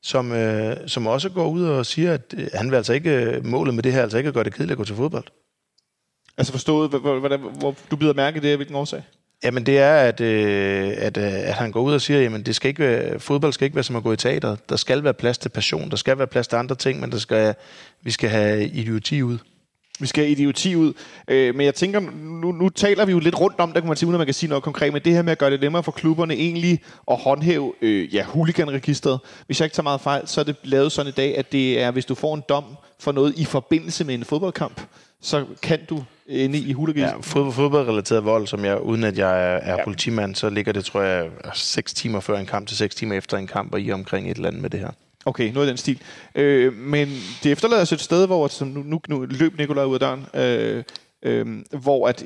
som, øh, som også går ud og siger, at øh, han vil altså ikke, øh, målet med det her er altså ikke at gøre det kedeligt at gå til fodbold. Altså forstået, hvor, hvor, du bider mærke i det, hvilken årsag? Jamen det er, at, øh, at, øh, at han går ud og siger, jamen det skal ikke være, fodbold skal ikke være som at gå i teater. Der skal være plads til passion, der skal være plads til andre ting, men der skal, vi skal have idioti ud. Vi skal have idioti ud. Øh, men jeg tænker, nu, nu taler vi jo lidt rundt om det, kan man sige, uden at man kan sige noget konkret, men det her med at gøre det nemmere for klubberne egentlig at håndhæve øh, ja, huliganregisteret. Hvis jeg ikke tager meget fejl, så er det lavet sådan i dag, at det er, hvis du får en dom for noget i forbindelse med en fodboldkamp, så kan du inde i huliganregisteret. Ja, fod, fodboldrelateret vold, som jeg, uden at jeg er, er ja. politimand, så ligger det, tror jeg, 6 timer før en kamp til 6 timer efter en kamp, og I er omkring et eller andet med det her. Okay, noget af den stil. Øh, men det efterlader os et sted, hvor som nu, nu, nu løb Nikolaj ud af døren, øh, øh, hvor at,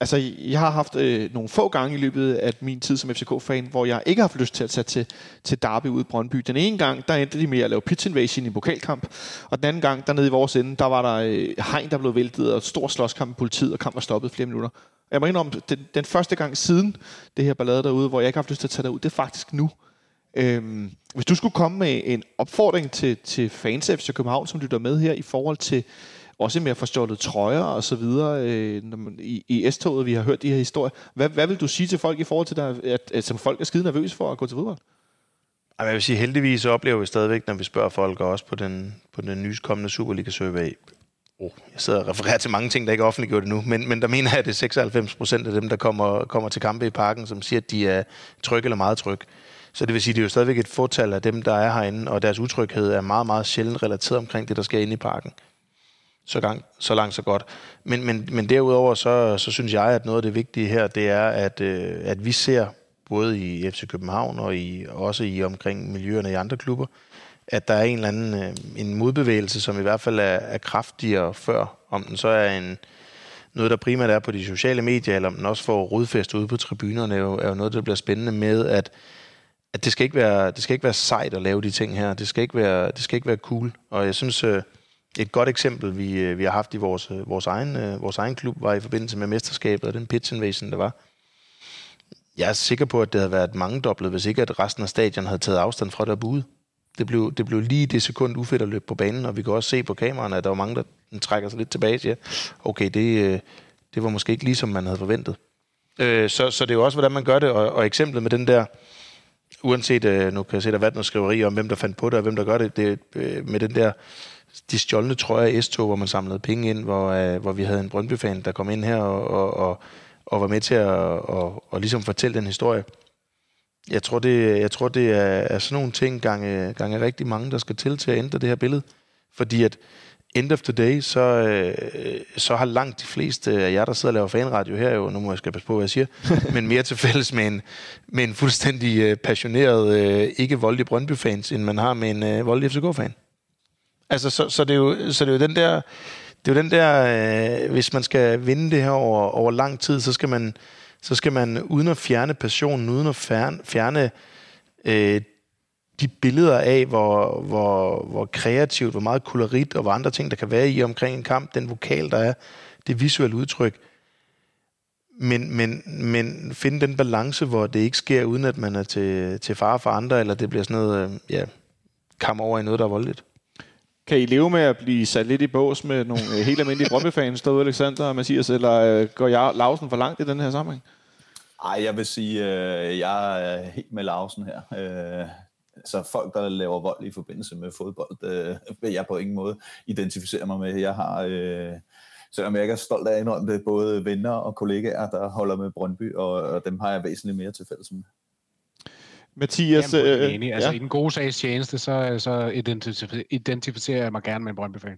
altså, jeg har haft øh, nogle få gange i løbet af min tid som FCK-fan, hvor jeg ikke har haft lyst til at tage til, til Derby ude i Brøndby. Den ene gang, der endte de med at lave pitch invasion i en pokalkamp, og den anden gang, dernede i vores ende, der var der øh, hegn, der blev væltet, og stor slåskamp med politiet, og kamp var stoppet flere minutter. Jeg må indrømme, den, den første gang siden det her ballade derude, hvor jeg ikke har haft lyst til at tage derud, det er faktisk nu. Øhm, hvis du skulle komme med en opfordring til, til fans af FC København, som lytter med her, i forhold til også med at få stjålet trøjer og så videre øh, når man, i, i S-toget, vi har hørt de her historier. Hvad, hvad vil du sige til folk i forhold til, der, at, at som folk er skide nervøse for at gå til fodbold? Jeg vil sige, heldigvis oplever vi stadigvæk, når vi spørger folk, og også på den, på den nyskommende Superliga-survey, oh, jeg sidder og refererer til mange ting, der ikke er offentliggjort endnu, men, men der mener jeg, at det er 96 procent af dem, der kommer, kommer til kampe i parken, som siger, at de er trygge eller meget trygge. Så det vil sige, at det er jo stadigvæk et fortal af dem, der er herinde, og deres utryghed er meget, meget sjældent relateret omkring det, der sker inde i parken. Så, gang, så langt, så godt. Men, men, men derudover, så, så synes jeg, at noget af det vigtige her, det er, at, øh, at vi ser, både i FC København og i, også i omkring miljøerne i andre klubber, at der er en eller anden øh, en modbevægelse, som i hvert fald er, er kraftigere før. Om den så er en, noget, der primært er på de sociale medier, eller om den også får rodfæst ude på tribunerne, er jo, er jo noget, der bliver spændende med, at, at det, skal ikke være, det skal ikke være sejt at lave de ting her. Det skal ikke være, det skal ikke være cool. Og jeg synes, øh, et godt eksempel, vi, øh, vi har haft i vores, øh, vores, egen, vores egen klub, var i forbindelse med mesterskabet og den pitch invasion, der var. Jeg er sikker på, at det havde været mangedoblet, hvis ikke at resten af stadion havde taget afstand fra det og. Det blev, det blev lige det sekund ufedt at løbe på banen, og vi kan også se på kameraerne, at der var mange, der trækker sig lidt tilbage og siger, okay, det, det var måske ikke lige, som man havde forventet. Øh, så, så det er jo også, hvordan man gør det, og, og eksemplet med den der, uanset, øh, nu kan jeg se, der har været noget skriveri om, hvem der fandt på det, og hvem der gør det, det øh, med den der, de stjålne trøjer i S-tog, hvor man samlede penge ind, hvor, øh, hvor vi havde en Brøndby-fan, der kom ind her og, og, og, og var med til at og, og ligesom fortælle den historie. Jeg tror, det, jeg tror, det er, er sådan nogle ting gange, gange rigtig mange, der skal til til at ændre det her billede. Fordi at end of the day, så, øh, så har langt de fleste af jer, der sidder og laver fanradio her, jo, nu må jeg skal passe på, hvad jeg siger, men mere til fælles med en, med en fuldstændig øh, passioneret, øh, ikke voldelig Brøndby-fans, end man har med en øh, voldelig FCK-fan. Altså, så, så, det er jo, så det er jo den der, det er jo den der, øh, hvis man skal vinde det her over, over lang tid, så skal man, så skal man uden at fjerne passionen, uden at fjerne, fjerne øh, de billeder af, hvor, hvor, hvor kreativt, hvor meget kolorit og hvor andre ting, der kan være i omkring en kamp, den vokal, der er, det visuelle udtryk. Men, men, men finde den balance, hvor det ikke sker, uden at man er til, til fare for andre, eller det bliver sådan noget, øh, ja, kam over i noget, der er voldeligt. Kan I leve med at blive sat lidt i bås med nogle øh, helt almindelige Brøndby-fans derude, Alexander og Mathias, eller øh, går jeg Lausen for langt i den her sammenhæng? Ej, jeg vil sige, øh, jeg er helt med Lausen her. Øh, så folk, der laver vold i forbindelse med fodbold, øh, vil jeg på ingen måde identificere mig med. Jeg har, øh, selvom jeg ikke er stolt af at indrømme det, både venner og kollegaer, der holder med Brøndby, og, og dem har jeg væsentligt mere til fælles med. Mathias... Jamen, øh, enig. Altså, ja. i den gode sags tjeneste, så, så identif- identificerer jeg mig gerne med en Brøndby-fan.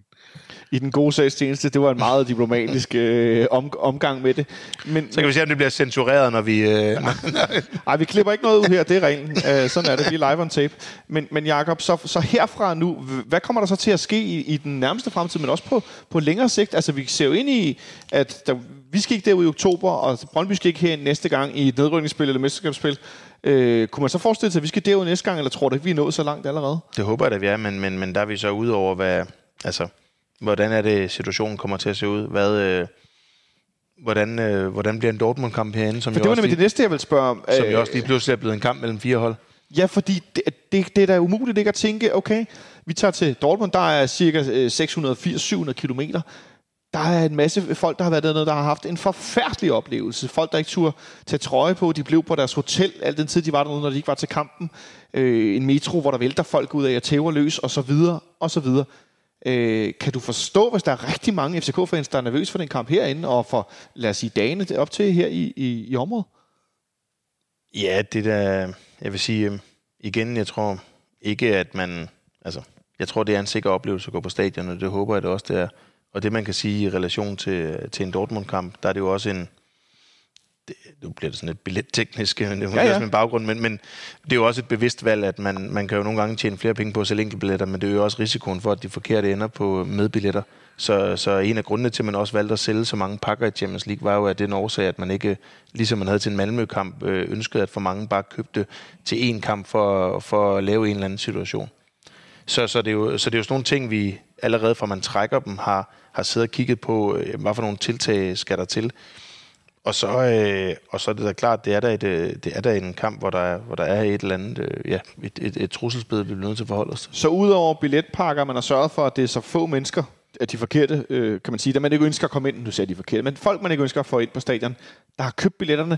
I den gode sags tjeneste, det var en meget diplomatisk øh, om, omgang med det. Men, Så kan vi se, om det bliver censureret, når vi... Øh, Ej, vi klipper ikke noget ud her, det er reglen. Uh, sådan er det, vi er live on tape. Men, men Jacob, så, så herfra nu, hvad kommer der så til at ske i, i den nærmeste fremtid, men også på, på længere sigt? Altså, vi ser jo ind i, at der, vi skal ikke derud i oktober, og Brøndby skal ikke her næste gang i et nedrykningsspil eller mesterskabsspil. Uh, kunne man så forestille sig, at vi skal derud næste gang, eller tror du ikke, vi er nået så langt allerede? det håber jeg da, vi er, men, men, men der er vi så ude over, hvad, altså, hvordan er det, situationen kommer til at se ud? Hvad, øh, hvordan, øh, hvordan bliver en Dortmund-kamp herinde, som, For det var nemlig lige, det næste, jeg vil spørge om. som Øh, jo også lige pludselig er blevet en kamp mellem fire hold. Ja, fordi det, det, det er da umuligt ikke at tænke, okay, vi tager til Dortmund, der er cirka øh, 680-700 kilometer. Der er en masse folk, der har været dernede, der har haft en forfærdelig oplevelse. Folk, der ikke turde tage trøje på, de blev på deres hotel al den tid, de var dernede, når de ikke var til kampen. Øh, en metro, hvor der vælter folk ud af og tæver løs, og så videre, og så videre. Øh, kan du forstå, hvis der er rigtig mange FCK-fans, der er nervøs for den kamp herinde, og for, lad os sige, dagene op til her i, i, i området? Ja, det der, jeg vil sige, øhm, igen, jeg tror ikke, at man, altså, jeg tror, det er en sikker oplevelse at gå på stadion, og det håber jeg det også, det er. Og det, man kan sige i relation til, til en Dortmund-kamp, der er det jo også en, det, nu bliver det sådan lidt billetteknisk, men det er Ja, ja, min baggrund, men, men det er jo også et bevidst valg, at man, man kan jo nogle gange tjene flere penge på at sælge enkeltbilletter, men det er jo også risikoen for, at de forkerte ender på medbilletter. Så, så en af grundene til, at man også valgte at sælge så mange pakker i Champions League, var jo af den årsag, at man ikke, ligesom man havde til en Malmø-kamp, øh, ønskede, at for mange bare købte til én kamp for, for at lave en eller anden situation. Så, så, det er jo, så det er jo sådan nogle ting, vi allerede fra man trækker dem, har, har siddet og kigget på, øh, hvad for nogle tiltag skal der til. Og så, øh, og så er det da klart, det er der, et, øh, det er der en kamp, hvor der, hvor der er et eller andet, øh, ja, et, et, et trusselsbillede, vi bliver nødt til at forholde os til. Så udover billetpakker, man har sørget for, at det er så få mennesker, at de forkerte, øh, kan man sige, der man ikke ønsker at komme ind, nu siger de forkerte, men folk, man ikke ønsker at få ind på stadion, der har købt billetterne.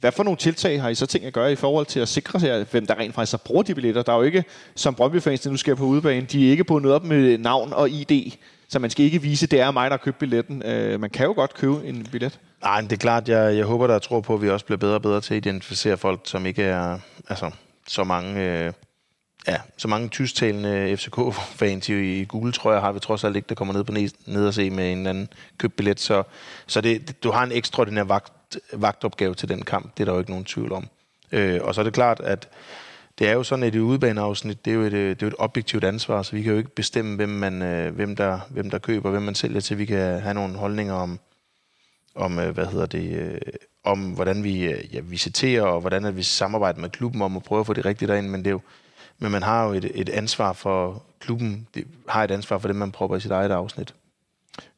Hvad for nogle tiltag har I så ting at gøre i forhold til at sikre sig, hvem der rent faktisk så bruger de billetter? Der er jo ikke, som Brøndby-fans, nu skal på udebane, de er ikke bundet op med navn og ID, så man skal ikke vise, at det er mig, der har købt billetten. Øh, man kan jo godt købe en billet. Nej, men det er klart, jeg, jeg håber, der tror på, at vi også bliver bedre og bedre til at identificere folk, som ikke er altså, så mange... Øh, Ja, så mange tysktalende FCK-fans i, i Google, tror jeg, har vi trods alt ikke, der kommer ned, på ned, ned og se med en anden købt billet. Så, så det, det- du har en ekstraordinær vagt, vagtopgave til den kamp. Det er der jo ikke nogen tvivl om. Øh, og så er det klart, at det er jo sådan, at et udebaneafsnit, det er jo et, øh, det er jo et objektivt ansvar, så vi kan jo ikke bestemme, hvem, man, øh, hvem, der, hvem der køber, hvem man sælger til. Vi kan have nogle holdninger om, om øh, hvad hedder det, om hvordan vi ja, visiterer, og hvordan at vi samarbejder med klubben om at prøve at få det rigtigt derind, men det er jo, men man har jo et, et ansvar for, klubben det, har et ansvar for det, man propper i sit eget afsnit.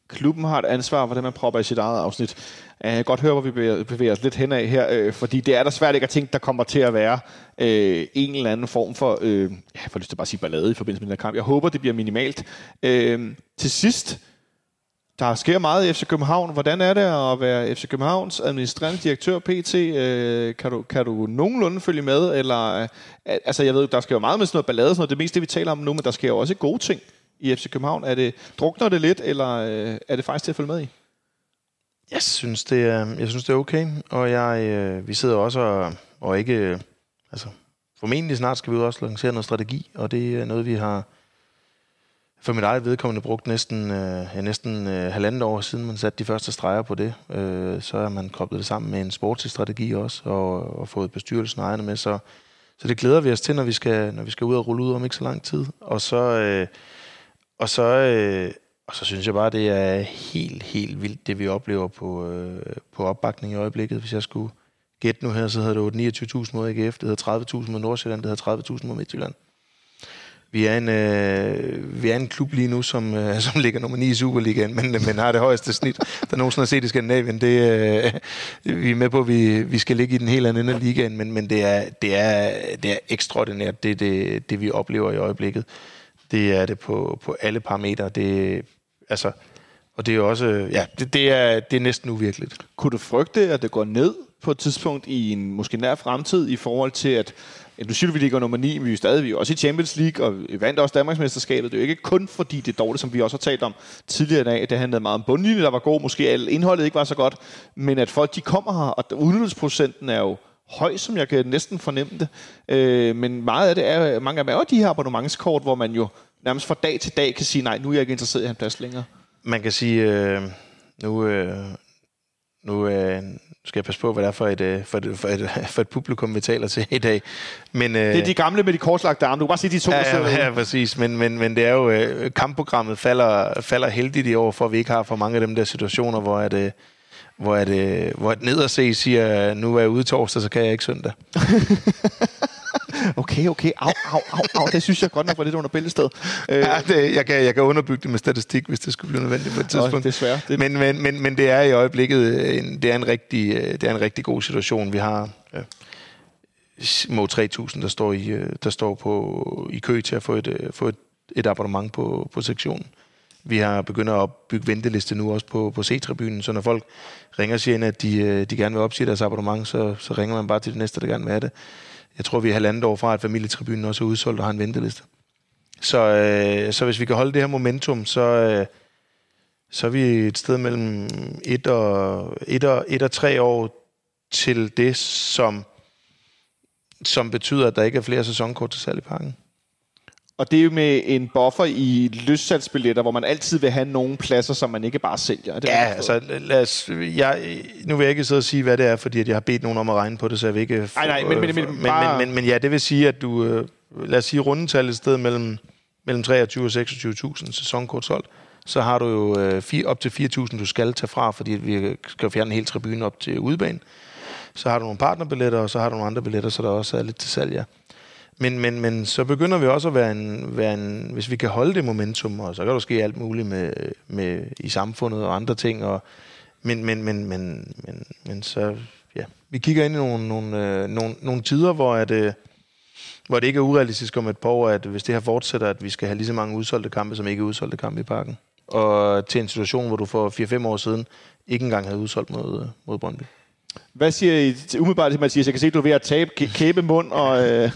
Klubben har et ansvar for det, man propper i sit eget afsnit. Jeg kan godt høre, hvor vi bevæger, os lidt henad her, øh, fordi det er der svært ikke at tænke, der kommer til at være øh, en eller anden form for, øh, jeg får lyst til bare at sige ballade i forbindelse med den her kamp. Jeg håber, det bliver minimalt. Øh, til sidst, der sker meget i FC København. Hvordan er det at være FC Københavns administrerende direktør PT? Øh, kan, du, kan du nogenlunde følge med? Eller, øh, altså, jeg ved, der sker jo meget med sådan noget ballade, sådan noget. det er mest det, vi taler om nu, men der sker jo også gode ting i FC København. Er det, drukner det lidt, eller øh, er det faktisk til at følge med i? Jeg synes, det er, jeg synes, det er okay, og jeg, øh, vi sidder også og, og ikke... Øh, altså, formentlig snart skal vi også lancere noget strategi, og det er noget, vi har for mit eget vedkommende brugt næsten, øh, ja, næsten øh, halvandet år siden, man satte de første streger på det. Øh, så er man koblet det sammen med en sportslig strategi også, og, og fået bestyrelsen og ejerne med, så, så det glæder vi os til, når vi skal, når vi skal ud og rulle ud om ikke så lang tid. Og så, øh, og så, øh, og så synes jeg bare, det er helt, helt vildt, det vi oplever på, øh, på opbakning i øjeblikket. Hvis jeg skulle gætte nu her, så hedder det 29.000 mod AGF, det hedder 30.000 mod Nordsjælland, det hedder 30.000 mod Midtjylland. Vi er en, øh, vi er en klub lige nu, som, øh, som ligger nummer 9 i Superligaen, men, men har det højeste snit, der nogensinde har set i Skandinavien. Det, øh, vi er med på, at vi, vi skal ligge i den helt anden ligaen, men, men det, er, det, er, det er ekstraordinært, det, det, det vi oplever i øjeblikket. Det er det på, på alle parametre. Det, altså, og det er også, ja, det, det, er, det er næsten uvirkeligt. Kunne du frygte, at det går ned på et tidspunkt i en måske nær fremtid i forhold til, at nu siger vi ligger nummer 9, men vi er stadig vi er også i Champions League, og vi vandt også Danmarksmesterskabet. Det er jo ikke kun fordi, det er dårligt, som vi også har talt om tidligere i dag. Det handlede meget om bundlinjen, der var god. Måske indholdet ikke var så godt, men at folk de kommer her, og udnyttelsesprocenten er jo høj, som jeg kan næsten fornemme det. Øh, men meget af det er, mange af dem er jo de her abonnementskort, hvor man jo nærmest fra dag til dag kan sige, nej, nu er jeg ikke interesseret i en plads længere. Man kan sige, øh, nu, øh, nu øh, skal jeg passe på, hvad det er for et, øh, for et, for et, for et publikum, vi taler til i dag. Men, øh, det er de gamle med de korslagte arme. Du kan bare sige de to, ja, ja, ja, præcis. Men, men, men det er jo, øh, kampprogrammet falder, falder heldigt i år, for at vi ikke har for mange af dem der situationer, hvor at, øh, hvor, at, øh, hvor at ned og se siger, nu er jeg ude torsdag, så kan jeg ikke søndag. okay, okay, au, au, au, au, det synes jeg godt nok var lidt under bæltested. Øh, ja, det, jeg, kan, jeg kan underbygge det med statistik, hvis det skulle blive nødvendigt på et tidspunkt. Desværre. Det... Men, men, men, men det er i øjeblikket en, det er en, rigtig, øh, det er en rigtig god situation. Vi har ja, små 3.000, der står, i, øh, der står på, i kø til at få et, øh, få et, et abonnement på, på sektionen. Vi har begyndt at bygge venteliste nu også på, på C-tribunen, så når folk ringer og siger, at de, øh, de gerne vil opsige deres abonnement, så, så ringer man bare til det næste, der gerne vil have det. Jeg tror, vi er halvandet år fra, at familietribunen også er udsolgt og har en venteliste. Så, øh, så hvis vi kan holde det her momentum, så, øh, så er vi et sted mellem et og, et og, et og tre år til det, som, som betyder, at der ikke er flere sæsonkort til salg i parken. Og det er jo med en buffer i løssalgsbilletter, hvor man altid vil have nogle pladser, som man ikke bare sælger. Det ja, altså lad os, jeg, nu vil jeg ikke sidde og sige, hvad det er, fordi at jeg har bedt nogen om at regne på det, så jeg vil ikke... Nej, nej, men, men, men, men, bare... men, men, men ja, det vil sige, at du... Øh, lad os sige rundetallet et sted mellem, mellem 23 og 26.000 sæsonkort solgt. Så har du jo øh, fire, op til 4.000, du skal tage fra, fordi vi skal fjerne en hel tribune op til udbanen. Så har du nogle partnerbilletter, og så har du nogle andre billetter, så der også er lidt til salg, ja. Men, men, men så begynder vi også at være en, være en, hvis vi kan holde det momentum, og så kan der ske alt muligt med, med, i samfundet og andre ting, og, men, men, men, men, men, men så, ja, vi kigger ind i nogle, nogle, øh, nogle, nogle tider, hvor, at, øh, hvor det ikke er urealistisk om et par år, at hvis det her fortsætter, at vi skal have lige så mange udsolgte kampe, som ikke er udsolgte kampe i parken. Og til en situation, hvor du for 4-5 år siden ikke engang havde udsolgt mod, mod Brøndby. Hvad siger I til Mathias? Jeg kan se, at du er ved at tabe kæbe mund og... Øh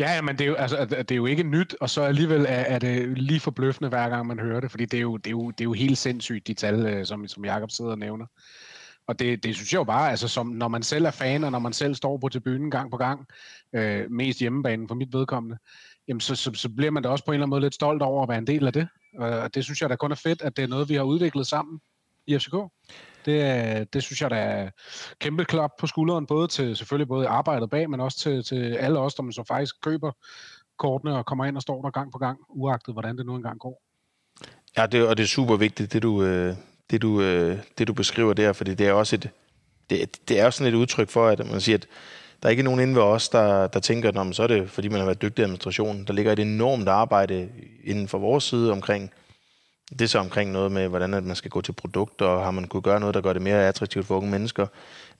Ja, men det er, jo, altså, det er jo ikke nyt, og så alligevel er, er det lige forbløffende, hver gang man hører det, fordi det er jo, det er jo, det er jo helt sindssygt, de tal, øh, som, som Jacob sidder og nævner. Og det, det synes jeg jo bare, altså som, når man selv er fan, og når man selv står på tribunen gang på gang, øh, mest hjemmebanen for mit vedkommende, jamen så, så, så bliver man da også på en eller anden måde lidt stolt over at være en del af det. Og det synes jeg da kun er fedt, at det er noget, vi har udviklet sammen i FCK. Det, det synes jeg, der er kæmpe klap på skulderen, både til selvfølgelig både arbejdet bag, men også til, til alle os, der så faktisk køber kortene og kommer ind og står der gang på gang, uagtet hvordan det nu engang går. Ja, det, og det er super vigtigt, det du, øh, det du, øh, det du beskriver der, fordi det er også et, det, det er også sådan et udtryk for, at man siger, at der er ikke nogen inde ved os, der, der tænker, at så er det, fordi man har været dygtig i administration. Der ligger et enormt arbejde inden for vores side omkring det er så omkring noget med, hvordan at man skal gå til produkter, og har man kunne gøre noget, der gør det mere attraktivt for unge mennesker.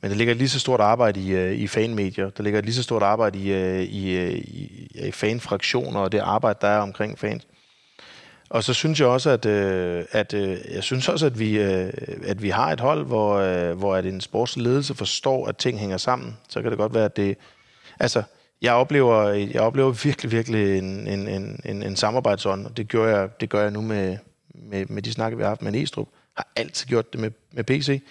Men der ligger et lige så stort arbejde i, øh, i fanmedier. Der ligger et lige så stort arbejde i, øh, i, øh, i, i fanfraktioner, og det arbejde, der er omkring fans. Og så synes jeg også, at, at jeg synes også, at vi, at vi har et hold, hvor, hvor at en sportsledelse forstår, at ting hænger sammen. Så kan det godt være, at det... Altså, jeg oplever, jeg oplever virkelig, virkelig en, en, en, en samarbejdsånd, og det gør jeg, det gør jeg nu med, med, med de snakke, vi har haft med Estrup, har altid gjort det med, med PC.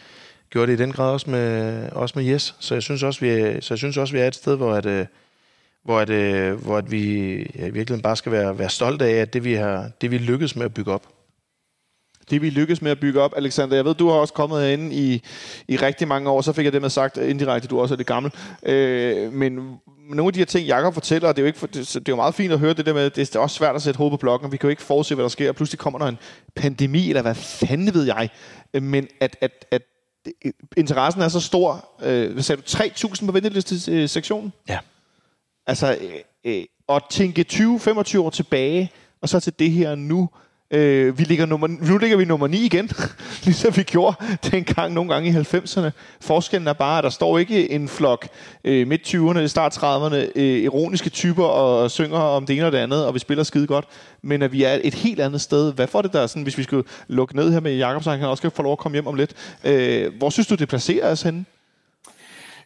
Gjorde det i den grad også med, også med Yes. Så jeg synes også, vi er, så jeg synes også, vi er et sted, hvor, at, øh, hvor, at, øh, hvor at vi ja, i virkeligheden bare skal være, være stolte af, at det vi, har, det vi lykkedes med at bygge op det vi lykkes med at bygge op. Alexander, jeg ved, du har også kommet herinde i, i rigtig mange år, så fik jeg det med sagt indirekte, du også er det gammel. Øh, men nogle af de her ting, Jakob fortæller, det er jo, ikke, det, det er jo meget fint at høre det der med, det er også svært at sætte hovedet på blokken, og vi kan jo ikke forudse, hvad der sker, og pludselig kommer der en pandemi, eller hvad fanden ved jeg. Men at, at, at interessen er så stor, øh, hvad sagde du, 3.000 på ventelistesektionen? Ja. Altså, øh, øh, at tænke 20-25 år tilbage, og så til det her nu, Øh, vi ligger nummer, nu ligger vi nummer 9 igen, ligesom vi gjorde dengang nogle gange i 90'erne. Forskellen er bare, at der står ikke en flok øh, midt-20'erne, start 30'erne, øh, ironiske typer og synger om det ene og det andet, og vi spiller skide godt, men at vi er et helt andet sted. Hvad får det der, sådan, hvis vi skulle lukke ned her med Jakob, så han også kan få lov at komme hjem om lidt. Øh, hvor synes du, det placerer os henne?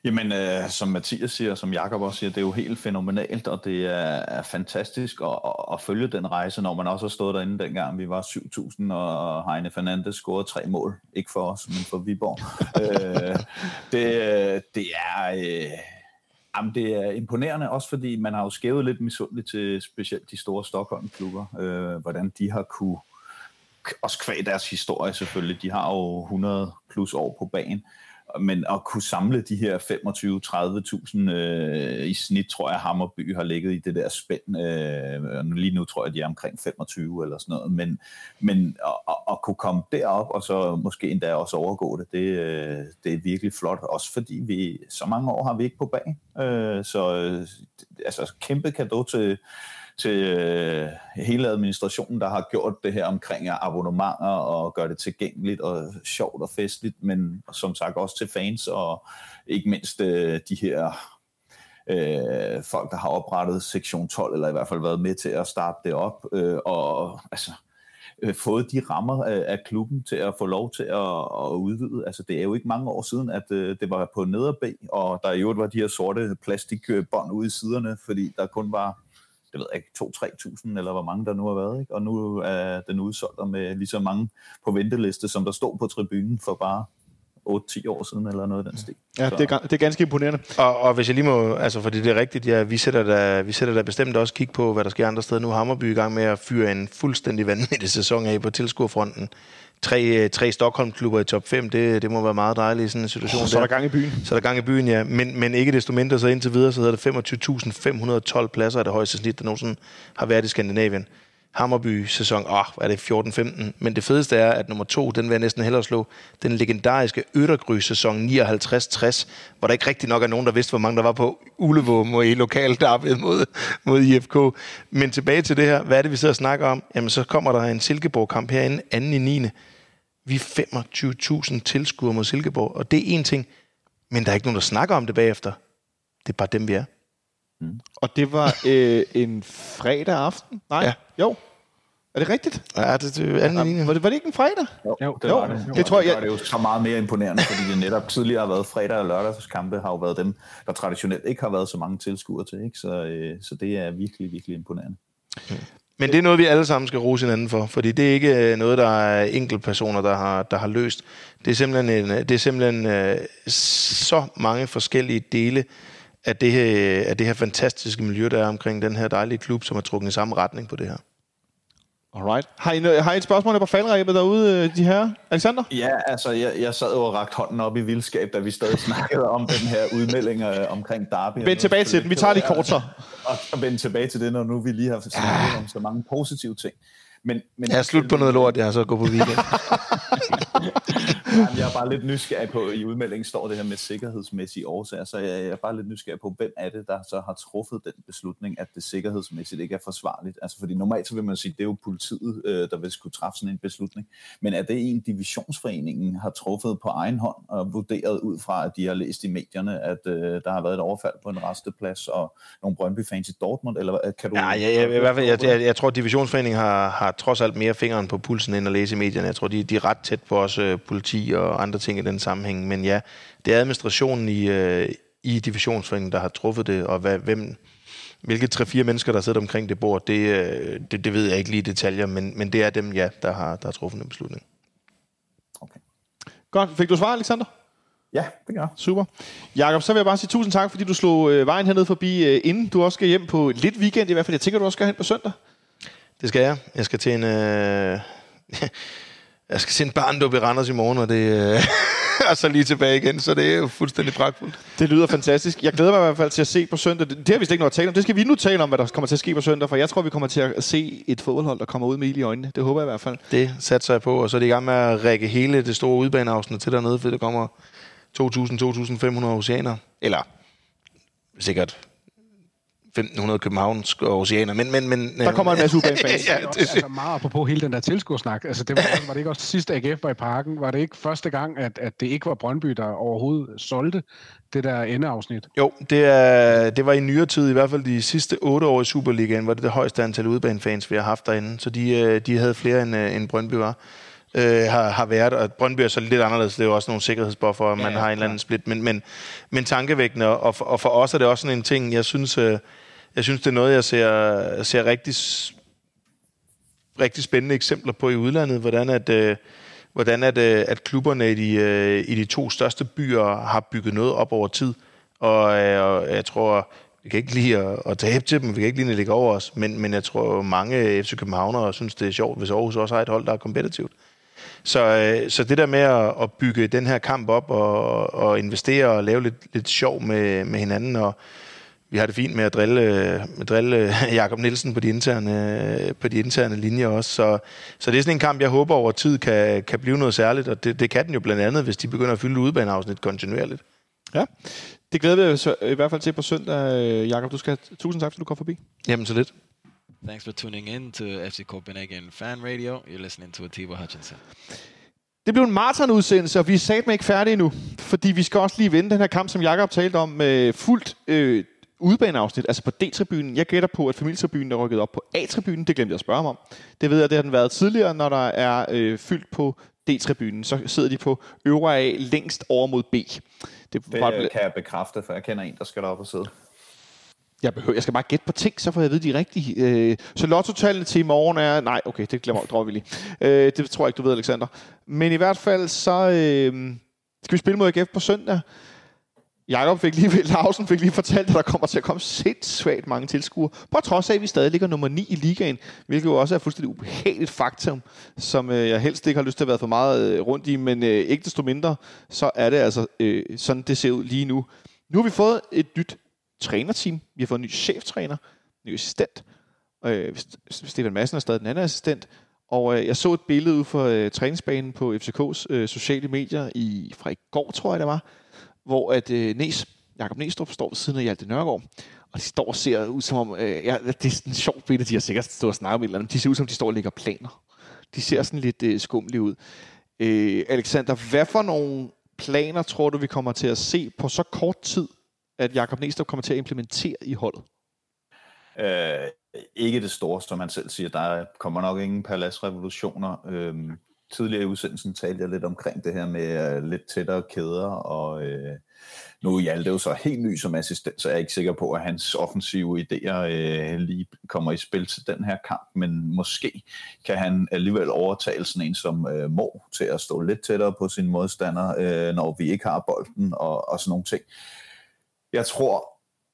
Jamen, øh, som Mathias siger, som Jakob også siger, det er jo helt fænomenalt, og det er, er fantastisk at, at, følge den rejse, når man også har stået derinde dengang. Vi var 7.000, og Heine Fernandes scorede tre mål. Ikke for os, men for Viborg. øh, det, det er... Øh, Jamen, det er imponerende, også fordi man har jo skævet lidt misundeligt til specielt de store Stockholm-klubber, øh, hvordan de har kunne, også kvæg deres historie selvfølgelig, de har jo 100 plus år på banen, men at kunne samle de her 25-30.000 øh, i snit, tror jeg, Hammerby har ligget i det der spænd. Øh, lige nu tror jeg, de er omkring 25 eller sådan noget. Men, men at, at kunne komme derop, og så måske endda også overgå det, det, øh, det er virkelig flot. Også fordi vi så mange år har vi ikke på bag. Øh, så øh, altså, kæmpe kado til til øh, hele administrationen, der har gjort det her omkring abonnementer og gør det tilgængeligt og sjovt og festligt, men som sagt også til fans og ikke mindst øh, de her øh, folk, der har oprettet sektion 12, eller i hvert fald været med til at starte det op, øh, og altså øh, fået de rammer af, af klubben til at få lov til at, at udvide. Altså det er jo ikke mange år siden, at øh, det var på nederbe, og der i øvrigt var de her sorte plastikbånd ude i siderne, fordi der kun var det ved jeg ikke, 2-3.000, eller hvor mange der nu har været. Ikke? Og nu er den udsolgt med lige så mange på venteliste, som der stod på tribunen for bare 8-10 år siden, eller noget af den stil. Ja, det er, det er ganske imponerende. Og, og hvis jeg lige må, altså fordi det er rigtigt, ja, vi sætter da, vi sætter da bestemt også kig på, hvad der sker andre steder. Nu er Hammerby i gang med at fyre en fuldstændig vanvittig sæson af på tilskuerfronten tre, tre Stockholm-klubber i top 5, det, det må være meget dejligt i sådan en situation. Oh, så er der gang i byen. Så er der gang i byen, ja. Men, men ikke desto mindre, så indtil videre, så hedder det 25.512 pladser af det højeste snit, der nogensinde har været i Skandinavien. Hammerby sæson, åh, oh, er det 14-15? Men det fedeste er, at nummer to, den vil jeg næsten hellere slå, den legendariske Øttergry-sæson 59-60, hvor der ikke rigtig nok er nogen, der vidste, hvor mange der var på Ulevåm og i lokalt derved mod, mod IFK. Men tilbage til det her, hvad er det, vi sidder og snakker om? Jamen, så kommer der en Silkeborg-kamp herinde, anden i 9. Vi er 25.000 tilskuere mod Silkeborg, og det er en ting, men der er ikke nogen, der snakker om det bagefter. Det er bare dem, vi er. Mm. Og det var øh, en fredag aften? Nej? Ja. Jo. Er det rigtigt? Ja, det, det er anden ja, var, det, var det ikke en fredag? Jo, jo det jo, var det. Jo, det tror jeg, det er jo så meget mere imponerende, fordi det netop tidligere har været fredag og lørdagskampe, har jo været dem, der traditionelt ikke har været så mange tilskuere til. Ikke? Så, øh, så det er virkelig, virkelig imponerende. Mm. Men det er noget, vi alle sammen skal rose hinanden for, fordi det er ikke øh, noget, der er enkeltpersoner, der har, der har løst. Det er simpelthen, en, det er simpelthen uh, så mange forskellige dele af det, her, af det her fantastiske miljø, der er omkring den her dejlige klub, som har trukket i samme retning på det her. Alright. Har I, har I et spørgsmål på faldrebet derude, øh, de her? Alexander? Ja, altså, jeg, jeg sad jo og rakt hånden op i vildskab, da vi stadig snakkede om den her udmelding øh, omkring Derby. Vend tilbage til den. Vi tager det kort så. Og, og vend tilbage til det, når nu vi lige har snakket om så mange positive ting. Men, men jeg er slut på noget lort, jeg har så gået på weekend. jeg er bare lidt nysgerrig på, i udmeldingen står det her med sikkerhedsmæssige årsager, så jeg er bare lidt nysgerrig på, hvem er det, der så har truffet den beslutning, at det sikkerhedsmæssigt ikke er forsvarligt. Altså fordi normalt så vil man sige, det er jo politiet, øh, der vil skulle træffe sådan en beslutning. Men er det en divisionsforeningen har truffet på egen hånd og vurderet ud fra, at de har læst i medierne, at øh, der har været et overfald på en resteplads og nogle Brøndby-fans i Dortmund? Eller kan du... Ja, jeg, jeg, jeg, i hvert fald, jeg, jeg, jeg tror, at divisionsforeningen har, har trods alt mere fingeren på pulsen end at læse i medierne. Jeg tror, de, de er ret tæt på os øh, politi og andre ting i den sammenhæng. Men ja, det er administrationen i, øh, i divisionsforeningen, der har truffet det, og hvad, hvem, hvilke tre-fire mennesker, der sidder omkring det bord, det, øh, det, det ved jeg ikke lige i detaljer, men, men det er dem, ja, der har, der har truffet en beslutning. Okay. Godt. Fik du svar, Alexander? Ja, det gør Super. Jakob, så vil jeg bare sige tusind tak, fordi du slog øh, vejen hernede forbi, øh, inden du også skal hjem på lidt weekend i hvert fald. Jeg tænker, du også skal hen på søndag. Det skal jeg. Jeg skal til en... Øh, jeg skal se en barndåb i Randers i morgen, og det... Øh, og så lige tilbage igen, så det er jo fuldstændig pragtfuldt. Det lyder fantastisk. Jeg glæder mig i hvert fald til at se på søndag. Det har vi slet ikke noget at tale om. Det skal vi nu tale om, hvad der kommer til at ske på søndag, for jeg tror, vi kommer til at se et fodboldhold, der kommer ud med ild i øjnene. Det håber jeg i hvert fald. Det satser jeg på, og så er de i gang med at række hele det store udbaneafsnit til dernede, for der kommer 2.000-2.500 oceaner. Eller sikkert 1500 københavnske og oceaner. Men, men, men, Der kommer en masse UBA-fans. ja, Det er også, altså meget apropos hele den der tilskuersnak. Altså, det var, var det ikke også sidste AGF var i parken? Var det ikke første gang, at, at det ikke var Brøndby, der overhovedet solgte det der endeafsnit? Jo, det, er, det var i nyere tid, i hvert fald de sidste otte år i Superligaen, var det det højeste antal udebanefans, vi har haft derinde. Så de, øh, de havde flere, end, øh, end Brøndby var. Øh, har, har været, og Brøndby er så lidt anderledes. Det er jo også nogle sikkerhedsbuffer, at man ja, har en eller anden split. Men, men, men tankevækkende, og for, og for os er det også sådan en ting, jeg synes, øh, jeg synes det er noget, jeg ser, ser rigtig, rigtig spændende eksempler på i udlandet, hvordan at, øh, hvordan at, øh, at klubberne i de, øh, i de to største byer har bygget noget op over tid. Og, øh, og jeg tror, vi kan ikke lide at, at tabe til dem, vi kan ikke lide at ligge over os, men, men jeg tror, mange FC Københavnere synes, det er sjovt, hvis Aarhus også har et hold, der er kompetitivt. Så, øh, så det der med at, at bygge den her kamp op og, og investere og lave lidt, lidt sjov med, med hinanden, og vi har det fint med at drille, med drille Jakob Nielsen på de interne, på de interne linjer også. Så, så det er sådan en kamp, jeg håber over tid kan, kan blive noget særligt, og det, det kan den jo blandt andet, hvis de begynder at fylde udbaneafsnit kontinuerligt. Ja, det glæder vi os i hvert fald til på søndag. Øh, Jakob, du skal tusind tak, fordi du kom forbi. Jamen så lidt. Thanks for tuning in to FC Copenhagen Fan Radio. You're listening to Atiba Hutchinson. Det blev en maratonudsendelse, og vi er satme ikke færdige nu, fordi vi skal også lige vinde den her kamp, som Jakob talte om, med fuldt øh, udbaneafsnit, altså på D-tribunen. Jeg gætter på, at familietribunen er rykket op på A-tribunen. Det glemte jeg at spørge om. Det ved jeg, det har den været tidligere, når der er øh, fyldt på D-tribunen. Så sidder de på øvre A længst over mod B. Det, Det var, kan jeg bekræfte, for jeg kender en, der skal derop og sidde. jeg, behøver, jeg skal bare gætte på ting, så får jeg at vide de rigtige. Øh, så lottotallene til i morgen er... Nej, okay, det glemmer dropper vi lige. Øh, det tror jeg ikke, du ved, Alexander. Men i hvert fald, så øh, skal vi spille mod AGF på søndag. Jakob fik lige, Lausen fik lige fortalt, at der kommer til at komme sindssygt mange tilskuere. På trods af, at vi stadig ligger nummer 9 i ligaen, hvilket jo også er fuldstændig ubehageligt faktum, som øh, jeg helst ikke har lyst til at være for meget øh, rundt i, men øh, ikke desto mindre, så er det altså øh, sådan, det ser ud lige nu. Nu har vi fået et nyt trænerteam. Vi har fået en ny cheftræner, en ny assistent. Øh, Stefan Madsen er stadig den anden assistent. Og øh, jeg så et billede ud fra øh, træningsbanen på FCK's øh, sociale medier i, fra i går, tror jeg det var, hvor at øh, Næs, Jakob Næstrup står ved siden af Hjalte Nørgaard, og de står og ser ud som om, øh, ja, det er sådan en sjov billede, de har sikkert stået og snakket med eller andet, de ser ud som, de står og lægger planer. De ser sådan lidt øh, skumlige ud. Øh, Alexander, hvad for nogle planer tror du, vi kommer til at se på så kort tid, at Jakob Næstrup kommer til at implementere i holdet? Øh, ikke det store, som man selv siger. Der kommer nok ingen paladsrevolutioner. Øh, tidligere i udsendelsen talte jeg lidt omkring det her med uh, lidt tættere kæder, og øh, nu er Hjalte jo så helt ny som assistent, så jeg er ikke sikker på, at hans offensive idéer øh, lige kommer i spil til den her kamp, men måske kan han alligevel overtale sådan en som øh, Mo til at stå lidt tættere på sin modstander, øh, når vi ikke har bolden og, og sådan nogle ting. Jeg tror,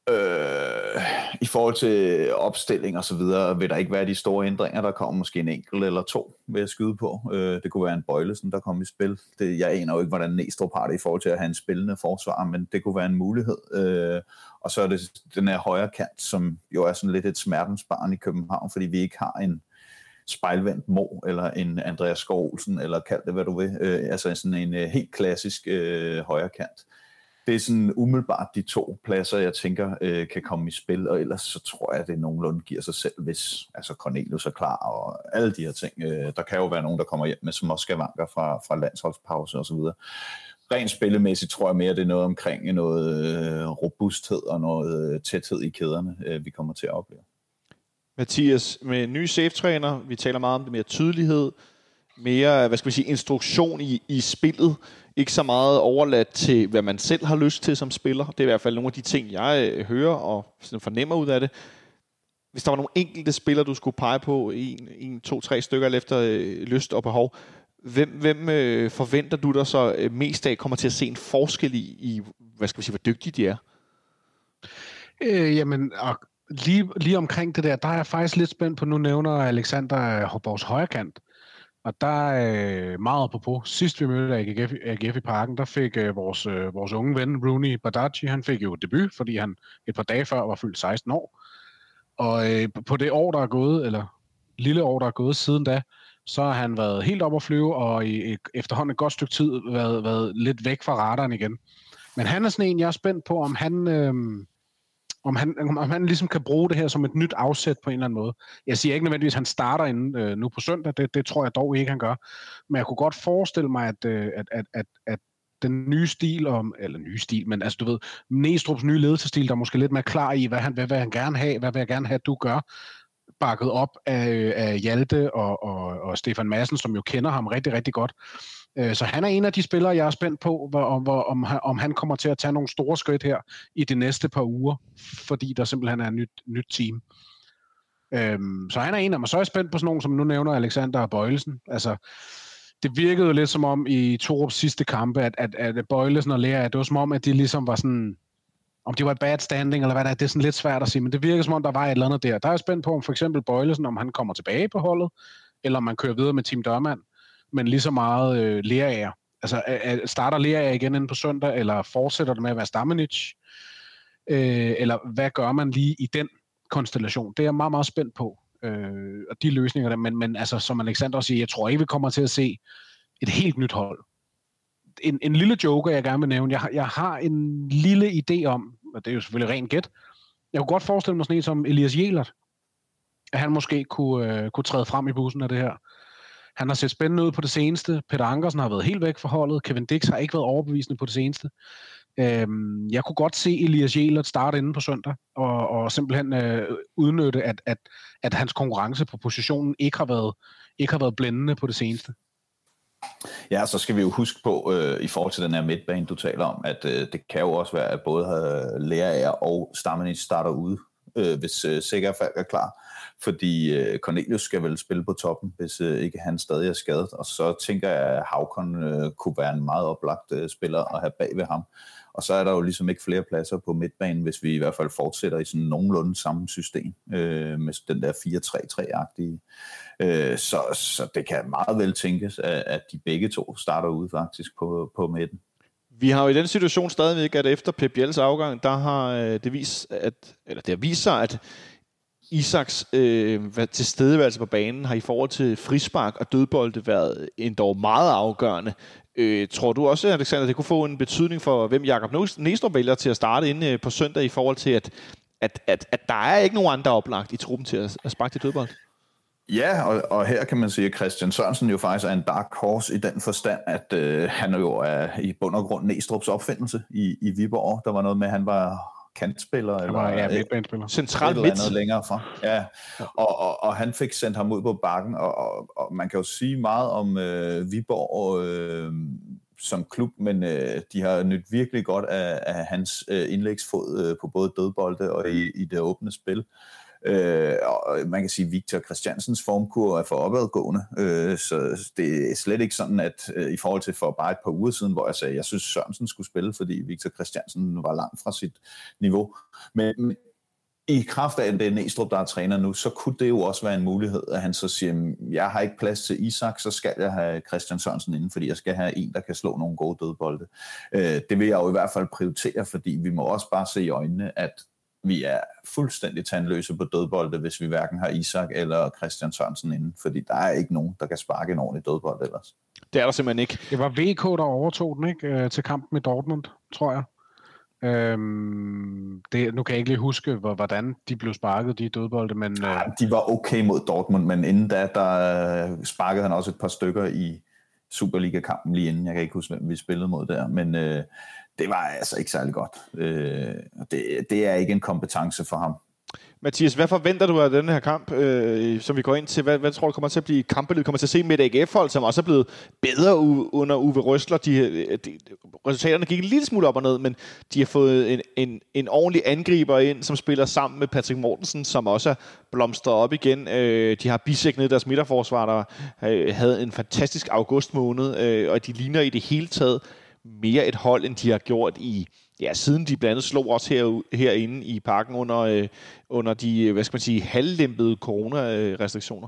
Øh, I forhold til opstilling og så videre, vil der ikke være de store ændringer. Der kommer måske en enkelt eller to, vil jeg skyde på. Øh, det kunne være en Bøjlesen, der kommer i spil. Det, jeg aner jo ikke, hvordan Næstrup har det i forhold til at have en spillende forsvar, men det kunne være en mulighed. Øh, og så er det den her højre kant, som jo er sådan lidt et smertensbarn i København, fordi vi ikke har en spejlvendt Mo, eller en Andreas Skov Olsen, eller kald det, hvad du vil. Øh, altså sådan en øh, helt klassisk øh, højre kant det er sådan umiddelbart de to pladser, jeg tænker øh, kan komme i spil, og ellers så tror jeg, at det nogenlunde giver sig selv, hvis altså Cornelius er klar, og alle de her ting. Øh, der kan jo være nogen, der kommer hjem med, som også vanker fra, fra landsholdspause og så videre. Rent spillemæssigt tror jeg mere, det er noget omkring noget øh, robusthed og noget øh, tæthed i kæderne, øh, vi kommer til at opleve. Mathias, med nye ny safe-træner, vi taler meget om det mere tydelighed, mere, hvad skal vi sige, instruktion i, i spillet, ikke så meget overladt til, hvad man selv har lyst til som spiller. Det er i hvert fald nogle af de ting, jeg øh, hører og sådan fornemmer ud af det. Hvis der var nogle enkelte spillere, du skulle pege på, en, en to, tre stykker efter øh, lyst og behov, hvem, hvem øh, forventer du dig så øh, mest af kommer til at se en forskel i, i hvad skal vi sige, hvor dygtige de er? Øh, jamen, og lige, lige omkring det der, der er jeg faktisk lidt spændt på, nu nævner Alexander øh, Hobos højrekant. Og der er øh, meget på. Sidst vi mødte AGF, AGF i parken, der fik øh, vores, øh, vores unge ven, Rooney Badaji, han fik jo debut, fordi han et par dage før var fyldt 16 år. Og øh, på det år, der er gået, eller lille år, der er gået siden da, så har han været helt op at flyve, og i et, efterhånden et godt stykke tid været, været lidt væk fra radaren igen. Men han er sådan en, jeg er spændt på, om han, øh, om han, om han ligesom kan bruge det her som et nyt afsæt på en eller anden måde. Jeg siger ikke nødvendigvis, at han starter inden øh, nu på søndag, det, det tror jeg dog ikke, han gør. Men jeg kunne godt forestille mig, at, øh, at, at, at, at den nye stil, om, eller nye stil, men altså du ved, Næstrup's nye ledelsestil, der er måske lidt mere klar i, hvad han, hvad vil han gerne have, hvad vil jeg gerne have, at du gør, bakket op af, øh, af Hjalte og, og, og Stefan Madsen, som jo kender ham rigtig, rigtig godt. Øh, så han er en af de spillere, jeg er spændt på, hvor, om, hvor, om, om han kommer til at tage nogle store skridt her i de næste par uger, fordi der simpelthen er et nyt, nyt team. Øhm, så han er en af mig. Så er jeg spændt på sådan nogen, som nu nævner Alexander Bøjelsen. Altså, det virkede jo lidt som om i Torups sidste kampe, at, at, at Bøjlesen og Lea, det var som om, at de ligesom var sådan, om det var et bad standing, eller hvad der er, det er sådan lidt svært at sige, men det virker som om, der var et eller andet der. Der er jeg spændt på, om for eksempel Bøjlesen, om han kommer tilbage på holdet, eller om man kører videre med Team Dørmand, men lige så meget øh, Lerager. Altså, er, starter Lerager igen inde på søndag, eller fortsætter det med at være Stamenic? Øh, eller hvad gør man lige i den konstellation? Det er jeg meget, meget spændt på, øh, og de løsninger der. Men, men altså, som Alexander også siger, jeg tror ikke, vi kommer til at se et helt nyt hold. En, en lille joker, jeg gerne vil nævne. Jeg, jeg har en lille idé om, og det er jo selvfølgelig rent gæt, jeg kunne godt forestille mig sådan en som Elias Jelert, at han måske kunne, øh, kunne træde frem i bussen af det her. Han har set spændende ud på det seneste. Peter Ankersen har været helt væk fra holdet. Kevin Dix har ikke været overbevisende på det seneste. Øhm, jeg kunne godt se Elias Jelert starte inde på søndag, og, og simpelthen øh, udnytte, at, at, at hans konkurrence på positionen ikke har været, ikke har været blændende på det seneste. Ja, så skal vi jo huske på, øh, i forhold til den her midtbane, du taler om, at øh, det kan jo også være, at både øh, Lerager og Stammenich starter ude, øh, hvis øh, Falk er klar. Fordi øh, Cornelius skal vel spille på toppen, hvis øh, ikke han stadig er skadet. Og så tænker jeg, at Havkon øh, kunne være en meget oplagt øh, spiller at have bag ved ham. Og så er der jo ligesom ikke flere pladser på midtbanen, hvis vi i hvert fald fortsætter i sådan nogenlunde samme system, øh, med den der 4-3-3-agtige. Øh, så, så det kan meget vel tænkes, at, at de begge to starter ude faktisk på, på midten. Vi har jo i den situation stadigvæk, at efter Pep Biels afgang, der har øh, det vist, at, eller det har vist sig, at Isaks øh, tilstedeværelse på banen har i forhold til frispark og dødbolde været endda meget afgørende. Øh, tror du også, Alexander, det kunne få en betydning for, hvem Jakob Næstrup vælger til at starte inde øh, på søndag i forhold til, at, at, at, at der er ikke nogen andre oplagt i truppen til at, at sparke til dødbold? Ja, og, og her kan man sige, at Christian Sørensen jo faktisk er en dark horse i den forstand, at øh, han jo er i bund og grund Næstrup's opfindelse i, i Viborg. Der var noget med, at han var kantspiller. Han var, eller, ja, midtbanespiller. Centralt midt. Eller længere fra. Ja, og, og, og han fik sendt ham ud på bakken, og, og, og man kan jo sige meget om øh, Viborg øh, som klub, men øh, de har nyt virkelig godt af, af hans øh, indlægsfod øh, på både dødbolde og i, i det åbne spil. Øh, Øh, og man kan sige, at Victor Christiansens formkur er for opadgående, øh, så det er slet ikke sådan, at øh, i forhold til for bare et par uger siden, hvor jeg sagde, at jeg synes, Sørensen skulle spille, fordi Victor Christiansen var langt fra sit niveau. Men i kraft af, at det er Næstrup, der er træner nu, så kunne det jo også være en mulighed, at han så siger, jeg har ikke plads til Isak, så skal jeg have Christian Sørensen inden, fordi jeg skal have en, der kan slå nogle gode dødbolde. Øh, det vil jeg jo i hvert fald prioritere, fordi vi må også bare se i øjnene, at vi er fuldstændig tandløse på dødbolde, hvis vi hverken har Isak eller Christian Sørensen inden, fordi der er ikke nogen, der kan sparke en ordentlig dødbold ellers. Det er der simpelthen ikke. Det var VK, der overtog den ikke øh, til kampen med Dortmund, tror jeg. Øhm, det, nu kan jeg ikke lige huske, hvor, hvordan de blev sparket, de dødbolde, men... Øh... Ja, de var okay mod Dortmund, men inden da, der øh, sparkede han også et par stykker i Superliga-kampen lige inden. Jeg kan ikke huske, hvem vi spillede mod der, men øh, det var altså ikke særlig godt. Øh, det, det er ikke en kompetence for ham. Mathias, hvad forventer du af den her kamp, øh, som vi går ind til? Hvad, hvad tror du kommer til at blive kampbilledet? Kommer til at se med et AGF-hold, som også er blevet bedre u- under Uwe Røsler. De, øh, de, resultaterne gik en lille smule op og ned, men de har fået en, en, en ordentlig angriber ind, som spiller sammen med Patrick Mortensen, som også er blomstret op igen. Øh, de har Bisek nede deres midterforsvar, der øh, havde en fantastisk august måned, øh, og de ligner i det hele taget mere et hold, end de har gjort i ja, siden de blandt andet slog os her, herinde i parken under, øh, under de, øh, hvad skal man sige, halvlæmpede coronarestriktioner.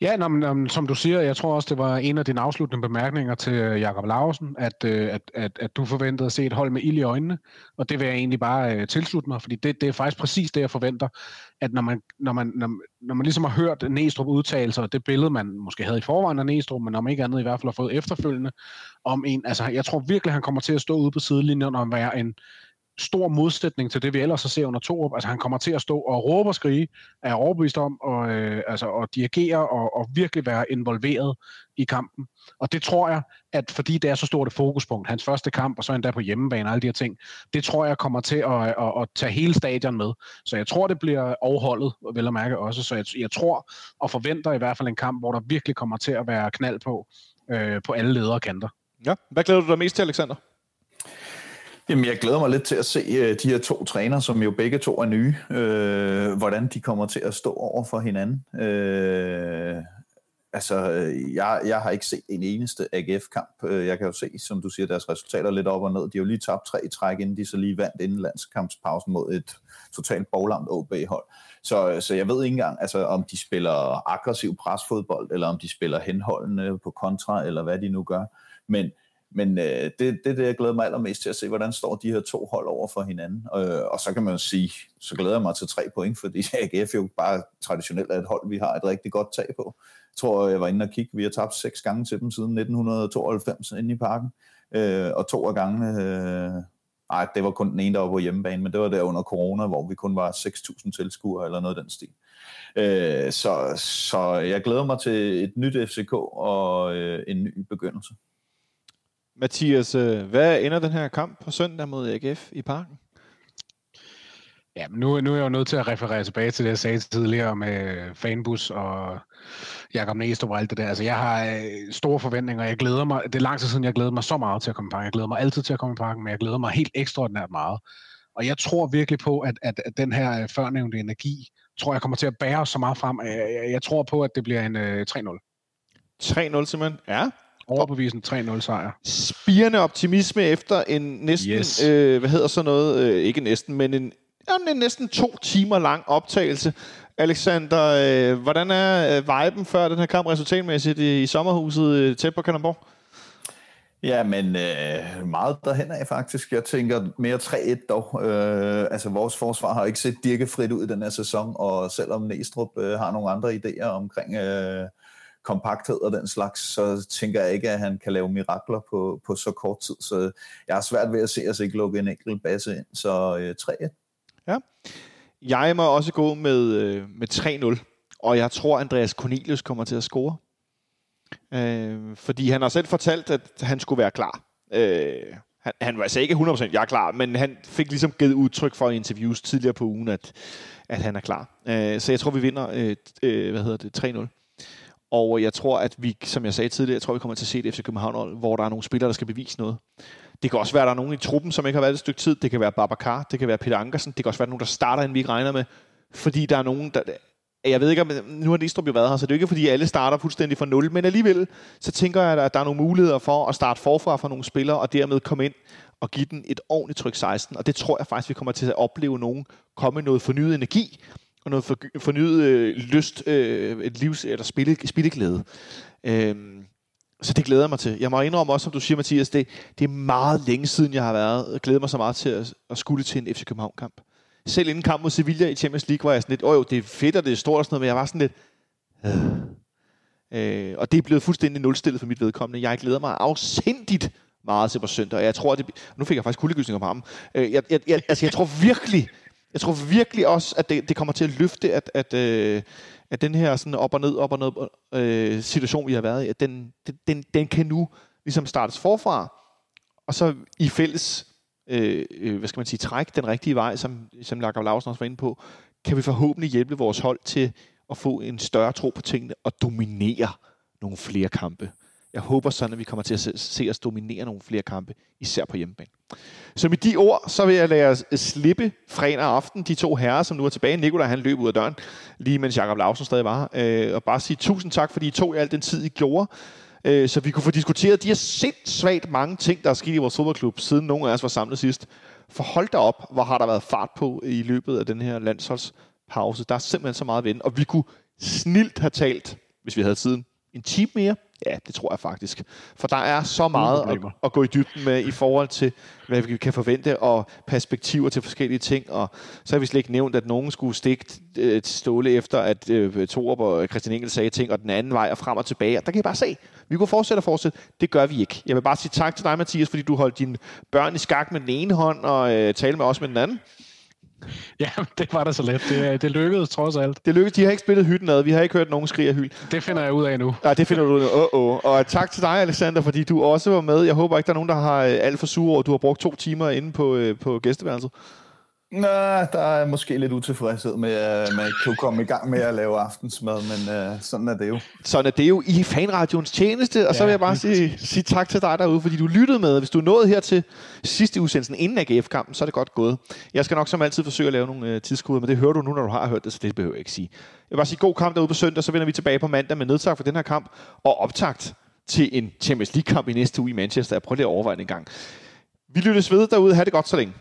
Ja, nå, men, som du siger, jeg tror også, det var en af dine afsluttende bemærkninger til øh, Jakob Larsen, at, øh, at, at, at du forventede at se et hold med ild i øjnene, og det vil jeg egentlig bare uh, tilslutte mig, fordi det, det er faktisk præcis det, jeg forventer, at når man, når man, når, når man ligesom har hørt Næstrup udtalelser, og det billede, man måske havde i forvejen af Næstrup, men om ikke andet i hvert fald har fået efterfølgende, om en, altså jeg tror virkelig, han kommer til at stå ude på sidelinjen og være en, stor modsætning til det, vi ellers ser under Torup. Altså han kommer til at stå og råbe og skrige, er overbevist om, og, øh, altså, og dirigere og, og virkelig være involveret i kampen. Og det tror jeg, at fordi det er så stort et fokuspunkt, hans første kamp, og så endda på hjemmebane og alle de her ting, det tror jeg kommer til at, at, at tage hele stadion med. Så jeg tror, det bliver overholdet, vel at mærke også. Så jeg, jeg tror og forventer i hvert fald en kamp, hvor der virkelig kommer til at være knald på, øh, på alle ledere kanter. Ja. Hvad glæder du dig mest til, Alexander? Jamen, jeg glæder mig lidt til at se uh, de her to træner, som jo begge to er nye, øh, hvordan de kommer til at stå over for hinanden. Øh, altså, øh, jeg, jeg har ikke set en eneste AGF-kamp. Øh, jeg kan jo se, som du siger, deres resultater lidt op og ned. De har jo lige tabt tre i træk, inden de så lige vandt inden landskampspausen mod et totalt boglamt OB-hold. Så, så jeg ved ikke engang, altså, om de spiller aggressiv presfodbold, eller om de spiller henholdende på kontra, eller hvad de nu gør. Men men øh, det, det er det, jeg glæder mig allermest til at se, hvordan står de her to hold over for hinanden. Øh, og så kan man jo sige, så glæder jeg mig til tre point, fordi AGF jo bare traditionelt er et hold, vi har et rigtig godt tag på. Jeg tror, jeg var inde og kigge, vi har tabt seks gange til dem siden 1992 inde i parken. Øh, og to af gangene, øh, nej, det var kun den ene, der var på hjemmebane, men det var der under corona, hvor vi kun var 6.000 tilskuere eller noget af den stil. Øh, så, så jeg glæder mig til et nyt FCK og øh, en ny begyndelse. Mathias, øh, hvad ender den her kamp på søndag mod AGF i parken? Ja, men nu, nu er jeg jo nødt til at referere tilbage til det, jeg sagde tidligere med Fanbus og Jakob Næstrup og alt det der. Altså, jeg har øh, store forventninger. Jeg glæder mig, det er lang tid siden, jeg glæder mig så meget til at komme i parken. Jeg glæder mig altid til at komme i parken, men jeg glæder mig helt ekstraordinært meget. Og jeg tror virkelig på, at, at, at den her øh, førnævnte energi, tror jeg kommer til at bære så meget frem. Jeg, jeg, jeg tror på, at det bliver en uh, 3-0. 3-0 simpelthen? Ja, Overbevisende 3-0 sejr. Spirende optimisme efter en næsten, yes. øh, hvad hedder så noget, øh, ikke næsten, men en, ja, en næsten to timer lang optagelse. Alexander, øh, hvordan er øh, viben før den her kamp resultatmæssigt i, i sommerhuset øh, tæt på Kanderborg? Ja, men øh, meget derhen af faktisk. Jeg tænker mere 3-1 dog. Øh, altså vores forsvar har ikke set dirkefrit ud i den her sæson, og selvom Næstrup øh, har nogle andre idéer omkring øh, kompakthed og den slags, så tænker jeg ikke, at han kan lave mirakler på, på så kort tid. Så jeg har svært ved at se os ikke lukke en enkelt base ind. Så øh, 3-1. Ja. Jeg må også gå med, øh, med 3-0, og jeg tror, Andreas Cornelius kommer til at score. Øh, fordi han har selv fortalt, at han skulle være klar. Øh, han, han var altså ikke 100% jeg er klar, men han fik ligesom givet udtryk for i interviews tidligere på ugen, at, at han er klar. Øh, så jeg tror, vi vinder øh, øh, hvad hedder det, 3-0. Og jeg tror, at vi, som jeg sagde tidligere, jeg tror, vi kommer til at se et FC København, hvor der er nogle spillere, der skal bevise noget. Det kan også være, at der er nogen i truppen, som ikke har været et stykke tid. Det kan være Babacar, det kan være Peter Ankersen, det kan også være nogen, der starter, end vi ikke regner med. Fordi der er nogen, der... Jeg ved ikke, om nu har Nistrup jo været her, så det er jo ikke, fordi alle starter fuldstændig fra nul, men alligevel, så tænker jeg, at der er nogle muligheder for at starte forfra for nogle spillere, og dermed komme ind og give den et ordentligt tryk 16. Og det tror jeg faktisk, vi kommer til at opleve nogen komme med noget fornyet energi, og noget for, fornyet øh, lyst, øh, et livs- eller spille, spilleglæde. Øh, så det glæder jeg mig til. Jeg må indrømme også, som du siger, Mathias, det, det er meget længe siden, jeg har været øh, og glæder mig så meget til at, at skulle til en FC København-kamp. Selv inden kamp mod Sevilla i Champions League var jeg sådan lidt, åh jo, det er fedt, og det er stort og sådan noget, men jeg var sådan lidt, øh. Øh, og det er blevet fuldstændig nulstillet for mit vedkommende. Jeg glæder mig afsindigt meget til på søndag, og jeg tror, at det, nu fik jeg faktisk kuldegysninger på ham. Øh, jeg, jeg, jeg, altså, jeg tror virkelig, jeg tror virkelig også, at det, det kommer til at løfte, at, at, øh, at den her sådan op og ned, op og ned øh, situation, vi har været i, at den, den, den kan nu ligesom startes forfra, og så i fælles, øh, øh, hvad skal man sige, træk den rigtige vej, som, som Jakob Lausen også var inde på, kan vi forhåbentlig hjælpe vores hold til at få en større tro på tingene og dominere nogle flere kampe. Jeg håber sådan, at vi kommer til at se, se os dominere nogle flere kampe, især på hjemmebane. Så med de ord, så vil jeg lade os slippe fredag aften. De to herrer, som nu er tilbage. Nikolaj, han løb ud af døren, lige mens Jakob Lausen stadig var her. Øh, og bare sige tusind tak, fordi I tog al den tid, I gjorde. Øh, så vi kunne få diskuteret de her sindssvagt mange ting, der er sket i vores fodboldklub, siden nogen af os var samlet sidst. For hold da op, hvor har der været fart på i løbet af den her landsholdspause. Der er simpelthen så meget at vinde. Og vi kunne snilt have talt, hvis vi havde tiden, en time mere, Ja, det tror jeg faktisk. For der er så meget at, at gå i dybden med i forhold til, hvad vi kan forvente, og perspektiver til forskellige ting. Og så har vi slet ikke nævnt, at nogen skulle stikke øh, til Ståle efter, at øh, Torup og Christian Engel sagde ting, og den anden vej og frem og tilbage. Og der kan jeg bare se, vi kunne fortsætte og fortsætte. Det gør vi ikke. Jeg vil bare sige tak til dig, Mathias, fordi du holdt dine børn i skak med den ene hånd, og øh, tale med os med den anden. Ja, det var da så let. Det, det lykkedes trods alt. Det lykkedes. De har ikke spillet hytten ad. Vi har ikke hørt nogen skrige af hyld. Det finder jeg ud af nu. Nej, det finder du ud af. Oh, oh. Og tak til dig, Alexander, fordi du også var med. Jeg håber ikke, der er nogen, der har øh, alt for sure over, du har brugt to timer inde på, øh, på gæsteværelset. Nå, der er måske lidt utilfredshed med, at man ikke kunne komme i gang med at lave aftensmad, men øh, sådan er det jo. Sådan er det jo i fanradions tjeneste, og så Ja, vil jeg bare sige, sige tak til dig derude, fordi du lyttede med. Hvis du nået her til sidste udsendelsen inden AGF-kampen, så er det godt gået. Jeg skal nok som altid forsøge at lave nogle øh, tidskoder, men det hører du nu, når du har hørt det, så det behøver jeg ikke sige. Jeg vil bare sige god kamp derude på søndag, så vender vi tilbage på mandag med nedtag for den her kamp, og optakt til en Champions League-kamp i næste uge i Manchester. Jeg prøver lige at overveje det en gang. Vi lyttes ved derude. Ha' det godt så længe.